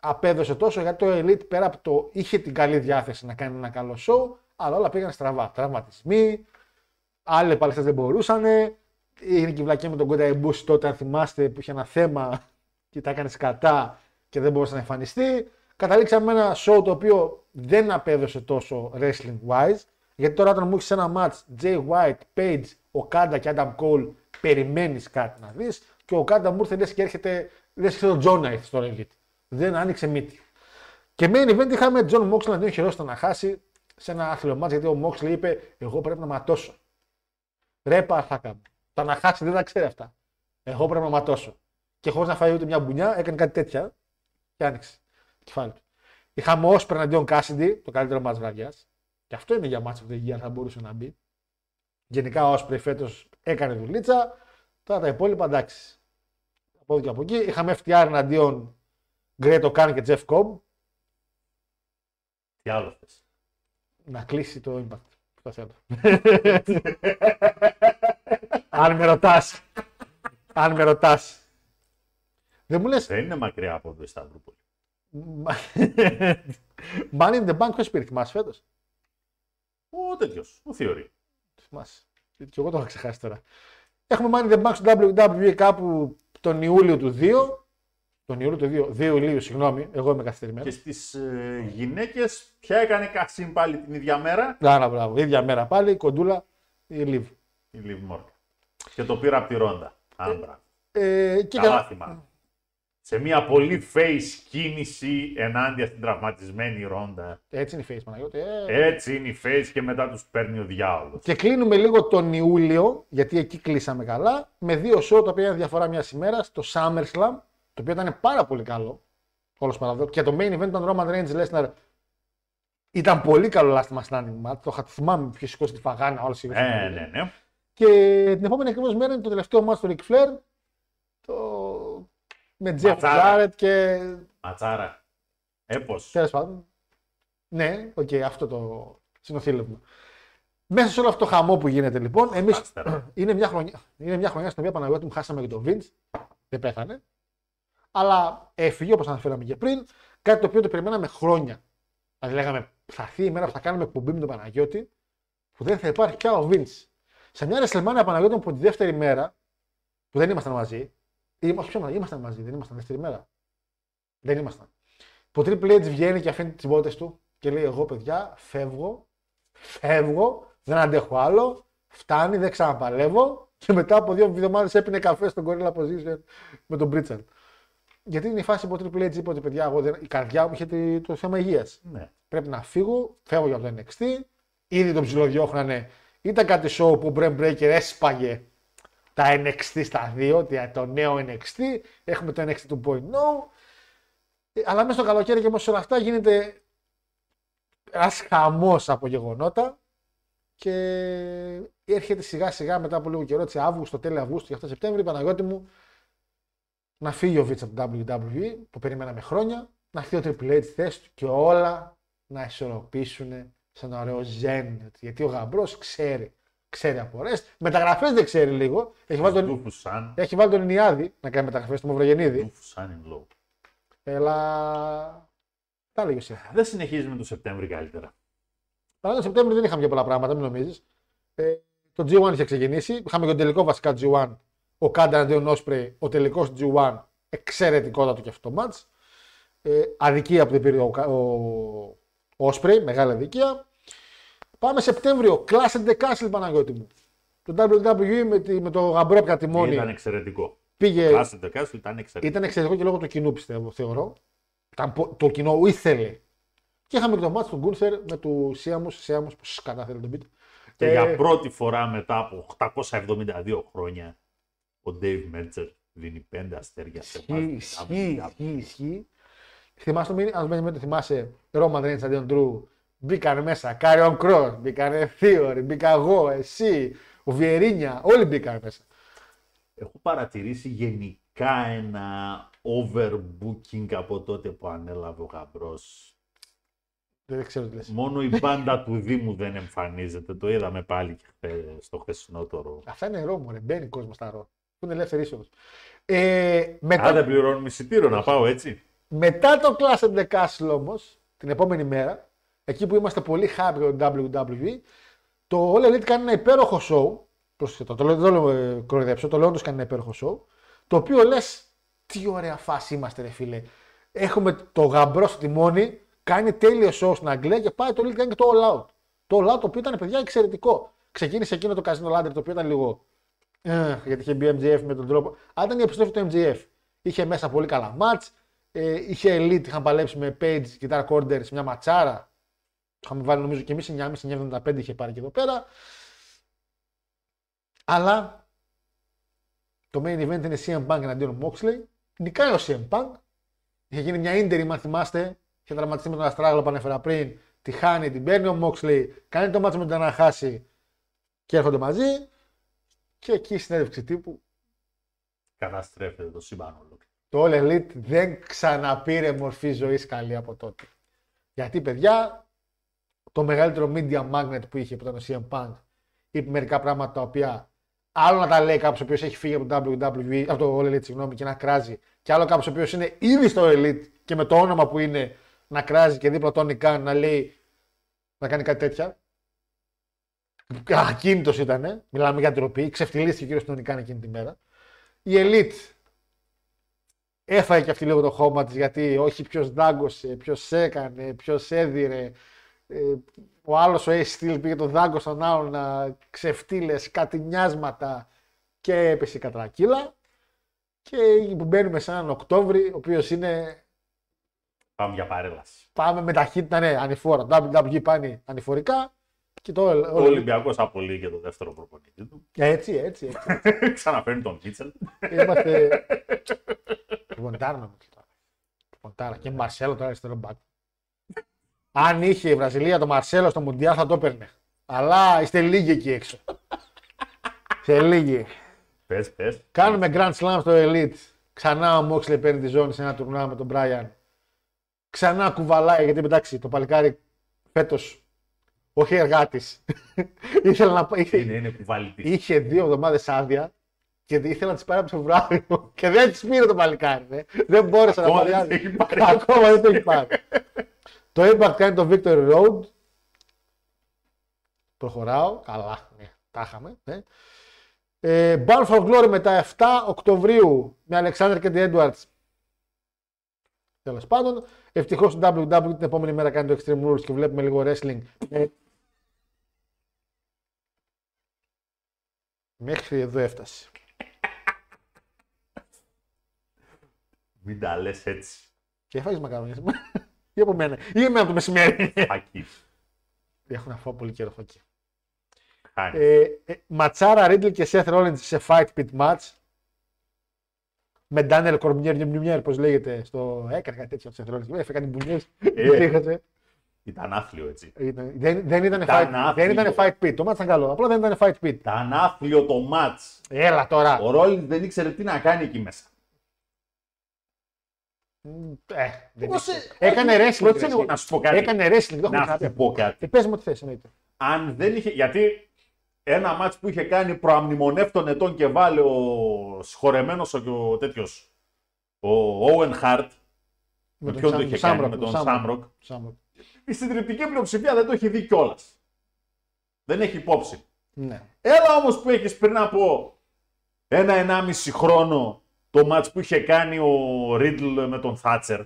απέδωσε τόσο γιατί το Elite πέρα από το είχε την καλή διάθεση να κάνει ένα καλό show, αλλά όλα πήγαν στραβά. Τραυματισμοί, άλλοι παλαιστέ δεν μπορούσαν. Είναι και η βλακία με τον Κόντα Εμπούση τότε, αν θυμάστε, που είχε ένα θέμα και τα έκανε σκατά και δεν μπορούσε να εμφανιστεί. Καταλήξαμε με ένα show το οποίο δεν απέδωσε τόσο wrestling wise. Γιατί τώρα όταν μου έχεις ένα match Jay White, Page, Okada και Adam Cole, περιμένεις κάτι να δεις. Και ο Okada μου ήρθε λες και έρχεται, λες και ο John να έρθει στο Elite. Δεν άνοιξε μύτη. Και main event είχαμε John Moxley να δίνει χειρότερο να χάσει σε ένα άθλιο match γιατί ο Moxley είπε: Εγώ πρέπει να ματώσω. Ρε παρθάκα μου. Τα να χάσει δεν τα ξέρει αυτά. Εγώ πρέπει να ματώσω. Και χωρίς να φάει ούτε μια μπουνιά, έκανε κάτι τέτοια και άνοιξε το κεφάλι του. Είχαμε Όσπρε εναντίον Κάσιντι, το καλύτερο μάτς βραδιάς. Και αυτό είναι για μάτς of the year, θα μπορούσε να μπει. Γενικά ο Όσπρε φέτος έκανε δουλίτσα. Τώρα τα υπόλοιπα εντάξει. Από εδώ και από εκεί. Είχαμε FTR εναντίον Γκρέτο Κάν και Jeff Cobb. Τι άλλο θες. Να κλείσει το impact. Το θέλω. [LAUGHS] Αν με ρωτάς. Αν με ρωτάς. Δεν μου λες. Δεν είναι μακριά από το Ισταυρούπολη. [LAUGHS] Money in the Bank, ποιο πήρε, θυμάσαι φέτος. Ο τέτοιος, ο Θεωρή. Θυμάσαι. Και εγώ το είχα ξεχάσει τώρα. Έχουμε Money in the Bank στο WWE κάπου τον Ιούλιο του 2. Τον Ιούλιο του 2, 2 Ιουλίου, συγγνώμη, εγώ είμαι καθυστερημένος. Και στις ε, γυναίκες, ποια έκανε κασίν πάλι την ίδια μέρα, Άρα, μπράβο. ίδια μέρα πάλι, η κοντούλα, η Liv. η Λιβ Μόρκα. Και το πήρα από τη Ρόντα. Αν μπράβο. Ε, και Καλά για... θυμάμαι. Σε μια πολύ face κίνηση ενάντια στην τραυματισμένη Ρόντα. Έτσι είναι η face, Παναγιώτη. Ε. Έτσι είναι η face και μετά τους παίρνει ο διάολος. Και κλείνουμε λίγο τον Ιούλιο, γιατί εκεί κλείσαμε καλά, με δύο show τα οποία είναι διαφορά μιας ημέρας. Το SummerSlam, το οποίο ήταν πάρα πολύ καλό. Όλως παραδόξως. Και το main event ήταν Roman Reigns Lesnar. Ήταν πολύ καλό last man standing match. Το είχα θυμάμαι ποιος σηκώσει τη φαγάνα, όλες οι Ε, ναι, ναι. Και την επόμενη ακριβώς μέρα είναι το τελευταίο match του Ric Flair. Το... Με Jeff Ματσάρα. Jarrett και. Ματσάρα. Έπος. Τέλος πάντων. Ναι, οκ, αυτό το συνοθήλευμα. Μέσα σε όλο αυτό το χαμό που γίνεται λοιπόν, εμεί Άστερο. [CLEARS THROAT] είναι, μια χρονιά, είναι μια χρονιά στην οποία Παναγιώτη μου χάσαμε και τον Vince. Δεν πέθανε. Αλλά έφυγε όπως αναφέραμε και πριν. Κάτι το οποίο το περιμέναμε χρόνια. Δηλαδή λέγαμε, θα έρθει η μέρα που θα κάνουμε εκπομπή με τον Παναγιώτη που δεν θα υπάρχει πια ο Vince. Σε μια WrestleMania Παναγιώτη μου από τη δεύτερη μέρα που δεν ήμασταν μαζί. Ή, όχι, ποιο, ήμασταν μαζί, δεν ήμασταν δεύτερη μέρα. Δεν ήμασταν. Που ο Triple H βγαίνει και αφήνει τις βότε του και λέει: Εγώ, παιδιά, φεύγω, φεύγω, δεν αντέχω άλλο. φτάνει, δεν ξαναπαλεύω. Και μετά από δύο εβδομάδες έπινε καφέ στον Gorilla Position με τον Πρίτσαρντ. Γιατί είναι η φάση που ο Triple H είπε ότι παιδιά, εγώ δεν... η καρδιά μου είχε τη- το θέμα υγείας. Ναι. Πρέπει να φύγω, φεύγω για το NXT. Ήδη τον ψιλοδιώχνανε. Ήταν κάτι show που ο Brent Breaker έσπαγε τα NXT στα δύο, τι- το νέο NXT. Έχουμε το NXT 2.0. Ε, Αλλά μέσα στο καλοκαίρι και μέσα σε όλα αυτά γίνεται ένας χαμός από γεγονότα και έρχεται σιγά σιγά μετά από λίγο καιρό, έτσι Αύγουστο, τέλειο Αυγούστου και αυτά Σεπτέμβρη, Παναγιώτη μου, να φύγει ο Βίτσα από το WWE που περιμέναμε χρόνια, να φύγει ο Triple H στη θέση του και όλα να ισορροπήσουν σε ένα ωραίο ζεν. Γιατί ο γαμπρός ξέρει, ξέρει από ρεστ. Μεταγραφές δεν ξέρει λίγο. Έχει βάλει τον, Του Φουσάν. έχει βάλει τον Ινιάδη να κάνει μεταγραφές του Μαυρογεννίδη. Του Φουσάν in low. Αλλά. Τα έλεγε εσύ. Δεν συνεχίζει με το Σεπτέμβρη καλύτερα. Παρά τον Σεπτέμβριο δεν είχαμε και πολλά πράγματα, μην νομίζεις. Ε, το G1 είχε ξεκινήσει. Είχαμε και τον τελικό βασικά G1. Ο Κάντα αντίον Όσπρεϊ. Ο τελικός G1. Εξαιρετικότατο και αυτό το match. Ε, αδικία που δεν πήρε ο, Κα- ο Όσπρεϊ. Μεγάλη αδικία. Πάμε Σεπτέμβριο. Clash at the Castle Παναγιώτη μου. Το WWE με, τη, με το γαμπρό από Και τιμόνι ήταν εξαιρετικό. πήγε. Clash of the Castle ήταν εξαιρετικό. Ήταν εξαιρετικό και λόγω του κοινού πιστεύω, θεωρώ. Ήταν πο- το κοινό ήθελε. Και είχαμε και το ματς του Γκούνθερ με του Sheamus. Sheamus, πώς κατά θέλετε να τον πείτε. Και Ε, για πρώτη φορά μετά από 872 χρόνια ο Dave Meltzer δίνει 5 αστέρια σε Ισχύει, βάση ισχύει, WWE. ισχύει, ισχύει. Θυμάσαι το μήνυμα, αν δεν το θυμάσαι, Roman Reigns εναντίον Drew. Μπήκαν μέσα, Karrion Kross, μπήκαν Theory, μπήκα εγώ, εσύ, ο Βιερίνια, όλοι μπήκαν μέσα. Έχω παρατηρήσει γενικά ένα overbooking από τότε που ανέλαβε ο γαμπρός. Δεν ξέρω τι λες. Μόνο η μπάντα του Δήμου δεν εμφανίζεται. Το είδαμε πάλι και χθε- στο χθεσινότερο. Αυτά είναι ρο, ρε. Μπαίνει κόσμος στα ρο. Που είναι ελεύθερη είσοδο. Ε, μετά, Αν δεν πληρώνουμε εισιτήριο να πάω έτσι. μετά το Clash of the Castle όμως, την επόμενη μέρα, εκεί που είμαστε πολύ happy με το WWE, το All Elite κάνει ένα υπέροχο show. Προσοχή, το λέω, δεν το λέω ε, κοροϊδέψω, το λέω όντως κάνει ένα υπέροχο show. Το οποίο λες, τι ωραία φάση είμαστε, ρε φίλε. Έχουμε το γαμπρό στο τιμόνι, κάνει τέλειο show στην Αγγλία και πάει το Elite κάνει και το All Out. Το All Out το οποίο ήταν παιδιά εξαιρετικό. Ξεκίνησε εκείνο το Casino Ladder το οποίο ήταν λίγο. Ε, γιατί είχε μπει MJF με τον τρόπο. Αλλά ήταν η επιστροφή του MJF. Είχε μέσα πολύ καλά match. Ε, είχε Elite, είχαν παλέψει με Page, Guitar Corder σε μια ματσάρα. Το είχαμε βάλει νομίζω και εμείς 9,5-9,75 είχε πάρει και εδώ πέρα. Αλλά το main event είναι CM Punk εναντίον Moxley. Νικάει ο CM Punk. Είχε γίνει μια interim, αν θυμάστε. Είχε τραυματιστεί με τον Αστράγλο που ανέφερα πριν. Τη χάνει, την παίρνει ο Moxley. Κάνει το μάτσο με τον Αναχάση και έρχονται μαζί. Και εκεί η συνέντευξη τύπου Καταστρέφεται το σύμπαν ολόκληρο. το All Elite δεν ξαναπήρε μορφή ζωής καλή από τότε. Γιατί, παιδιά, το μεγαλύτερο media magnet που είχε που ήταν ο CM Punk είπε μερικά πράγματα τα οποία άλλο να τα λέει κάποιος ο οποίος έχει φύγει από το WWE, από το All Elite, συγγνώμη, και να κράζει, και άλλο κάποιος ο οποίος είναι ήδη στο Elite και με το όνομα που είναι να κράζει και δίπλα τον Νικάν να λέει να κάνει κάτι τέτοια. Ακίνητος ήταν, μιλάμε για ντροπή, ξεφτυλίστηκε ο κύριος τον Νικάν εκείνη τη μέρα. Η Elite έφαγε και αυτή λίγο το χώμα της γιατί όχι ποιος δάγκωσε, ποιος έκανε, ποιος έδιρε. Ε, ο άλλος ο Ace Steel πήγε το δάγκο στον άλλον να ξεφτύλες κάτι νιάσματα και έπεσε η κατρακύλα. Και που μπαίνουμε σε έναν Οκτώβρη, ο οποίος είναι. Πάμε για παρέλαση. Πάμε με ταχύτητα, ναι, ανηφόρα. WWE πάνε ανηφορικά. Και το, Ο Ολυμπιακός απολύει και το δεύτερο προπονητή του. Έτσι, έτσι, έτσι. [LAUGHS] Ξαναφέρνει τον Κίτσελ. Είμαστε. Ποντάρα να Ποντάρα. Και Μαρσέλο τώρα αριστερό μπακ. Αν είχε η Βραζιλία το Μαρσέλο στο Μουντιάλ θα το έπαιρνε. Αλλά είστε λίγοι εκεί έξω. Σε λίγοι. Πες, πες. Κάνουμε Grand Slam στο Elite. Ξανά ο Μόξλε παίρνει τη ζώνη σε ένα τουρνά με τον Μπράιαν. Ξανά κουβαλάει γιατί εντάξει το παλικάρι φέτος όχι εργάτης. [LAUGHS] Ήθελε να πάει. Είναι, είναι κουβαλητής. Είχε δύο εβδομάδες άδεια και ήθελα να τις πάρει από το Φεβρουάριο [LAUGHS] και δεν τις πήρε το παλικάρι. ναι. Δεν μπόρεσε να Ακόμα πάρει. δεν άδεια. τις έχει πάρει. Ακόμα δεν το έχει πάρει. [LAUGHS] το Impact κάνει το Victory Road. Προχωράω. Καλά. Ναι, τα είχαμε. Ναι. Ε, Bound for Glory μετά 7 Οκτωβρίου με Alexander και The Edwards. Τέλος πάντων, ευτυχώς το WWE την επόμενη E, Ε, E, E, E, μέρα κάνει το Extreme Rules και βλέπουμε λίγο wrestling. Ε, Μέχρι εδώ έφτασε. Μην τα λες έτσι. Και έφαγες μακαρόνια. Ή από μένα; Ή εμένα το μεσημέρι. Φακής. Έχω να φάω πολύ καιρό φακή. Χάνεις. Ε, ε, ματσάρα Ρίτλ και Seth Rollins σε fight pit match. Με Daniel Cormier Νιουμιέρ, πώς λέγεται. Στο... Έκανε κάτι τέτοιο ο Seth Rollins. Έφερε κάτι μπουνιές. Ε. Ήταν άθλιο έτσι. δεν, δεν, ήταν Ήταν fight, δεν ήταν άθλιο. fight pit. Το match ήταν καλό. Απλά δεν ήταν fight pit. Ήταν άθλιο το μάτς. Έλα τώρα. Ο Ρόλιν δεν ήξερε τι να κάνει εκεί μέσα. Ε, δεν Πώς, ήξερε. ε, Έκανε όχι, wrestling. κάτσε ρε, λίγο εσύ. να σου πω κάτι. Έκανε wrestling. Το έχουμε Να ξαναπεί σου αυτό. πω κάτι. Ε, πες μου τι θες, εννοείται. Αν δεν είχε. Γιατί ένα μάτς που είχε κάνει προαμνημονεύτων ετών και βάλε ο συγχωρεμένο ο, ο τέτοιος. Ο Owen Hart. Με ποιον το είχε κάνει, με τον Σάμροκ. Σάμροκ. Η συντριπτική πλειοψηφία δεν το έχει δει κιόλας. Δεν έχει υπόψη. Ναι. Έλα όμως που έχεις πριν από ένα-ενάμιση χρόνο το μάτς που είχε κάνει ο Ρίτλ με τον Θάτσερ.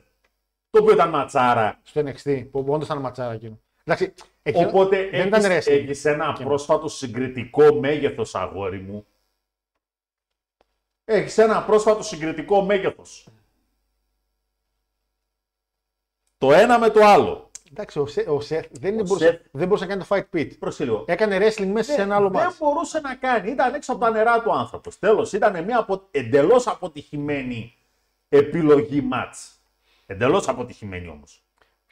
Το οποίο ήταν ματσάρα. Στο NXT, που όντως ήταν ματσάρα εκείνο. Εντάξει, εκείνο Οπότε δεν ήταν έχεις, wrestling. έχεις ένα Εκείνο. πρόσφατο συγκριτικό μέγεθος αγόρι μου. Έχεις ένα πρόσφατο συγκριτικό μέγεθος. Το ένα με το άλλο. Εντάξει, ο, Σε, ο Σεθ δεν, Ο μπορούσε, Σεθ- δεν μπορούσε να κάνει το fight pit. Πρόσεχε λίγο. Έκανε wrestling μέσα σε ένα άλλο δεν μάτς. μπορούσε να κάνει. Ήταν έξω από τα νερά του άνθρωπος. Τέλος, ήταν μια απο... εντελώς αποτυχημένη επιλογή μάτς. Εντελώς αποτυχημένη όμως.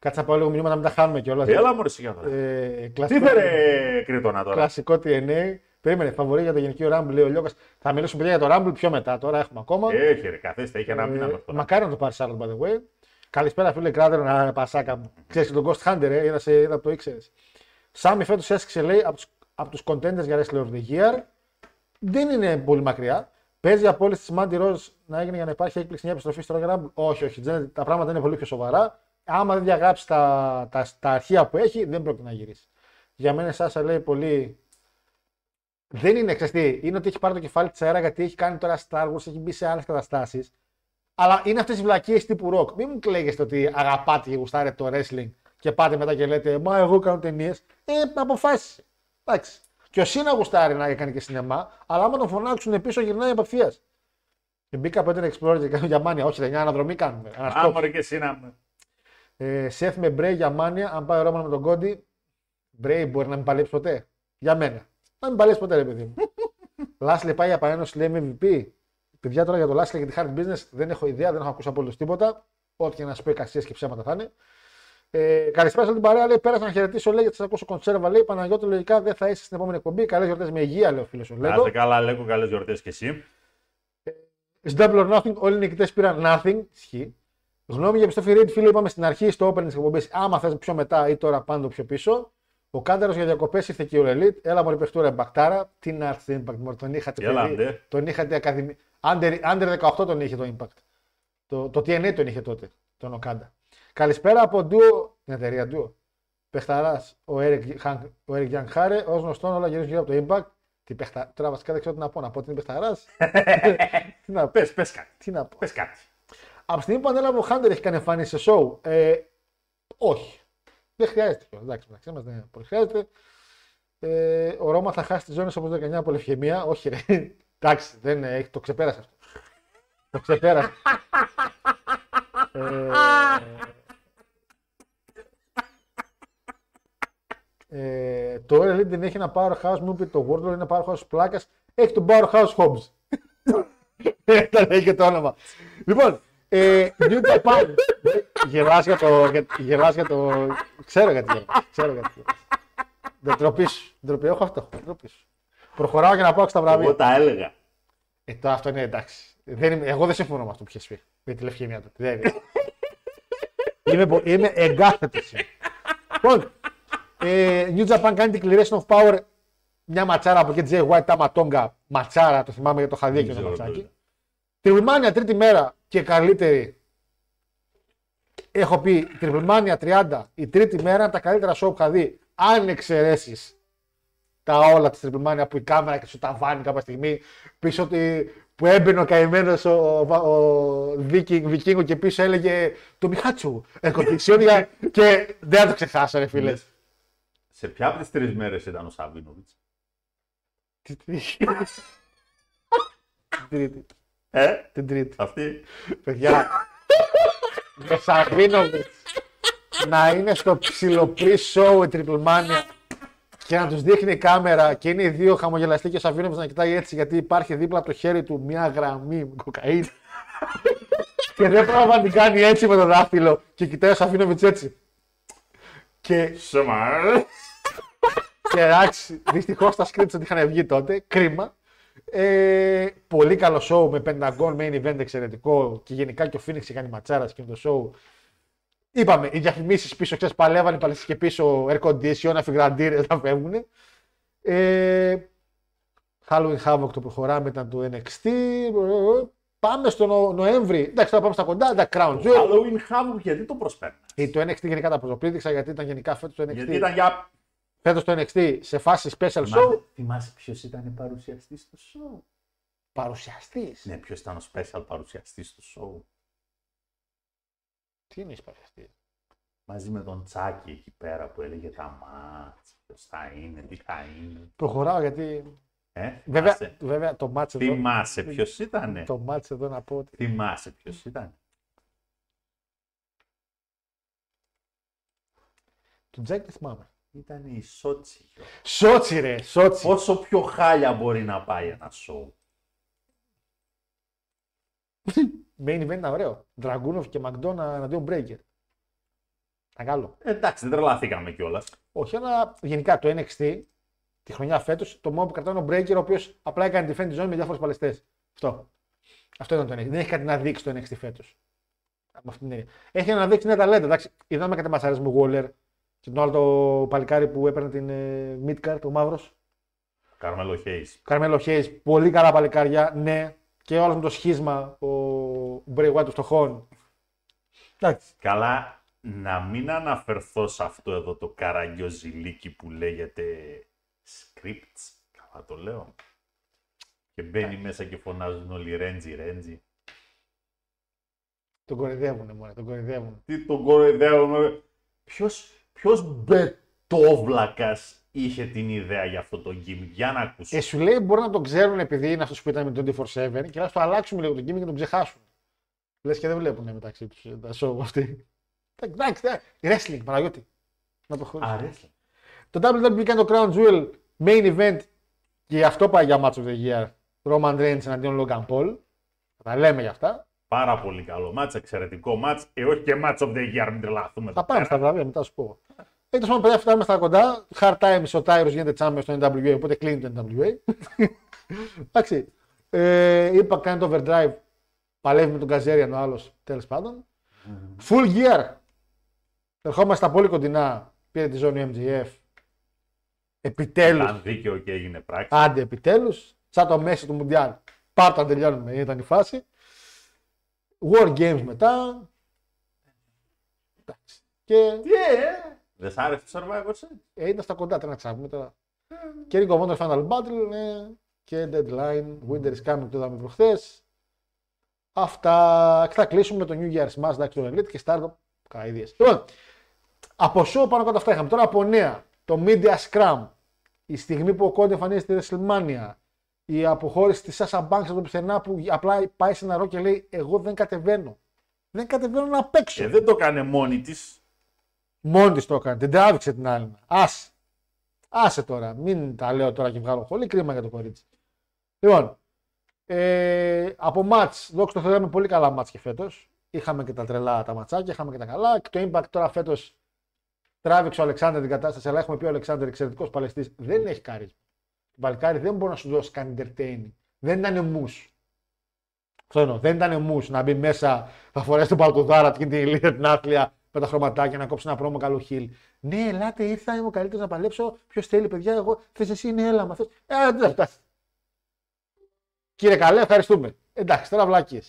Κάτσε να πάω λίγο μηνύματα, μην τα χάνουμε κιόλας. Έλα μου ρε τώρα. Ε, Τι κλασικό, φέρε Κρήτονα τώρα; κλασικό TNA. Περίμενε, φαβορή για το γενικό Rumble, λέει ο Λιώκας. Θα μιλήσουμε παιδιά για το Rumble πιο μετά. Τώρα έχουμε ακόμα. Έχει ρε, καθίστε, είχε ένα μήνα Ε, μέχρι τώρα. μακάρι να το πάρεις Σάρλοτ, by the way. Καλησπέρα, φίλε Κράτερα, να πασάκα μου. Ξέρεις τον Ghost Hunter, ε, είδα, σε, είδα το ήξερες. Σάμι φέτος έσκησε, λέει, από τους από τους contenders για Wrestler of the Year. Δεν είναι πολύ μακριά. Παίζει η απόλυση τη Mandy Rose να έγινε για να υπάρχει έκπληξη μια επιστροφή στο Royal Rumble. Όχι, όχι. δεν- Τα πράγματα είναι πολύ πιο σοβαρά. Άμα δεν διαγράψει τα, τα, τα αρχεία που έχει, δεν πρόκειται να γυρίσει. Για μένα, η Σάσα λέει πολύ. Δεν είναι, ξέρεις τι, είναι ότι έχει πάρει το κεφάλι της αέρα γιατί έχει κάνει τώρα Star Wars, έχει μπει σε άλλες καταστάσεις. Αλλά είναι αυτές οι βλακίες τύπου ροκ. Μην μου κλαίγεστε ότι αγαπάτε και γουστάρετε το wrestling και πάτε μετά και λέτε Μα εγώ κάνω ταινίες. Ε, αποφάσισε. Εντάξει. Και ο Σίνα γουστάρει να έκανε και σινεμά, αλλά άμα τον φωνάξουν πίσω γυρνάει απευθείας. Και μπήκα από ένα Explorer και κάνω για μάνια. Όχι, δεν μια αναδρομή κάνουμε. Ένα stop. Άμα ρε και εσύ να με. Ε, Σεφ με Μπρέι για μάνια. Αν πάει ο Ρόμαν με τον Κόντι, Μπρέι μπορεί να μην παλέψει ποτέ. Για μένα. Να μην παλέψει ποτέ, ρε παιδί μου. [LAUGHS] Λάσλε πάει για παρένωση, λέει MVP. Παιδιά τώρα για το Λάσλε και τη Hard Business δεν έχω ιδέα, δεν έχω ακούσει απολύτως τίποτα. Ό,τι και να σου πει εικασίε και ψέματα θα είναι. Ε, καλησπέρα σε όλη την παρέα. Λέει: Πέρασα να χαιρετήσω, λέει, γιατί σας ακούσω κονσέρβα. Λέει: Παναγιώτη, λογικά δεν θα είσαι στην επόμενη εκπομπή. Καλές γιορτές με υγεία, λέει ο φίλος ο Να Λέγκο. είστε καλά, λέγω καλές γιορτές και εσύ. Στην Double or Nothing, όλοι οι νικητές πήραν nothing. Ισχύει. Γνώμη για επιστροφή Reed, φίλο, είπαμε στην αρχή στο opening της εκπομπής. Άμα θες πιο μετά ή τώρα πάνω πιο πίσω. Ο Κάντερος για διακοπές ήρθε και ο Elite. Έλα μου παιχτούρα εμπακτάρα. Τι να έρθει το Impact, μωρέ, τον είχατε Έλα, παιδί. ντε. Τον είχατε ακαδημι... Under, under 18 τον είχε το Impact. Το, το TNA τον είχε τότε, τον Οκάντα. Καλησπέρα από Duo, την εταιρεία Duo. Πεχταρά ο Eric, Hank- ο Eric Young Hare, ως γνωστόν όλα γυρίζουν γύρω από το Impact. Τι παιχτα... Τώρα βασικά δεν ξέρω τι να πω. Να πω ότι είναι παιχταρά. [LAUGHS] τι να πω. Πες, πες κάτι. Τι να πω. Πες κάτι. Από τη στιγμή που ανέλαβε ο Χάντερ έχει κάνει εμφάνιση σε show. Ε, όχι. Δεν χρειάζεται κιόλας. Εντάξει, μεταξύ μας δεν πολύ χρειάζεται. Ε, ο Ρώμα θα χάσει τις ζώνες όπως 19 από Λευκαιμία. Όχι, ρε. Εντάξει, δεν, ε, έχει- το ξεπέρασε αυτό. το ξεπέρασε. ε, ε, το All Elite δεν έχει ένα powerhouse, μου είπε το Wardlow είναι powerhouse πλάκας. Έχει το powerhouse Hobbs. Ήταν λέει και το όνομα. Λοιπόν, ε, New Japan. γελάς για το, για, γελάς για το... Ξέρω γιατί γελάς. Ξέρω γιατί γελάς. Δεν τροπή σου. Δεν τροπή. Έχω αυτό. Δεν τροπή σου. Προχωράω για να πάω στα βραβεία. Εγώ τα έλεγα. Ε, τώρα αυτό είναι εντάξει. Δεν είμαι, εγώ δεν συμφωνώ με αυτό που είχες πει. Με τη λευκαιμία του. Δεν είναι. είμαι, [LAUGHS] πο- είμαι εγκάθετος. είμαι. Λοιπόν, ε, New Japan κάνει declaration of power. Μια ματσάρα από εκεί, Jay White, Ταματόγκα. Ματσάρα, το θυμάμαι για το χαδί και το ξέρω, ματσάκι. ναι. Τριπλμάνια τρίτη μέρα και καλύτερη. Έχω πει Τριπλμάνια 30, η τρίτη μέρα από τα καλύτερα show που είχα δει. Αν εξαιρέσεις τα όλα τη Τριπλμάνια που η κάμερα και στο ταβάνι κάποια στιγμή πίσω ότι, που έμπαινε ο καημένος ο, ο, ο Βίκινγκ, Βικίνγκο και πίσω έλεγε το Μιχάτσου. Εκοτηξιόν για. [LAUGHS] και δεν θα το ξεχάσω, ρε φίλε. Σε ποια από τις τρεις μέρες ήταν ο Σαβίνοβιτ. Τι- τι- Την τρίτη. Ε, Την τρίτη. αυτή; Παιδιά, [LAUGHS] με Σαβίνοβιτ να είναι στο ψιλοπρί show η Triple Mania και να τους δείχνει η κάμερα και είναι οι δύο χαμογελαστοί και ο Σαβίνοβιτ να κοιτάει έτσι γιατί υπάρχει δίπλα από το χέρι του μια γραμμή με κοκαίνης. [LAUGHS] και δεν πρόλαβα να την κάνει έτσι με το δάχτυλο και κοιτάει ο Σαβίνοβιτ έτσι. Και Σωμα. και εντάξει, δυστυχώς τα scripts δεν είχαν βγει τότε. Κρίμα. Ε, πολύ καλό show με Pentagon main event εξαιρετικό και γενικά και ο Phoenix είχε κάνει ματσάρα και το show. Είπαμε, οι διαφημίσεις πίσω ξέρεις παλεύαν, οι παλαιστέ και πίσω air condition, αφιγραντήρε να φεύγουν. Ε, Halloween Havoc το προχωράμε, ήταν το NXT. Ε, Πάμε στο Νο- Νοέμβρη. Εντάξει, τώρα πάμε στα κοντά. Τα Crown Jewel. Halloween Havoc γιατί το προσπέρνας; Ε, Το NXT γενικά τα προσωπήθησα γιατί ήταν γενικά φέτος το NXT. Γιατί ήταν για. Φέτος το NXT σε φάση special show. Θυμάσαι- Θυμάσαι ποιος ήταν παρουσιαστής στο show; Παρουσιαστής. Ναι, ποιος ήταν ο special παρουσιαστής στο show; Τι είναι παρουσιαστή. Μαζί με τον Τσάκη εκεί πέρα που έλεγε τα μάτς, ποιος θα είναι, τι θα είναι. Προχωράω γιατί. Ε, Βέβαια, θυμάσαι. βέβαια το μάτς εδώ. Θυμάσαι ποιος ήταν. Το μάτς εδώ να πω ότι. Θυμάσαι ποιος ήταν. Του Τζέκ δεν θυμάμαι. Ήταν η Σότσι. γιο. Σότσι ρε, Σότσι. Πόσο πιο χάλια μπορεί να πάει ένα show. [LAUGHS] Main event ήταν ωραίο. Δραγκούνοφ και Μακδόνα εναντίον Breaker. Ήταν καλό. Ε, εντάξει, δεν τρελαθήκαμε κιόλας. Όχι, αλλά γενικά το NXT τη χρονιά φέτος το μόνο που κρατάει είναι ο Breaker ο οποίος απλά έκανε defend zone με διάφορους παλαιστές. Αυτό. Αυτό ήταν το NXT. Δεν έχει κάτι να δείξει το NXT φέτος. Έχει να δείξει νέα ταλέντα. Εντάξει, είδαμε κάτι μασάρε με Waller και τον άλλο το παλικάρι που έπαιρνε την ε, Midcard, ο Μαύρος. Καρμέλο Χέις. Καρμέλο Χέις, πολύ καλά παλικάρια, ναι. Και ο άλλο με το σχίσμα, ο Bray Wyatt των φτωχών. Εντάξει. Καλά, να μην αναφερθώ σε αυτό εδώ το καραγκιόζηλίκι που λέγεται scripts. Καλά το λέω. Και μπαίνει μέσα και φωνάζουν όλοι Ρέντζι, Ρέντζι. Τον κορυδεύουνε, μόνο, τον κορυδεύουν. Τι τον κοροϊδεύουμε. Ποιος, ποιος μπετόβλακας είχε την ιδέα για αυτό το gimmick. Για να ακούσω. Ε, σου λέει μπορεί να τον ξέρουν επειδή είναι αυτός που ήταν με 24-7 και να το αλλάξουμε λίγο τον gimmick και τον ξεχάσουν. Λες και δεν βλέπουν μεταξύ τους τα show αυτοί. Εντάξει, εντάξει, wrestling, Παναγιώτη. Να προχωρήσουμε. Αρέσει. Το WWE κάνει το Crown Jewel main event και αυτό πάει για Match of the Year. Roman Reigns εναντίον Logan Paul. Θα τα λέμε για αυτά. Πάρα πολύ καλό μάτς, εξαιρετικό μάτς. Ε, όχι και match of the year, μην τρελαθούμε. Θα εδώ πάμε πέρα. στα βραβεία, μετά σου πω. Εκτό πάντων, παιδιά, φτάνουμε στα κοντά. Hard times ο Tyros γίνεται champion στο NWA, οπότε κλείνει το NWA. Εντάξει. Ε, είπα κάνει το overdrive. Παλεύει με τον Καζέριαν ο άλλος, τέλος πάντων. Full gear. Ερχόμαστε στα πολύ κοντινά. Πήρε τη ζώνη MGF. Επιτέλους. Ήταν δίκαιο και έγινε πράξη. Άντε επιτέλους. Σαν το μέση του Μουντιάλ. Πάρτα να τελειώνουμε. Ήταν η φάση. War Games μετά. Εντάξει. Και Τι, ε, δεν σ' άρεσε το Survivor Series. ε, ήταν στα κοντά, τι να ξάπουμε τώρα. Και Ring of Honor Final Battle, ναι. Και Deadline, Winter is Coming, το είδαμε προχθές. Αυτά. Και θα κλείσουμε με το New Year's Mass, εντάξει, το Elite και Stardom. Καηδίες. Λοιπόν, από show πάνω κάτω αυτά είχαμε. Τώρα από νέα, το Media Scrum, η στιγμή που ο Κόντι εμφανίζεται στη WrestleMania, η αποχώρηση της Sasha Banks από το πουθενά που απλά πάει σε ένα ρο και λέει Εγώ δεν κατεβαίνω. Δεν κατεβαίνω να παίξω. Ε, δεν το έκανε μόνη της. Μόνη της το έκανε. Την τράβηξε την άλλη. Άσε. Άσε τώρα. Μην τα λέω τώρα και βγάλω χολή. Κρίμα για το κορίτσι. Λοιπόν. Ε, από μάτς, δόξα τω Θεώ, είχαμε πολύ καλά μάτς και φέτος. Είχαμε και τα τρελά τα ματσάκια, είχαμε και τα καλά. Και το impact τώρα φέτος τράβηξε ο Αλεξάνδρ την κατάσταση, αλλά έχουμε πει ο Αλεξάνδρ εξαιρετικός παλαιστής. Δεν έχει κάρι. Το παλικάρι δεν μπορεί να σου δώσει καν entertaining. Δεν ήταν μους. Αυτό εννοώ. Δεν ήταν μους να μπει μέσα, θα φορέσει τον παλκουδάρα και την ηλία την άθλια με τα χρωματάκια να κόψει ένα πρόμο καλό χιλ. Ναι, ελάτε, ήρθα, είμαι ο καλύτερος να παλέψω. Ποιος θέλει, παιδιά, εγώ θες εσύ, είναι έλα, μα θες. Ε, δεν φτάσει. Κύριε Καλέ, ευχαριστούμε. Εντάξει, τώρα βλάκιε.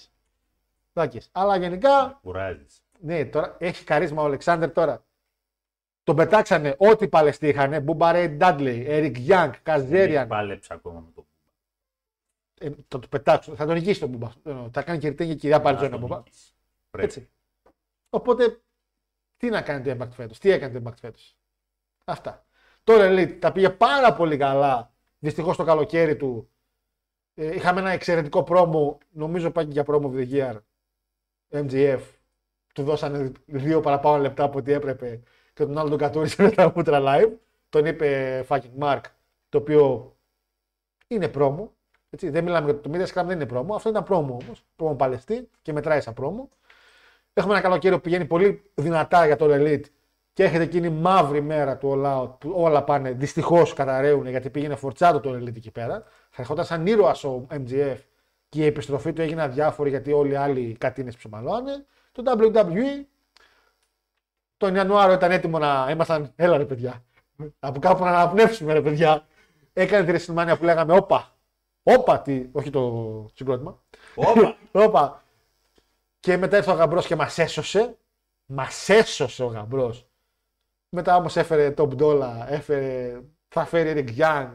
Βλάκιες. Αλλά γενικά, Κουράζεις. ναι, τώρα έχει καρίσμα ο Αλεξάνδρ τώρα. Τον πετάξανε ό,τι παλαιστή είχαν. Μπουμπαρέ Ντάντλεϊ, Ερικ Γιάνγκ, Καζέριαν. Πάλεψε ακόμα με το Ε, θα το πετάξω. Θα τον νικήσει τον Μπουμπά. Ε, Θα κάνει και ρητέγια κυρία πάρει Να τον τον Μπουμπά. νικήσει. Πρέπει. Έτσι. Οπότε, τι να κάνει το Impact φέτος, τι έκανε το Impact φέτος. Αυτά. Τώρα Elite τα πήγε πάρα πολύ καλά Δυστυχώς το καλοκαίρι του ε, είχαμε ένα εξαιρετικό πρόμο. Νομίζω πάει και για πρόμο of the year. MGF. Του δώσανε δύο παραπάνω λεπτά από ό,τι έπρεπε και τον άλλο τον κατούρισε με τα μούτρα live. Τον είπε fucking Mark, το οποίο είναι πρόμο. Έτσι, δεν μιλάμε για το Media Scrum, δεν είναι πρόμο. Αυτό ήταν πρόμο όμως. Πρόμο παλαιστή και μετράει σαν πρόμο. Έχουμε ένα καλοκαίρι που πηγαίνει πολύ δυνατά για το Elite και έρχεται εκείνη η μαύρη μέρα του All Out που όλα πάνε δυστυχώς καταραίουν γιατί πήγαινε φορτσάτο το Elite εκεί πέρα. Θα ερχόταν σαν ήρωα ο MGF και η επιστροφή του έγινε αδιάφορη γιατί όλοι οι άλλοι κάτι είναι ψωμαλώνε. Το WWE τον Ιανουάριο ήταν έτοιμο να ήμασταν, έλα ρε παιδιά, από κάπου να αναπνεύσουμε ρε παιδιά. Έκανε τη WrestleMania που λέγαμε, όπα, όπα, τι, όχι το συγκρότημα. Όπα. [LAUGHS] όπα. Και μετά ήρθε ο γαμπρός και μας έσωσε. Μας έσωσε ο γαμπρός. Μετά όμως έφερε Top Dollar, έφερε, θα φέρει Eric Young,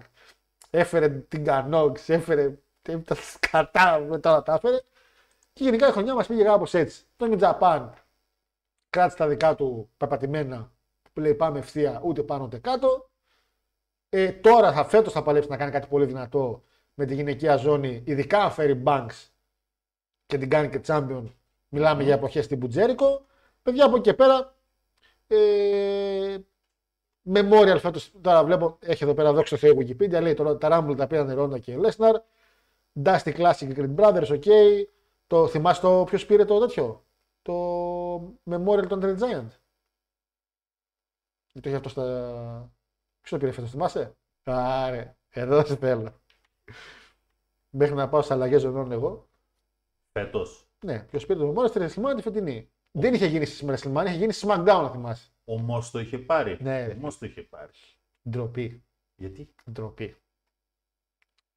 έφερε την Canox, έφερε τα σκατά, μετά όλα τα έφερε. Και γενικά η χρονιά μας πήγε κάπως έτσι. Το New Japan κράτησε τα δικά του πεπατημένα που λέει πάμε ευθεία ούτε πάνω ούτε κάτω. Ε, τώρα θα φέτος θα παλέψει να κάνει κάτι πολύ δυνατό με τη γυναικεία ζώνη, ειδικά αν φέρει Banks και την κάνει και champion. Μιλάμε για εποχές τύπου Τζέρικο. Παιδιά από εκεί και πέρα ε, Memorial φέτος, τώρα βλέπω, έχει εδώ πέρα δόξα Θεό Wikipedia, λέει τώρα τα Rumble τα πήραν Ρόντα και Lesnar. Dusty Classic και Creed Brothers, ok. Το θυμάσαι το ποιος πήρε το τέτοιο, το Memorial των Red Giant. Το είχε αυτό στα... Ποιος το πήρε φέτος, θυμάσαι; Άρε, εδώ σε θέλω. Μέχρι να πάω σε αλλαγές ζωνών εγώ. Φέτος. Ναι, ποιος πήρε το Memorial στη WrestleMania τη φετινή. Δεν είχε γίνει στη WrestleMania, είχε γίνει στη SmackDown, να θυμάσαι. Ο Μος το είχε πάρει. Ναι. Ο Μος το είχε πάρει. Ντροπή. Γιατί; Ντροπή.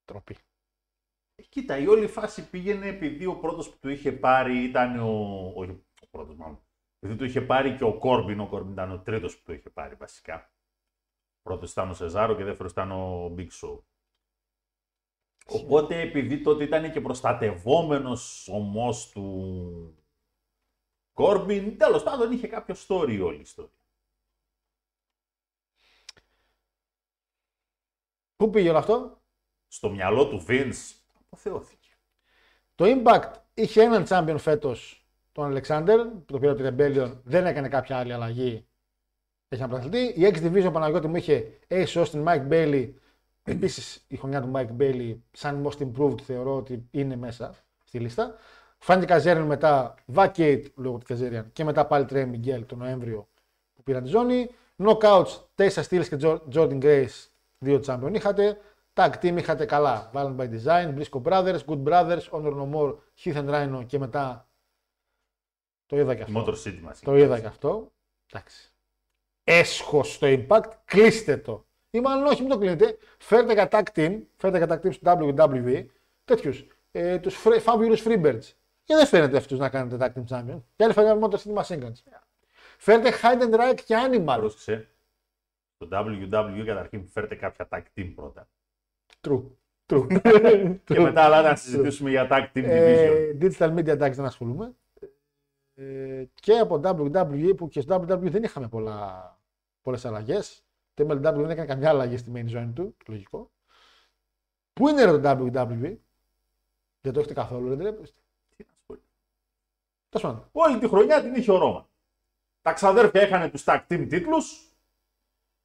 Ντροπή. Ε, Κοίτα, η όλη φάση πήγαινε επειδή ο πρώτος που του είχε πάρει ήταν ο... Όχι ο πρώτος μάλλον. Επειδή του είχε πάρει και ο Κόρμπιν, ο Κόρμπιν ήταν ο τρίτος που του είχε πάρει βασικά. Πρώτος ήταν ο Σεζάρο και δεύτερος ήταν ο Big Show. Οπότε επειδή τότε ήταν και προστατευόμενος ο Μος του Κόρμπιν, τέλος πάντων είχε κάποιο story όλη η ιστορία. Πού πήγε όλο αυτό, Στο μυαλό του Vince αποθεώθηκε. Το Impact είχε έναν champion φέτος, τον Alexander, που το πήρε από τη Rebellion, δεν έκανε κάποια άλλη αλλαγή. Έχει ένα πρωταθλητή. Η X Division Παναγιώτη μου είχε Ace Austin, Mike Bailey. Επίσης η χρονιά του Mike Bailey, σαν most improved, θεωρώ ότι είναι μέσα στη λίστα. Φάνηκε Καζέριαν μετά, Vacate λόγω του Καζέριαν και μετά πάλι Trey Miguel τον Νοέμβριο που πήραν τη ζώνη. Knockouts, Tessa Steels και Jo- Jordan Grace, δύο champion είχατε. Tag team είχατε καλά. Violent by Design, Briscoe Brothers, Good Brothers, Honor No More, Heath and Rhino και μετά. Το είδα και αυτό. Motor City μας. Το είδα και αυτό. Εντάξει. Έσχος στο impact, κλείστε το. Ή μάλλον όχι, μην το κλείνετε. Φέρτε για tag team, φέρτε για tag team στο WWE τέτοιους. Ε, τους Fabulous Freebirds. Και δεν φαίνεται αυτούς να κάνετε tag team champion. Και άλλη φορά Motor City Machine Guns. Φέρτε Hide and Ride και Animal. Πρόσεξε. Στο WWE καταρχήν φέρτε κάποια tag team πρώτα. True. True. [LAUGHS] Και μετά αλλά να συζητήσουμε για tag team division. Ε, digital media εντάξει δεν ασχολούμαι. Ε, και από WWE που και στο WWE δεν είχαμε πολλά, πολλές αλλαγές. Το MLW δεν έκανε καμιά αλλαγή στη main zone του, λογικό. Πού είναι ρε το WWE, δεν το έχετε καθόλου, δεν τρέπεστε. Τι να σου πω. Τέλος πάντων. Όλη τη χρονιά την είχε ο Ρώμα. Τα ξαδέρφια είχαν τους tag team τίτλους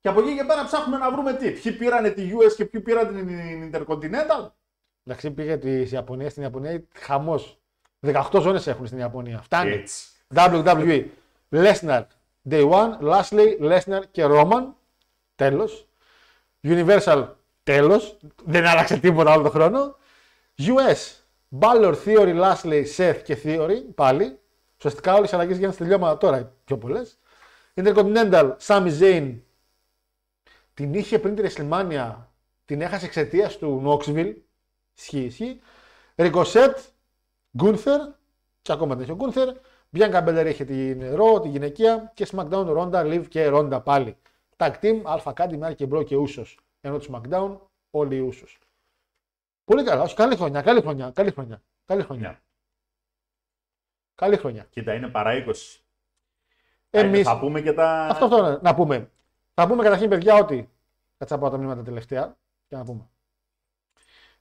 και από εκεί και πέρα ψάχνουμε να βρούμε τι. Ποιοι πήρανε τη US και ποιοι πήραν την Intercontinental. Εντάξει, πήγε τη Ιαπωνία, στην Ιαπωνία χαμός. 18 ζώνες έχουν στην Ιαπωνία. Φτάνει. Έτσι. WWE. Lesnar, Day One, Lashley, Lesnar και Roman. Τέλος. Universal, τέλος. Δεν άλλαξε τίποτα όλο τον χρόνο. US, Balor, Theory, Lashley, Seth και Theory, πάλι. Ουσιαστικά όλες οι αλλαγές γίνανε στη τελειώματα τώρα, οι πιο πολλές. Intercontinental, Sami Zayn. Την είχε πριν τη WrestleMania, την έχασε εξαιτίας του Knoxville. Ισχύει, ισχύει. Ricochet, Gunther, και ακόμα δεν έχει ο Gunther. Bianca Belair είχε την Raw, τη γυναικεία και SmackDown Ronda, Liv και Ronda πάλι. Tag Team, Alpha Academy, και Bro και Usos. Ενώ το SmackDown όλοι οι Usos. Πολύ καλά, όχι, καλή χρονιά, καλή χρονιά, καλή χρονιά. Καλή χρονιά. Ναι. Καλή χρονιά. Κοίτα, είναι παρά 20. Εμείς, Θα πούμε και τα. αυτό, αυτό να- να πούμε. Θα πούμε καταρχήν, παιδιά, ότι. Κάτσα να πάω τα μηνύματα τελευταία και να πούμε.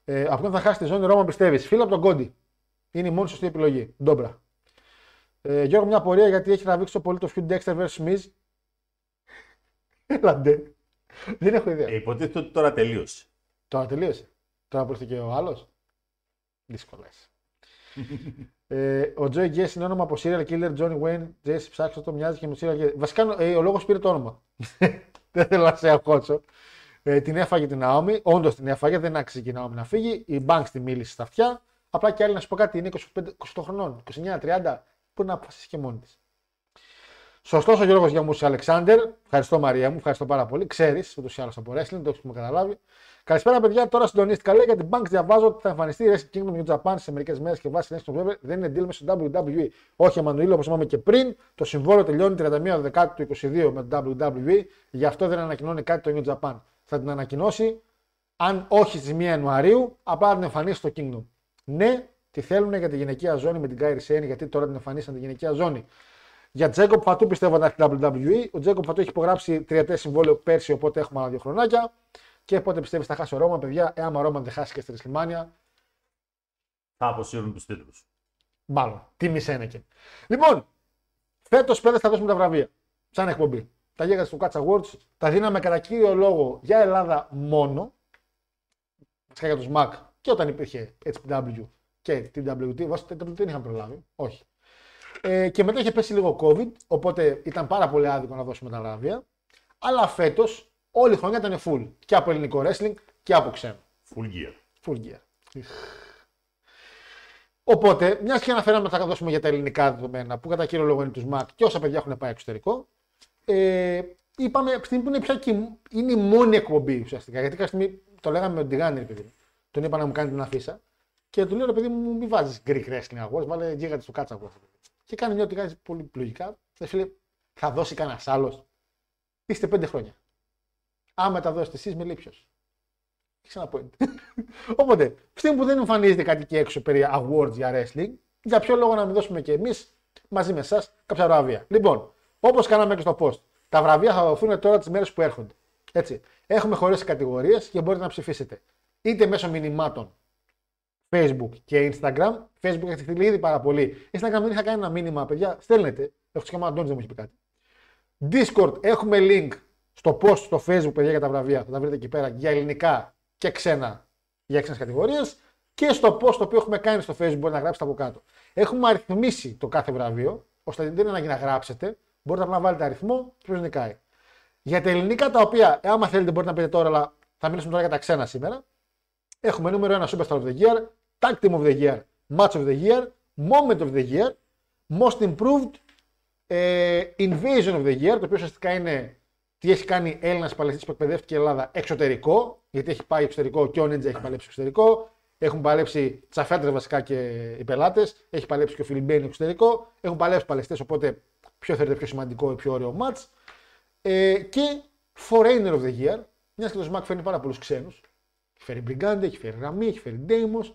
Ε, από θα χάσει τη ζώνη Ρώμα, πιστεύεις. Φίλο από τον Κόντι. Είναι η μόνη σωστή επιλογή. Ντόμπρα. Ε, Γιώργο, μια πορεία γιατί έχει τραβήξει το πολύ το Feud Dexter vs. Smith. Έλαντε. Δεν έχω ιδέα. Ε, υποτίθεται ότι τώρα τελείωσε. Τώρα τελείωσε. Τώρα που ήρθε και ο άλλος. Δύσκολα είσαι. [LAUGHS] ε, ο Τζόι Γκέσ είναι όνομα από serial killer Johnny Wayne. Τζέσι ψάξω το μοιάζει και με serial killer. Βασικά ε, ο λόγος πήρε το όνομα. [LAUGHS] δεν θέλω να σε αγχώσω. Ε, την έφαγε την Ναόμη. Όντως την έφαγε, δεν άξιζε και η Ναόμη να φύγει. Η Banks τη μίλησε στα αυτιά. Απλά και άλλη να σου πω κάτι, είναι 25, 28 χρονών, 29-30, που να αποφασίσεις και μόνη της. Σωστός ο Γιώργος Γιαμούση Αλεξάνδρ. Ευχαριστώ Μαρία μου, ευχαριστώ πάρα πολύ. Ξέρεις ούτως ή άλλως από wrestling, το έχουμε καταλάβει. Καλησπέρα, παιδιά. Τώρα συντονίστηκα. Λέει για την Banks διαβάζω ότι θα εμφανιστεί η Wrestling Kingdom New Japan σε μερικές μέρες και βάσει του November δεν είναι deal με στο WWE. Όχι, Εμμανουήλ, όπως είπαμε και πριν, το συμβόλαιο τελειώνει 31 Δεκάτου του 22 με το WWE, γι' αυτό δεν ανακοινώνει κάτι το New Japan. Θα την ανακοινώσει, αν όχι στις 1 Ιανουαρίου, απλά θα την εμφανίσει στο Kingdom. Ναι, τη θέλουν για τη γυναικεία ζώνη με την Κάιρι Σέν, γιατί τώρα την εμφανίσαν τη γυναικεία ζώνη. Για Τζέκοπ Φατού πιστεύω να έχει WWE. Ο Τζέκοπ Φατού έχει υπογράψει τριετές συμβόλαιο πέρσι, οπότε έχουμε άλλα δύο χρονάκια. Και πότε πιστεύεις θα χάσει ο Ρώμα, παιδιά. Εάν ο Ρώμα δεν χάσει και στη Ρεσλιμάνια. Θα αποσύρουν τους τίτλους. Μάλλον. Τι μισένεκε. Λοιπόν, φέτος πέρας θα δώσουμε τα βραβεία. Σαν εκπομπή. Τα γέγας του Catch Awards τα δίναμε κατά κύριο λόγο για Ελλάδα μόνο. Βασικά για τους ΣΜΑΚ και όταν υπήρχε HPW και TWT. Βασικά TWT δεν είχαν προλάβει. Όχι. Ε, και μετά είχε πέσει λίγο COVID, οπότε ήταν πάρα πολύ άδικο να δώσουμε τα βραβεία. Αλλά φέτος όλη η χρονιά ήταν full. Και από ελληνικό wrestling και από ξένο. Full gear. Full gear. Οπότε, μιας και αναφέραμε θα δώσουμε για τα ελληνικά δεδομένα που κατά κύριο λόγο είναι τους ΜΑΚ και όσα παιδιά έχουν πάει εξωτερικό. Ε, είπαμε από στιγμή που είναι πια και είναι η μόνη εκπομπή ουσιαστικά. Γιατί κάποια στιγμή το λέγαμε με τον Τιγάνη, επειδή τον είπα να μου κάνει την αφίσα. Και του λέω ρε παιδί μου, μην βάζεις Greek Wrestling Awards, βάλε γίγαντε στο κάτσα Και κάνει μια ότι πολύ λογικά. Φίλε, θα δώσει κανένας άλλος. Είστε πέντε χρόνια. Άμα τα δώσετε εσείς, με λέει ποιος. Έχει ένα point. Οπότε, στιγμή που δεν εμφανίζεται κάτι και έξω περί awards για wrestling, για ποιο λόγο να μην δώσουμε και εμείς μαζί με εσάς κάποια βραβεία. Λοιπόν, όπως κάναμε και στο post, τα βραβεία θα δοθούν τώρα τις μέρες που έρχονται. Έτσι. Έχουμε χωρίσει κατηγορίες και μπορείτε να ψηφίσετε. Είτε μέσω μηνυμάτων Facebook και Instagram. Facebook έχει στείλει ήδη πάρα πολύ. Instagram δεν είχα κάνει ένα μήνυμα, παιδιά. Στέλνετε. Έχω και ο Αντώνη δεν μου έχει πει κάτι. Discord έχουμε link στο post στο Facebook, παιδιά, για τα βραβεία. Θα τα βρείτε εκεί πέρα για ελληνικά και ξένα για ξένες κατηγορίες. Και στο post το οποίο έχουμε κάνει στο Facebook, μπορεί να γράψετε από κάτω. Έχουμε αριθμίσει το κάθε βραβείο, ώστε δεν είναι ανάγκη να γράψετε. Μπορείτε να βάλετε αριθμό και ποιος νικάει. Για τα ελληνικά τα οποία, άμα θέλετε, μπορείτε να πείτε τώρα, αλλά θα μιλήσουμε τώρα για τα ξένα σήμερα. Έχουμε νούμερο 1 Superstar of the Year, Tag Team of the Year, Match of the Year, Moment of the Year, Most Improved, ε, Invasion of the Year, το οποίο ουσιαστικά είναι τι έχει κάνει Έλληνας παλαιστής που εκπαιδεύτηκε η Ελλάδα εξωτερικό, γιατί έχει πάει εξωτερικό και ο Νίτζα έχει παλέψει εξωτερικό. Έχουν παλέψει τσαφέτρε βασικά και οι πελάτες. Έχει παλέψει και ο Φιλιμπένι εξωτερικό. Έχουν παλέψει παλαιστές, οπότε ποιο θεωρείται πιο σημαντικό ή πιο ωραίο match. Ε, και Foreigner of the Year, μιας και το Smack φέρνει πάρα πολλούς ξένους. Έχει φέρει Μπριγκάντε, έχει φέρει Ραμί, έχει φέρει Ντέιμος.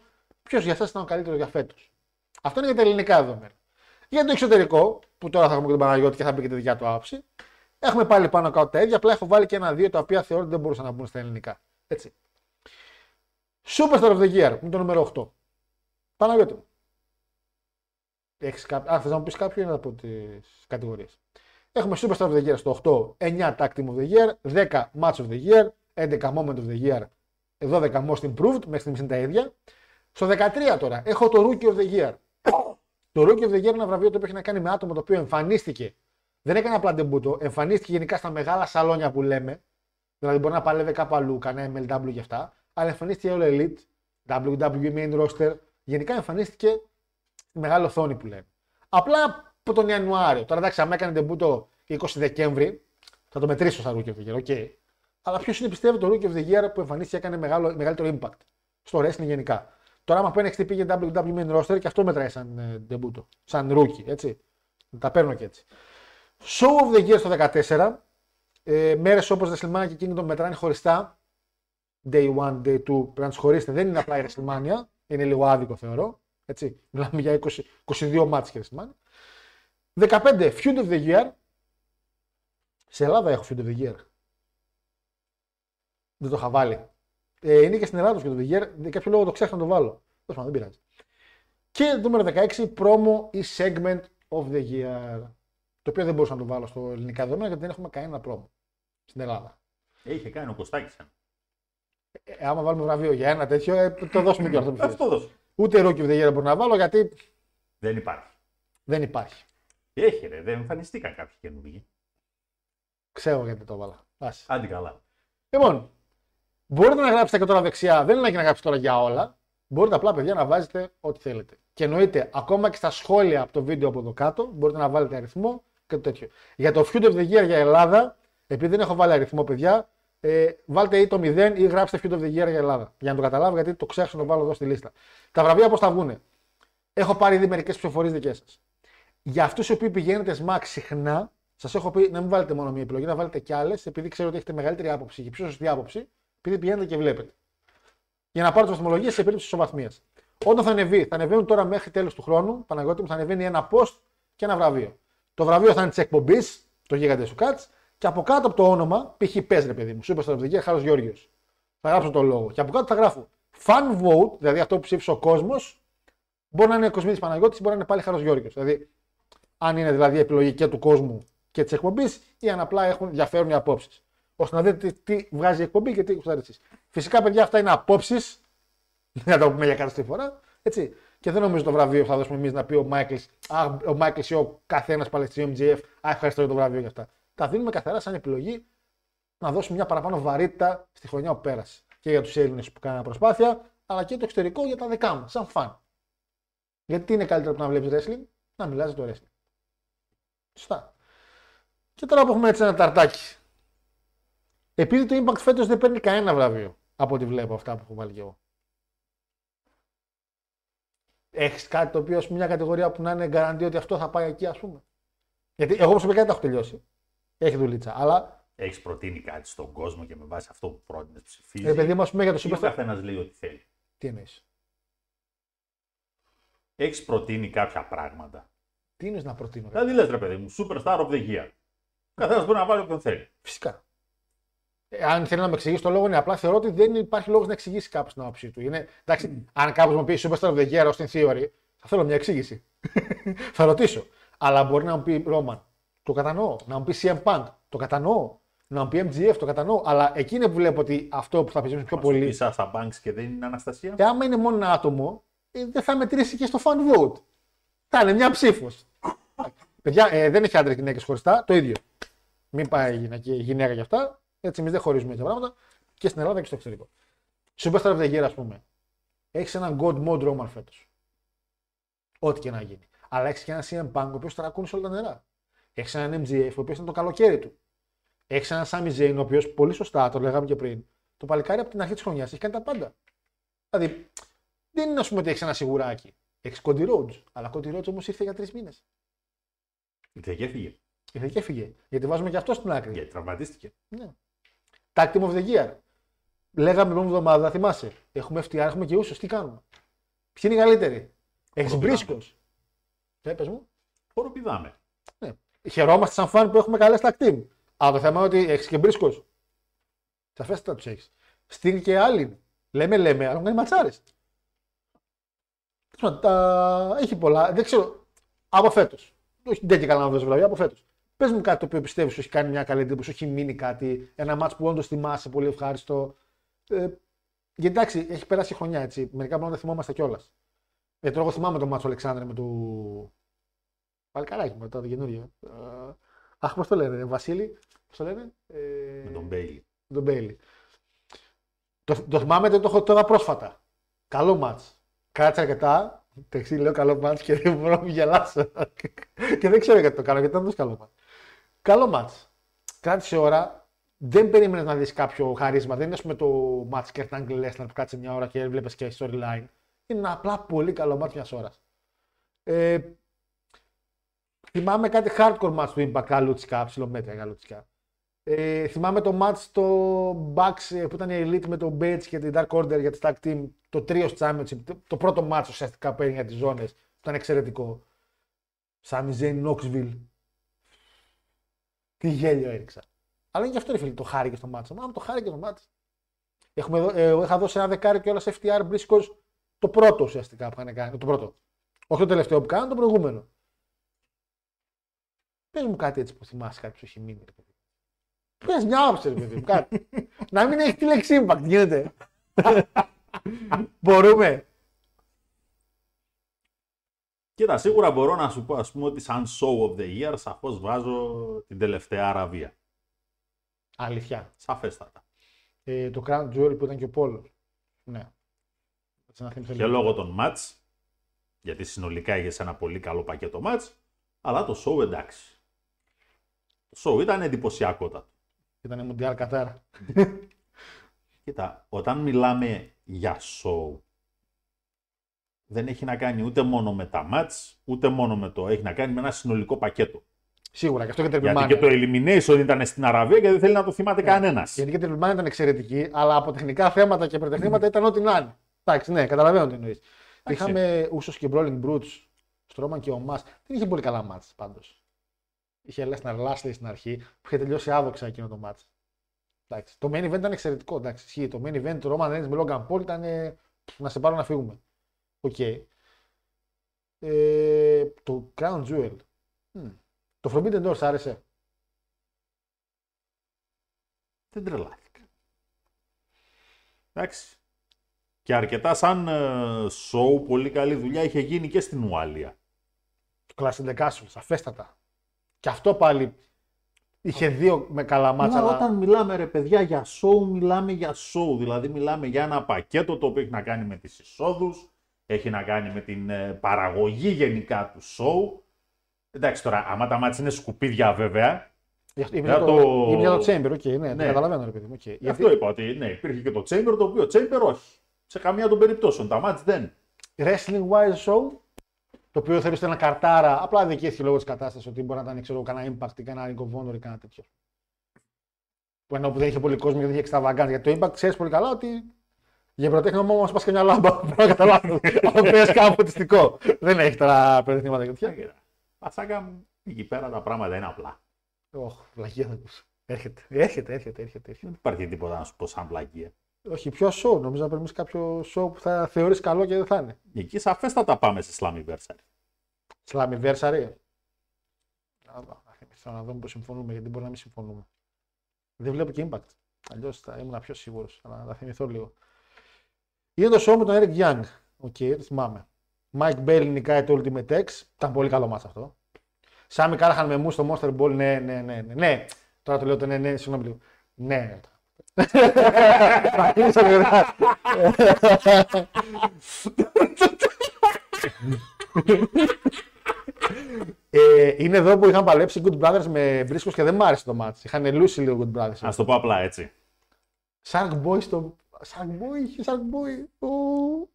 Ποιος για εσά ήταν ο καλύτερος για φέτος. Αυτό είναι για τα ελληνικά δεδομένα. Για το εξωτερικό, που τώρα θα έχουμε και τον Παναγιώτη και θα μπει και τη δικιά του άποψη, έχουμε πάλι πάνω κάτω τα ίδια. Απλά έχω βάλει και ένα-δύο τα οποία θεωρώ ότι δεν μπορούσαν να μπουν στα ελληνικά. Έτσι. Superstar of the Year, που είναι το νούμερο 8. Παναγιώτη μου. Έχεις κάποιο... Αν θες να μου πεις κάποιο είναι από τις κατηγορίες. Έχουμε Superstar of the Year στο 8, 9 Tag Team of the Year, 10 Match of the Year, 11 Moment of the Year, 12 Most Improved, μέχρι στιγμής είναι τα ίδια. Στο 13 τώρα έχω το Rookie of the Year. Το Rookie of the Year είναι ένα βραβείο το οποίο έχει να κάνει με άτομο το οποίο εμφανίστηκε. Δεν έκανε απλά ντεμπούτο, εμφανίστηκε γενικά στα μεγάλα σαλόνια που λέμε. Δηλαδή μπορεί να παλεύει κάπου αλλού, κανένα MLW και αυτά. Αλλά εμφανίστηκε όλο Elite, WWE Main Roster. Γενικά εμφανίστηκε στη μεγάλη οθόνη που λέμε. Απλά από τον Ιανουάριο. Τώρα εντάξει, αν έκανε ντεμπούτο 20 Δεκέμβρη, θα το μετρήσω σαν Rookie of the Year. Okay. Αλλά ποιος είναι πιστεύω το Rookie of the Year που εμφανίστηκε και έκανε μεγάλο, μεγαλύτερο impact στο wrestling γενικά. Τώρα, άμα παίρνει πήγε WWE Main Roster και αυτό μετράει σαν ε, ντεμπούτο, σαν rookie, έτσι. Τα παίρνω και έτσι. Show of the Year στο 14. Ε, Μέρες όπως WrestleMania και Kingdom μετράνε χωριστά. Day 1, Day 2 πρέπει να τους χωρίσετε. Δεν είναι απλά η WrestleMania. Είναι λίγο άδικο θεωρώ. Έτσι. Μιλάμε για 20, 22 μάτς και WrestleMania. 15. Feud of the Year. Σε Ελλάδα έχω Feud of the Year. Δεν το είχα βάλει. Ε, είναι και στην Ελλάδα και το Βιγέρ. Για κάποιο λόγο το ξέχασα να το βάλω. Τέλος πάντων, δεν πειράζει. Και νούμερο 16, promo ή segment of the year. Το οποίο δεν μπορούσα να το βάλω στο ελληνικά δεδομένα γιατί δεν έχουμε κανένα promo στην Ελλάδα. Ε, Είχε κάνει ο Κωστάκης ένα. Ε, άμα βάλουμε βραβείο για ένα τέτοιο, ε, το δώσουμε και [LAUGHS] αυτό. Αυτό δώσε. Ούτε Rookie of the Year μπορώ να βάλω γιατί Δεν υπάρχει. δεν υπάρχει. Έχει ρε, δεν εμφανιστήκαν κάποιοι καινούργοι. Ξέρω γιατί το έβαλα. Άσε. Άντε καλά. Λοιπόν, μπορείτε να γράψετε και τώρα δεξιά. Δεν είναι να γράψετε τώρα για όλα. Μπορείτε απλά, παιδιά, να βάζετε ό,τι θέλετε. Και εννοείται, ακόμα και στα σχόλια από το βίντεο από εδώ κάτω, μπορείτε να βάλετε αριθμό και το τέτοιο. Για το Feud of the Year για Ελλάδα, επειδή δεν έχω βάλει αριθμό, παιδιά, ε, βάλτε ή το 0 ή γράψτε Feud of the Year για Ελλάδα. Για να το καταλάβω, γιατί το ξέχασα να το βάλω εδώ στη λίστα. Τα βραβεία πώς θα βγουνε. Έχω πάρει ήδη μερικές ψηφοφορίες δικές σας. Για αυτούς οι οποίοι πηγαίνετε SMAC συχνά, σας έχω πει να μην βάλετε μόνο μία επιλογή, να βάλετε κι άλλες, επειδή ξέρω ότι έχετε μεγαλύτερη άποψη και πιο σωστή άποψη, επειδή πηγαίνετε και βλέπετε. Για να πάρετε βαθμολογίες σε περίπτωση ισοβαθμίας. Όταν θα ανεβεί, θα ανεβαίνουν τώρα μέχρι τέλος του χρόνου, Παναγιώτη μου, θα ανεβαίνει ένα post και ένα βραβείο. Το βραβείο θα είναι της εκπομπής, το γίγαντε σου κάτ, και από κάτω από το όνομα, π.χ. πες ρε παιδί μου, Super Star of the Year, Χάρος Γιώργιο. Θα γράψω τον λόγο. Και από κάτω θα γράφω fan vote, δηλαδή αυτό που ψήφισε ο κόσμος, μπορεί να είναι Κοσμήτης Παναγιώτης, μπορεί να είναι πάλι Χάρος Γιώργιο. Δηλαδή, αν είναι δηλαδή επιλογή και του κόσμου και της εκπομπής, ή αν απλά έχουν, διαφέρουν οι απόψεις. Ώστε να δείτε τι, τι βγάζει η εκπομπή και τι κουστάρετε εσεί. Φυσικά, παιδιά, αυτά είναι απόψεις. Δεν θα το πούμε για κάθε φορά. Έτσι. Και δεν νομίζω το βραβείο θα δώσουμε εμείς να πει ο Μάικλς, ο Μάικλς ή ο καθένας Παλαιστινίου MGF, Α, ευχαριστώ για το βραβείο για αυτά. Τα δίνουμε καθαρά σαν επιλογή να δώσουμε μια παραπάνω βαρύτητα στη χρονιά που πέρασε. Και για τους Έλληνες που κάνουν προσπάθεια, αλλά και το εξωτερικό για τα δικά μας, σαν φαν. Γιατί τι είναι καλύτερο από το να βλέπεις wrestling, να μιλάς για το wrestling. Σωστά. Και τώρα που έχουμε έτσι ένα ταρτάκι. Επειδή το Impact φέτος δεν παίρνει κανένα βραβείο από ό,τι βλέπω αυτά που έχω βάλει και εγώ. Έχεις κάτι το οποίο, ας πούμε, μια κατηγορία που να είναι γκαραντή ότι αυτό θα πάει εκεί, ας πούμε. Γιατί εγώ προσωπικά δεν τα έχω τελειώσει. Έχει δουλίτσα. Αλλά Έχεις προτείνει κάτι στον κόσμο και με βάση αυτό που πρότεινες ψηφίζεις; ρε παιδί μου, ας πούμε για το Ή ο Superstar. καθένας λέει ό,τι θέλει. Τι εννοείς; Έχεις προτείνει κάποια πράγματα; Τι είναι να προτείνω. ρε. Δηλαδή λες ρε παιδί μου, Superstar of the Year. Ο καθένας μπορεί να βάλει όποιον θέλει. Φυσικά. Ε, αν θέλει να με εξηγήσει το λόγο, είναι απλά θεωρώ ότι δεν υπάρχει λόγος να εξηγήσει κάποιο την άποψή του. Είναι, εντάξει, αν κάποιος μου πει Superstar of the Year στην Theory, θα θέλω μια εξήγηση. [LAUGHS] θα ρωτήσω. Αλλά μπορεί να μου πει Roman, το κατανοώ. Να μου πει CM Punk, το κατανοώ. Να μου πει MGF, το κατανοώ. Αλλά εκεί που βλέπω ότι αυτό που θα πιέζουν πιο Μα σου πεις πολύ. Σάσα Banks και δεν είναι Αναστασία. Και άμα είναι μόνο ένα άτομο, ε, δεν θα μετρήσει και στο fan vote. Θα είναι μια ψήφος. [LAUGHS] Παιδιά, ε, δεν έχει άντρες και γυναίκες χωριστά, το ίδιο. Μην πάει γυναίκα, γυναίκα για αυτά. Έτσι, εμείς δεν χωρίζουμε τέτοια πράγματα και στην Ελλάδα και στο εξωτερικό. Superstar of the Year, ας πούμε. Έχεις έναν God Mode Roman φέτος. Ό,τι και να γίνει. Αλλά έχεις και έναν CM Punk ο οποίος ταρακούνησε όλα τα νερά. Έχεις έναν MGF ο οποίος ήταν το καλοκαίρι του. Έχεις έναν Sami Zayn ο οποίος πολύ σωστά, το λέγαμε και πριν, το παλικάρι από την αρχή της χρονιάς έχει κάνει τα πάντα. Δηλαδή, δεν είναι ας πούμε ότι έχεις ένα σιγουράκι. Έχεις Cody Rhodes. Αλλά Cody Rhodes όμως ήρθε για τρεις μήνες. Ήρθε και έφυγε. Ήρθε και έφυγε. Γιατί βάζουμε και αυτό στην άκρη. Γιατί τραυματίστηκε. Ναι. Tag Team of the Year. Λέγαμε την εβδομάδα, θυμάσαι. Έχουμε FTR, έχουμε και ούσου. Τι κάνουμε. Ποιοι είναι οι καλύτεροι; Έχεις Χοροπηδάμε. μπρίσκο. Ε, πες μου. Χοροπηδάμε. Ναι. Χαιρόμαστε σαν φαν που έχουμε καλές tag team. Αλλά το θέμα είναι ότι έχεις και μπρίσκο. Σαφέστατα τους έχεις. Στείλει και άλλοι. Λέμε, λέμε, αλλά είναι ματσάρες. Τα... Έχει πολλά. Δεν ξέρω. Από φέτος. Όχι δεν και καλά να δώσει βραβεία, από φέτος. Πες μου κάτι το οποίο πιστεύεις ότι έχει κάνει μια καλή εντύπωση, έχει μείνει κάτι. Ένα μάτσο που όντως θυμάσαι, πολύ ευχάριστο. Ε, γιατί εντάξει, έχει περάσει χρονιά έτσι. Μερικά πράγματα δεν θυμόμαστε κιόλας. Γιατί εγώ θυμάμαι το μάτσο Αλεξάνδρε με του. Παλικαράκι με το καινούριο. Ε, Αχ, πώς το λένε, Βασίλη, πώς το λένε. Ε, Με τον Bailey. με τον Bailey. Το, το θυμάμαι, δεν το έχω τώρα πρόσφατα. Καλό μάτς. Κράτησε αρκετά. Τεξί λέω καλό μάτς και δεν [LAUGHS] μπορώ να μην γελάσω. και δεν ξέρω γιατί το κάνω, γιατί ήταν τόσο καλό μάτς. Καλό μάτς. Κράτησε ώρα. Δεν περίμενες να δεις κάποιο χαρίσμα. Δεν είναι ας πούμε το μάτς Kurt Angle Lesnar που κάτσε μια ώρα και έβλεπες και storyline. Είναι ένα απλά πολύ καλό μάτς μιας ώρας. Ε, θυμάμαι κάτι hardcore match του Impact Καλούτσικα, ψηλομέτρια Καλούτσικα. Ε, θυμάμαι το match στο Bucks ε, που ήταν η Elite με τον Bates και την Dark Order για τη Tag Team, το Trios Championship, το, το πρώτο match ουσιαστικά που έγινε για τις ζώνες, που ήταν εξαιρετικό. Sami Zayn Knoxville. Τι γέλιο έριξα. Αλλά είναι και αυτό ρε φίλε, το χάρηκε στο match. Μα το χάρηκε το match. Έχουμε, δω- ε, εγώ είχα δώσει ένα δεκάρι και όλα σε FTR Briscoes το πρώτο ουσιαστικά που είχαν κάνει. Το πρώτο. Όχι το τελευταίο που κάνανε, το προηγούμενο. Πες μου κάτι έτσι που θυμάσαι κάτι που σου έχει μείνει. ρε παιδί. Πες μια άποψη, ρε παιδί μου, κάτι. [LAUGHS] Να μην έχεις τη λέξη impact, γίνεται. [LAUGHS] Μπορούμε. Κοίτα, σίγουρα μπορώ να σου πω ας πούμε ότι σαν show of the year σαφώς βάζω την τελευταία Αραβία. Αλήθεια. Σαφέστατα. Ε, το Crown Jewel που ήταν και ο Πόλο. Ναι. Έτσι να θυμηθώ Και λίγο. λόγω των match, γιατί συνολικά είχες ένα πολύ καλό πακέτο match, αλλά το show εντάξει. Το show ήταν εντυπωσιακότατο. Ήταν Μουντιάλ Κατάρα. Κοίτα, όταν μιλάμε για show, δεν έχει να κάνει ούτε μόνο με τα match, ούτε μόνο με το. Έχει να κάνει με ένα συνολικό πακέτο. Σίγουρα και αυτό και Γιατί Triple- και -mania. το Elimination ήταν στην Αραβία και δεν θέλει να το θυμάται κανένας. Γιατί και η Triplemania ήταν εξαιρετική, αλλά από τεχνικά θέματα και προτεχνήματα ήταν ό,τι να είναι. Εντάξει, ναι, καταλαβαίνω τι εννοείς. Είχαμε Usos και Brawling Brutes, Strowman και Omos. Δεν είχε πολύ καλά μάτς πάντως. Είχε Lesnar Lashley στην αρχή που είχε τελειώσει άδοξα εκείνο το μάτς. Εντάξει. Το main event ήταν εξαιρετικό. Εντάξει, ισχύει. Το main event του Roman Reigns με Logan Paul ήταν ε, να σε πάρω να φύγουμε. Οκ. Ε, το Crown Jewel. Μμ. Το Forbidden Door σ' άρεσε; Δεν τρελάθηκα. Εντάξει. Και αρκετά σαν ε, show, πολύ καλή δουλειά είχε γίνει και στην Ουαλία. Το Clash in the Castle, σαφέστατα. Και αυτό πάλι είχε δύο με καλά μάτσα. Αλλά αλλά- όταν μιλάμε ρε παιδιά για show, μιλάμε για show. Δηλαδή μιλάμε για ένα πακέτο το οποίο έχει να κάνει με τις εισόδους, έχει να κάνει με την ε, παραγωγή γενικά του show. Εντάξει τώρα, άμα τα μάτια είναι σκουπίδια βέβαια, Γι' αυτό- Είπε Για για το, το- είπε για το Chamber, οκ, ναι, το Ναι. καταλαβαίνω ρε παιδί μου. οκ. γι' Γιατί αυτό είπα ότι ναι, υπήρχε και το Chamber, το οποίο Chamber όχι. Σε καμία των περιπτώσεων. Τα μάτια δεν. wrestling wise show, το οποίο θεωρείται ένα καρτάρα, απλά δικαιώθηκε λόγω της κατάστασης ότι μπορεί να ήταν ξέρω, κανένα impact ή κανένα Ring of Honor ή κανένα τέτοιο. Που ενώ που δεν είχε πολύ κόσμο γιατί είχε extravaganza. Γιατί το impact ξέρεις πολύ καλά ότι για πρωτέχνημα μόνο μα πας και μια λάμπα. [LAUGHS] Πρέπει να καταλάβω. Αν πες κάπου ποτιστικό. Δεν έχει τώρα πρωτέχνηματα και τέτοια. Πατσάκα μου, εκεί πέρα τα πράγματα είναι απλά. Ωχ, βλακία θα ακούσω. Έρχεται, έρχεται, έρχεται, έρχεται. έρχεται. Δεν υπάρχει τίποτα να σου πω σαν πλακία. Όχι, πιο show. Νομίζω να παίρνει κάποιο show που θα θεωρείς καλό και δεν θα είναι. Εκεί σαφέστατα πάμε σε Slammiversary. Slammiversary. Να δω, να θυμηθώ να δούμε που συμφωνούμε, γιατί μπορεί να μην συμφωνούμε. Δεν βλέπω και impact. Αλλιώς θα ήμουν πιο σίγουρος, αλλά θα θυμηθώ λίγο. Είναι το show με τον Eric Young. Οκ, το θυμάμαι. Mike Bailey νικάει το Ultimate X. Ήταν πολύ καλό μάτς αυτό. Sami Callihan με Moose στο Monster Ball. Ναι, ναι, ναι, ναι. ναι. Τώρα το λέω το ναι, ναι, συγγνώμη λίγο. Ναι. Θα κλείσω λίγο. Ε, είναι εδώ που είχαν παλέψει Good Brothers με Briscoes και δεν μ' άρεσε το μάτς. Είχαν λούσει λίγο Good Brothers. Α το πω απλά έτσι. Shark Boy στο. Shark Boy, είχε Shark Boy. Ου.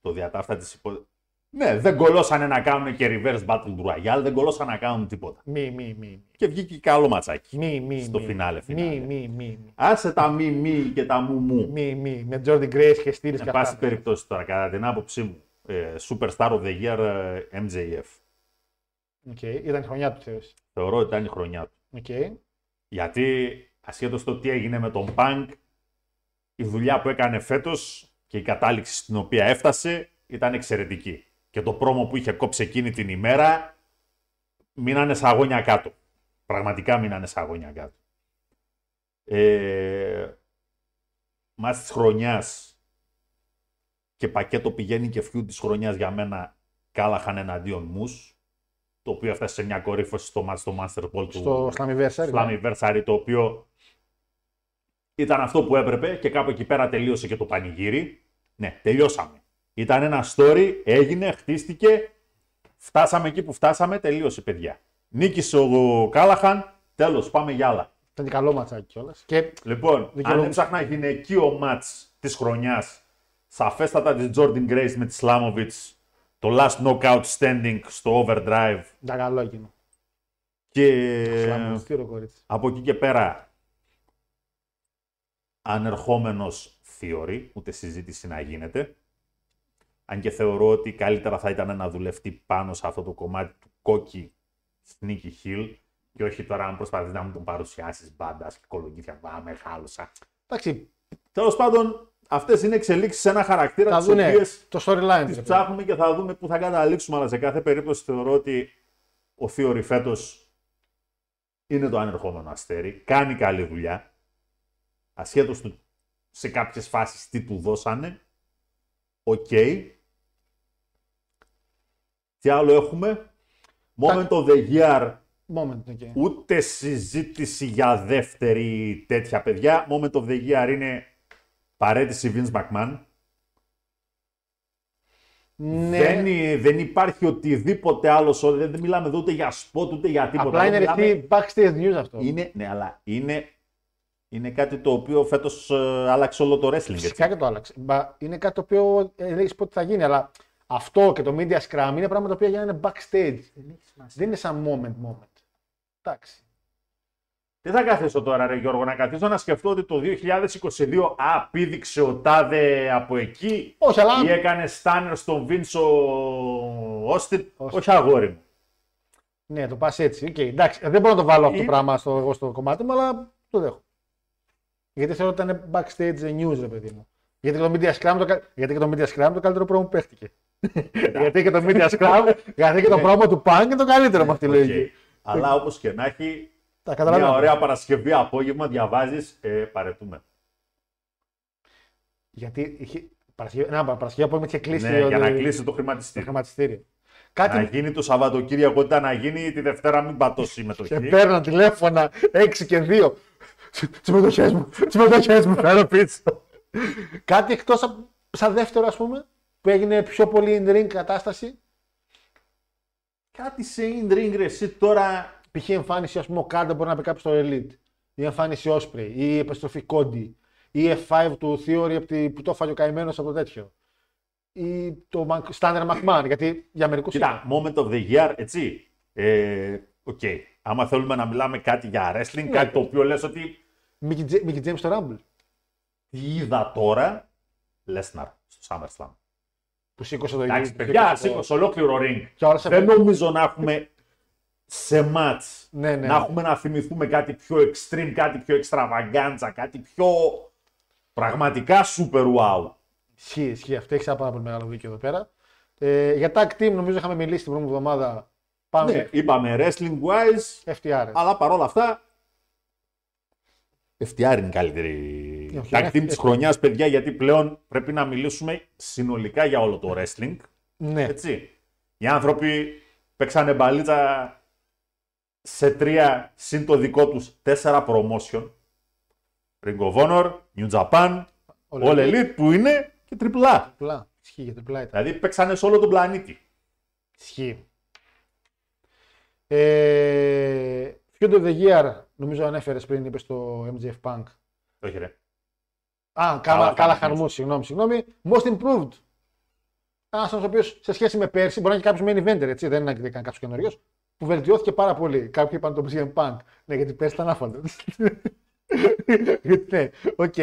Το διατάφτα τη υπο... Ναι, δεν κολώσανε να κάνουν και reverse battle του Royale, δεν κολώσανε να κάνουν τίποτα. Μη, μη, μη. Και βγήκε καλό ματσάκι. Μη, μη. Στο μη. φινάλε, Μη, φινάλε. μη, μη. μη. Άσε τα μη μη και τα μου μου. Μη, μη. Με Jordan Grace και Steelers και Εν πάση αυτά. περιπτώσει τώρα, κατά την άποψή μου, ε, Superstar of the Year ε, MJF. Οκ, Ήταν η χρονιά του θεωρείς. Θεωρώ ότι ήταν η χρονιά του. Οκ. Γιατί ασχέτως το τι έγινε με τον Punk, η δουλειά που έκανε φέτος και η κατάληξη στην οποία έφτασε ήταν εξαιρετική. Και το promo που είχε κόψει εκείνη την ημέρα μείνανε σαγόνια κάτω. Πραγματικά μείνανε σαγόνια κάτω. Ε, ματς της χρονιάς και πακέτο πηγαίνει και feud της χρονιάς για μένα Κάλαχαν εναντίον Μους το οποίο έφτασε σε μια κορύφωση στο match στο Master Ball του Στο Slammiversary. Slammiversary το οποίο ήταν αυτό που έπρεπε και κάπου εκεί πέρα τελείωσε και το πανηγύρι. Ναι, τελειώσαμε. Ήταν ένα story, έγινε, χτίστηκε, φτάσαμε εκεί που φτάσαμε, τελείωσε παιδιά. Νίκησε ο Κάλαχαν, τέλος, πάμε για άλλα. Ήταν και καλό ματσάκι κιόλας. Και Λοιπόν, αν Δικαιολογώ- έψαχνα γυναικείο μάτς της χρονιάς, σαφέστατα της Jordan Grace με τη Slamovich, το last knockout standing στο overdrive ήταν καλό εκείνο. και Σλαμιστήριο κορίτσι. από εκεί και πέρα ανερχόμενος theory, ούτε συζήτηση να γίνεται. Αν και θεωρώ ότι καλύτερα θα ήταν να δουλευτεί πάνω σε αυτό το κομμάτι του κόκκι sneaky hill και όχι τώρα αν προσπαθείς να μου τον παρουσιάσεις μπάντα και κολογγίθια, βάμε, χάλωσα. Εντάξει, Τέλος πάντων, Αυτές είναι εξελίξεις σε ένα χαρακτήρα Θα τις δούνε οποίες το storyline. τις του. ψάχνουμε και θα δούμε πού θα καταλήξουμε. Αλλά σε κάθε περίπτωση θεωρώ ότι ο Theory φέτος είναι το ανερχόμενο αστέρι. Κάνει καλή δουλειά. Ασχέτως του σε κάποιες φάσεις τι του δώσανε. Οκ. Τι άλλο έχουμε; Moment of the year Moment, okay. Ούτε συζήτηση για δεύτερη τέτοια παιδιά. Moment of the year είναι παρέτηση Vince McMahon. Ναι, Δεν, είναι- δεν υπάρχει οτιδήποτε άλλο. σο- Δεν, δεν μιλάμε εδώ ούτε για σποτ ούτε για τίποτα. απλά είναι Μιλάμε- ρεχτή backstage news αυτό. είναι, ναι, αλλά είναι, είναι κάτι το οποίο φέτος ε, άλλαξε όλο το wrestling. Έτσι. Φυσικά και το άλλαξε. Μπα, είναι κάτι το οποίο ε, λέγεις πότε θα γίνει, αλλά αυτό και το media scrum είναι πράγματα τα οποία γίνανε backstage. Δεν είναι σαν moment moment. Εντάξει. Τι θα καθίσω τώρα, ρε Γιώργο, να καθίσω να σκεφτώ ότι το 2022 α, πήδηξε ο Τάδε από εκεί Όχι, αλλά- ή έκανε στάνερ στον Βίνσο Όστιν; Όχι. Όχι αγόρι μου. Ναι, το πας έτσι. Okay, εντάξει, δεν μπορώ να το βάλω αυτό το Ή- πράγμα στο, εγώ στο κομμάτι μου, αλλά το δέχω. Γιατί θεωρώ ότι ήταν backstage news, ρε παιδί μου. Γιατί και το media scrum το, κα- γιατί και το media scrum το καλύτερο promo που παίχτηκε. γιατί και το media scrum, γιατί και το promo του Punk είναι το καλύτερο με αυτή τη Ναι. Οκ. λογική. Αλλά όπως και να έχει, Τα μια καταλαβαίνω. ωραία Παρασκευή απόγευμα διαβάζεις, ε, παραιτούμαι. Γιατί είχε. Παρασκευή, να, Παρασκευή απόγευμα είχε κλείσει Ναι, το- για να το- κλείσει το το χρηματιστήριο. χρηματιστήριο. Να Κάτι γίνει το Σαββατοκύριακο, ήταν να γίνει τη Δευτέρα μην πατώσει και η μετοχή. παίρνω τηλέφωνα 6 και 2. Τι μετοχέ μου, τι μετοχέ μου, φέρω πίσω. Κάτι εκτός σαν δεύτερο, ας πούμε, που έγινε πιο πολύ in ring κατάσταση. Κάτι σε in-ring ρε, εσύ τώρα Π.χ. η εμφάνιση, ας πούμε, ο Κάντα μπορεί να πει κάποιος στο Elite. Η εμφάνιση Osprey, ή η επιστροφή Cody, ή η F5 του Theory από τη- που το έφαγε ο καημένος από το τέτοιο. Ή το Mac- Standard McMahon, γιατί για μερικούς. Κοίτα, moment of the year, έτσι. Ε, Οκ. Άμα θέλουμε να μιλάμε κάτι για wrestling, Ναι. κάτι το οποίο λες ότι Mickey James στο Rumble. τι είδα τώρα, Lesnar στο SummerSlam. Που σήκωσε το Εντάξει, το- παιδιά, το- σήκωσε ολόκληρο ring. Και όλα σε Δεν νομίζω να έχουμε σε match Ναι, ναι. να έχουμε να θυμηθούμε κάτι πιο extreme, κάτι πιο extravaganza, κάτι πιο πραγματικά super wow. Ισχύει, ισχύει. Αυτό έχει ένα πάρα πολύ μεγάλο δίκιο εδώ πέρα. Ε, για tag team νομίζω είχαμε μιλήσει την προηγούμενη εβδομάδα. Πάμε Ναι, είπαμε wrestling wise, FTR. αλλά παρόλα αυτά. FTR είναι η καλύτερη όχι, tag είναι team της FTR. χρονιάς, παιδιά, γιατί πλέον πρέπει να μιλήσουμε συνολικά για όλο το wrestling. Ναι. Έτσι. Οι άνθρωποι παίξανε μπαλίτσα σε τρία συν το δικό τους τέσσερα promotion. Ring of Honor, New Japan, All All Elite που είναι και AAA. Τριπλά. Ισχύει για τριπλά ήταν. Δηλαδή παίξανε σε όλο τον πλανήτη. Ισχύει. Ε, Feud of the Year, νομίζω ανέφερες πριν, είπες στο MJF Punk. Όχι ρε. Α, Καλά καλά, καλά Χαρμούς. χαρμού, συγγνώμη, συγγνώμη. Most improved. Ένας άνθρωπος ο οποίος σε σχέση με πέρσι, μπορεί να είναι κάποιος main eventer, έτσι, δεν είναι καν κάποιος καινούριος, που βελτιώθηκε πάρα πολύ. Κάποιοι είπαν το CM Punk. Ναι, γιατί πέρσι ήταν άφαντο. [LAUGHS] ναι, οκ.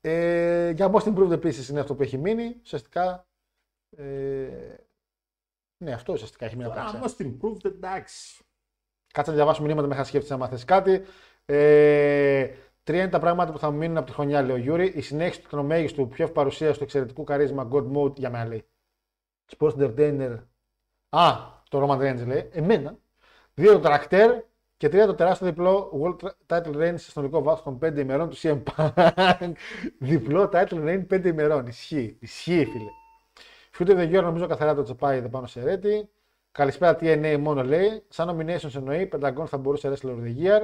Ε, για most improved επίσης είναι αυτό που έχει μείνει. Ουσιαστικά. Ε, ναι, αυτό ουσιαστικά έχει μείνει από τα Τώρα, ξένα. most improved, εντάξει. Κάτσε να διαβάσω μηνύματα μέχρι να σκέφτεσαι να μάθεις κάτι. Ε, τρία είναι τα πράγματα που θα μου μείνουν από τη χρονιά, λέει ο Γιούρι. Η συνέχιση του τρισμέγιστου, πιο παρουσία του εξαιρετικού καρίσμα God Mode για μένα λέει. Sports Entertainer. Α, το Roman Reigns λέει. Εμένα. Δύο το τρακτέρ και τρία το τεράστιο διπλό World Title Reign σε συνολικό βάθος των 5 ημερών του CM Punk. [LAUGHS] διπλό Title Reign 5 ημερών. Ισχύει. Ισχύει, φίλε. Feud of the Year νομίζω καθαρά το τσεπάει εδώ πάνω σε ρέτη. Καλησπέρα TNA μόνο λέει. Σαν nominations εννοεί. Πενταγκόν θα μπορούσε Wrestler of the Year.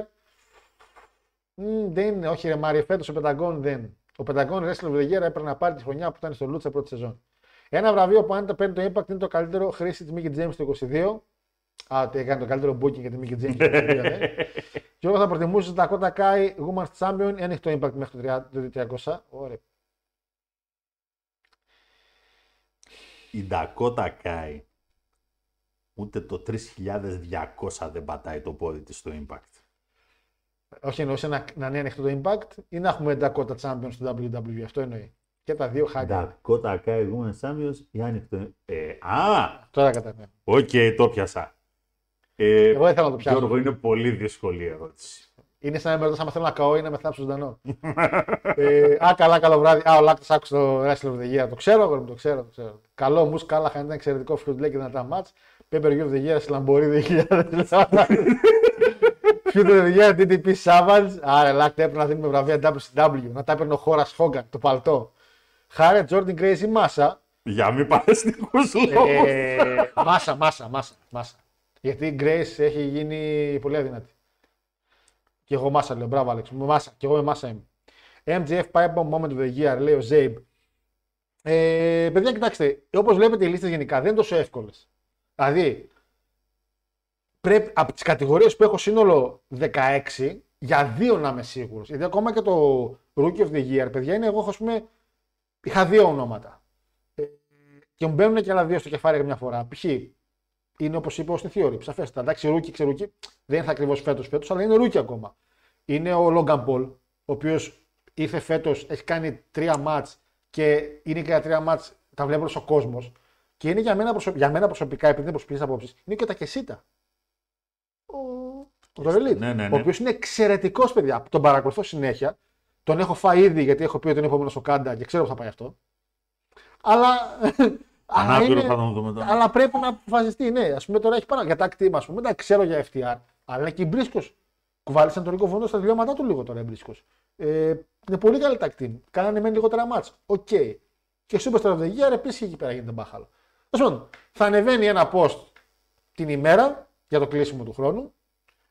Μμ, δεν είναι, όχι ρε Μάρια, φέτος ο Πενταγκόν δεν. Ο Πενταγκόν Wrestler of the Year έπρεπε να πάρει τη χρονιά που ήταν στο Λούτσα πρώτη σεζόν. Ένα βραβείο που αν το παίρνει το Impact είναι το καλύτερο χρήση της Mickey James το 22. Α, ότι έκανε το καλύτερο booking για τη Mickie James το 22, ναι. [LAUGHS] Και εγώ θα προτιμούσα τα Dakota Kai Women's Champion ή αν έχει το Impact μέχρι το 30 το 300. Ωραία. Η Dakota Kai ούτε το 3200 δεν πατάει το πόδι της στο Impact. Όχι εννοούσε να, να είναι ανοιχτό το Impact ή να έχουμε Dakota Champion στο WWE. Αυτό εννοεί. Και τα δύο χάλια. Dakota Kai Women's Champions ή άνοιχτο. Ε, α, Τώρα κατάλαβα. οκ, το πιάσα. Ε, Εγώ δεν θέλω να το πιάσω. Γιώργο, είναι πολύ δύσκολη η ερώτηση. Είναι σαν να με ρωτάς άμα θέλω να καώ ή να με θάψω ζωντανό. [LAUGHS] ε, α, καλά, καλό βράδυ. Α, ο Λάκτος άκουσε το Wrestling of the Year. Το ξέρω, αγόρι μου, το ξέρω. Το ξέρω. Καλό μου, Κάλαχαν ήταν εξαιρετικό φιούτ, λέει και δυνατά μάτς. Pay per view of the Year στη Λαμπορή 2000. Φιούτ of the Year DDP Savage. Άρα, Λάκτο έπρεπε να δίνουμε βραβεία WCW. Να τα έπαιρνε ο χώρα Χόγκαν, το παλτό. Χάρε Jordan Grace ή Μάσα; Για μη παρεστικού λόγους. Ε, μάσα, μάσα, μάσα, μάσα. Γιατί η Grace έχει γίνει πολύ αδυνατή. Και εγώ μάσα λέω, μπράβο Άλεξ, μάσα, και εγώ με μάσα είμαι. MJF Pipe Bomb Moment of the Year, λέει ο Zabe. Ε, παιδιά, κοιτάξτε, όπως βλέπετε οι λίστες γενικά δεν είναι τόσο εύκολες. Δηλαδή, πρέπει, από τις κατηγορίες που έχω σύνολο 16, για δύο να είμαι σίγουρος. Γιατί ακόμα και το Rookie of the Year, παιδιά, είναι εγώ, ας πούμε, είχα δύο ονόματα. Ε, και μου μπαίνουν και άλλα δύο στο κεφάλι για μια φορά. Π.χ. είναι όπως είπε ο στη Theory. Σαφέστα. Εντάξει, ρούκι, ξερούκι. Δεν είναι ακριβώς φέτος φέτος, αλλά είναι ρούκι ακόμα. Είναι ο Logan Paul, ο οποίος ήρθε φέτος, έχει κάνει τρία μάτς και είναι και τα τρία μάτς, τα βλέπει όλος ο κόσμος. Και είναι για μένα, προσω... για μένα προσωπικά, επειδή δεν προσποιείς απόψεις, είναι και τα Κεσίτα. Ο, ο Ρελίτ, Ναι, ναι, ο ναι. οποίος είναι εξαιρετικός, παιδιά. Τον παρακολουθώ συνέχεια. Τον έχω φάει ήδη γιατί έχω πει ότι είναι επόμενος στο Κάντα και ξέρω πώ θα πάει αυτό. Αλλά. Αλλά Ανάπηρο είναι- θα τον δούμε τώρα. αλλά πρέπει να αποφασιστεί, ναι. Α πούμε τώρα έχει πάρα για τα team, ας πούμε. Δεν ξέρω για FTR. Αλλά και η Μπρίσκος. Κουβάλισαν τον Ρίκο Βόντο στα τελειώματά του λίγο τώρα η Μπρίσκος. Ε, είναι πολύ καλή τα team. Κάνανε μεν λιγότερα μάτς. Οκ. Και Super Star of the Year επίσης εκεί πέρα γίνεται μπάχαλο. Τέλος πάντων, θα ανεβαίνει ένα post την ημέρα για το κλείσιμο του χρόνου.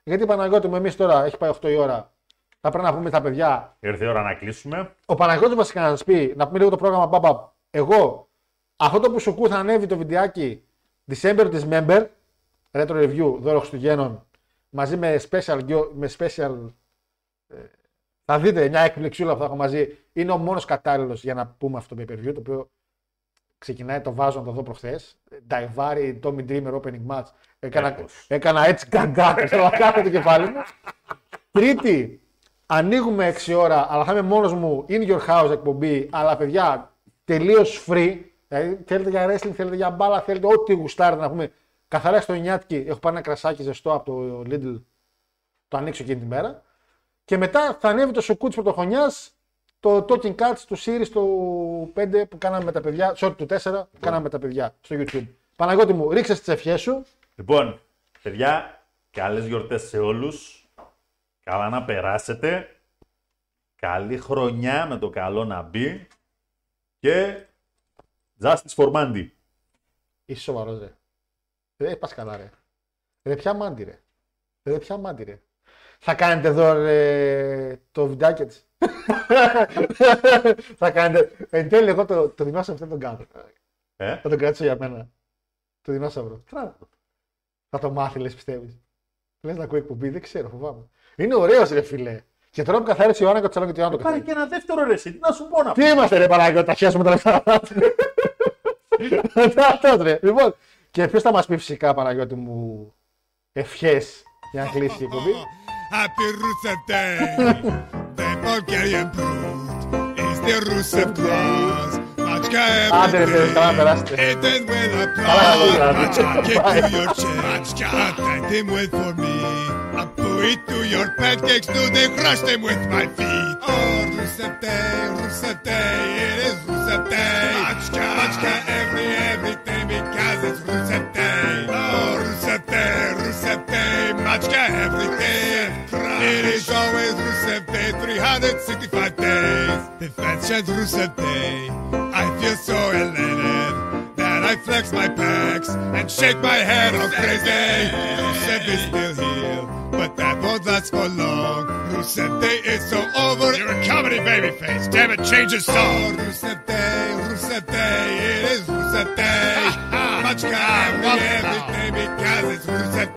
Γιατί Παναγιώτη μου, εμείς τώρα έχει πάει 8 η ώρα. Θα πρέπει να πούμε τα παιδιά Ήρθε η ώρα να κλείσουμε. ο Παναγιώτης βασικά να σας πει, να πούμε λίγο το πρόγραμμα Μπαμπα. Εγώ, αυτό το που σου ακούω θα ανέβει το βιντεάκι December της Member, Retro Review, δώρο Χριστουγέννων, μαζί με special, gio- με special ε, θα δείτε μια εκπληξούλα που θα έχω μαζί. Είναι ο μόνος κατάλληλος για να πούμε αυτό το pay per view, το οποίο ξεκινάει, το βάζω να το δω προχθές. Daivari, Tommy Dreamer, opening match. Έκανα, Έπως. έκανα έτσι γκαγκάκ στο κάτω το κεφάλι μου. Τρίτη, ανοίγουμε 6 ώρα, αλλά θα είμαι μόνος μου in your house εκπομπή. Αλλά παιδιά, τελείως free. Δηλαδή, θέλετε για wrestling, θέλετε για μπάλα, θέλετε ό,τι γουστάρετε να πούμε. Καθαρά στο νιάτικι, έχω πάρει ένα κρασάκι ζεστό από το Lidl. Το ανοίξω εκείνη τη μέρα. Και μετά θα ανέβει το σουκού τη πρωτοχρονιάς, το Talking Cats του Series το 5 που κάναμε με τα παιδιά, sorry, του 4 που κάναμε με τα παιδιά στο YouTube. Παναγιώτη μου, ρίξε τις ευχές σου. Λοιπόν, παιδιά, καλές γιορτές σε όλους. Καλά να περάσετε. Καλή χρονιά με το καλό να μπει. Και Justice for Mandy. Είσαι σοβαρός, ρε. Δεν πας καλά, ρε. Ρε, ποια μάντι, ρε. Ρε, ποια μάντι, ρε. Θα κάνετε εδώ ρε, το βιντεάκι της. [LAUGHS] θα κάνετε. Εν τέλει, εγώ το, το δεινόσαυρο δεν τον κάνω. Ε; Θα τον κρατήσω για μένα. Το δεινόσαυρο. Θα το μάθει, λες, πιστεύεις. Λες να ακούει εκπομπή, δεν ξέρω, φοβάμαι. Είναι ωραίος, ρε φιλέ. Και τώρα που καθάρισε η Ιωάννα Κοτσαλόν και το Ιωάννα το Πάρε καθάρισε. και ένα δεύτερο ρε, εσύ, τι να σου πω να Τι είμαστε, ρε Παναγιώτη, τα χέσουμε τα λεφτά. Αυτό, ρε. Λοιπόν, και ποιο θα μα πει φυσικά, Παναγιώτη μου, ευχέ για να κλείσει η εκπομπή. Happy Rusev Day! the Bulgarian brute is the Rusev Claus. Machka Άντε, ρε, φίλε, καλά να περάσετε. Eaten with a Καλά να applause. περάσετε. Machka, kick to your chin. Machka, thank him well for me. eat to your pancakes, do they crush them with my feet? Oh, Rusete, Rusete, it is Rusete. Machka, Machka, every, everything because it's Rusete. Oh, oh Rusete, Rusete, Machka, everything. It is always Rusete, 365 days. The fat sheds Rusete, I feel so elated. I flex my pecs and shake my head all crazy. Who is still here, But that won't last for long. Who is so over? You're a comedy babyface. Damn it, change the song. Who said they? Who said? It is who said? [LAUGHS] Much guy, ah, everything because it's who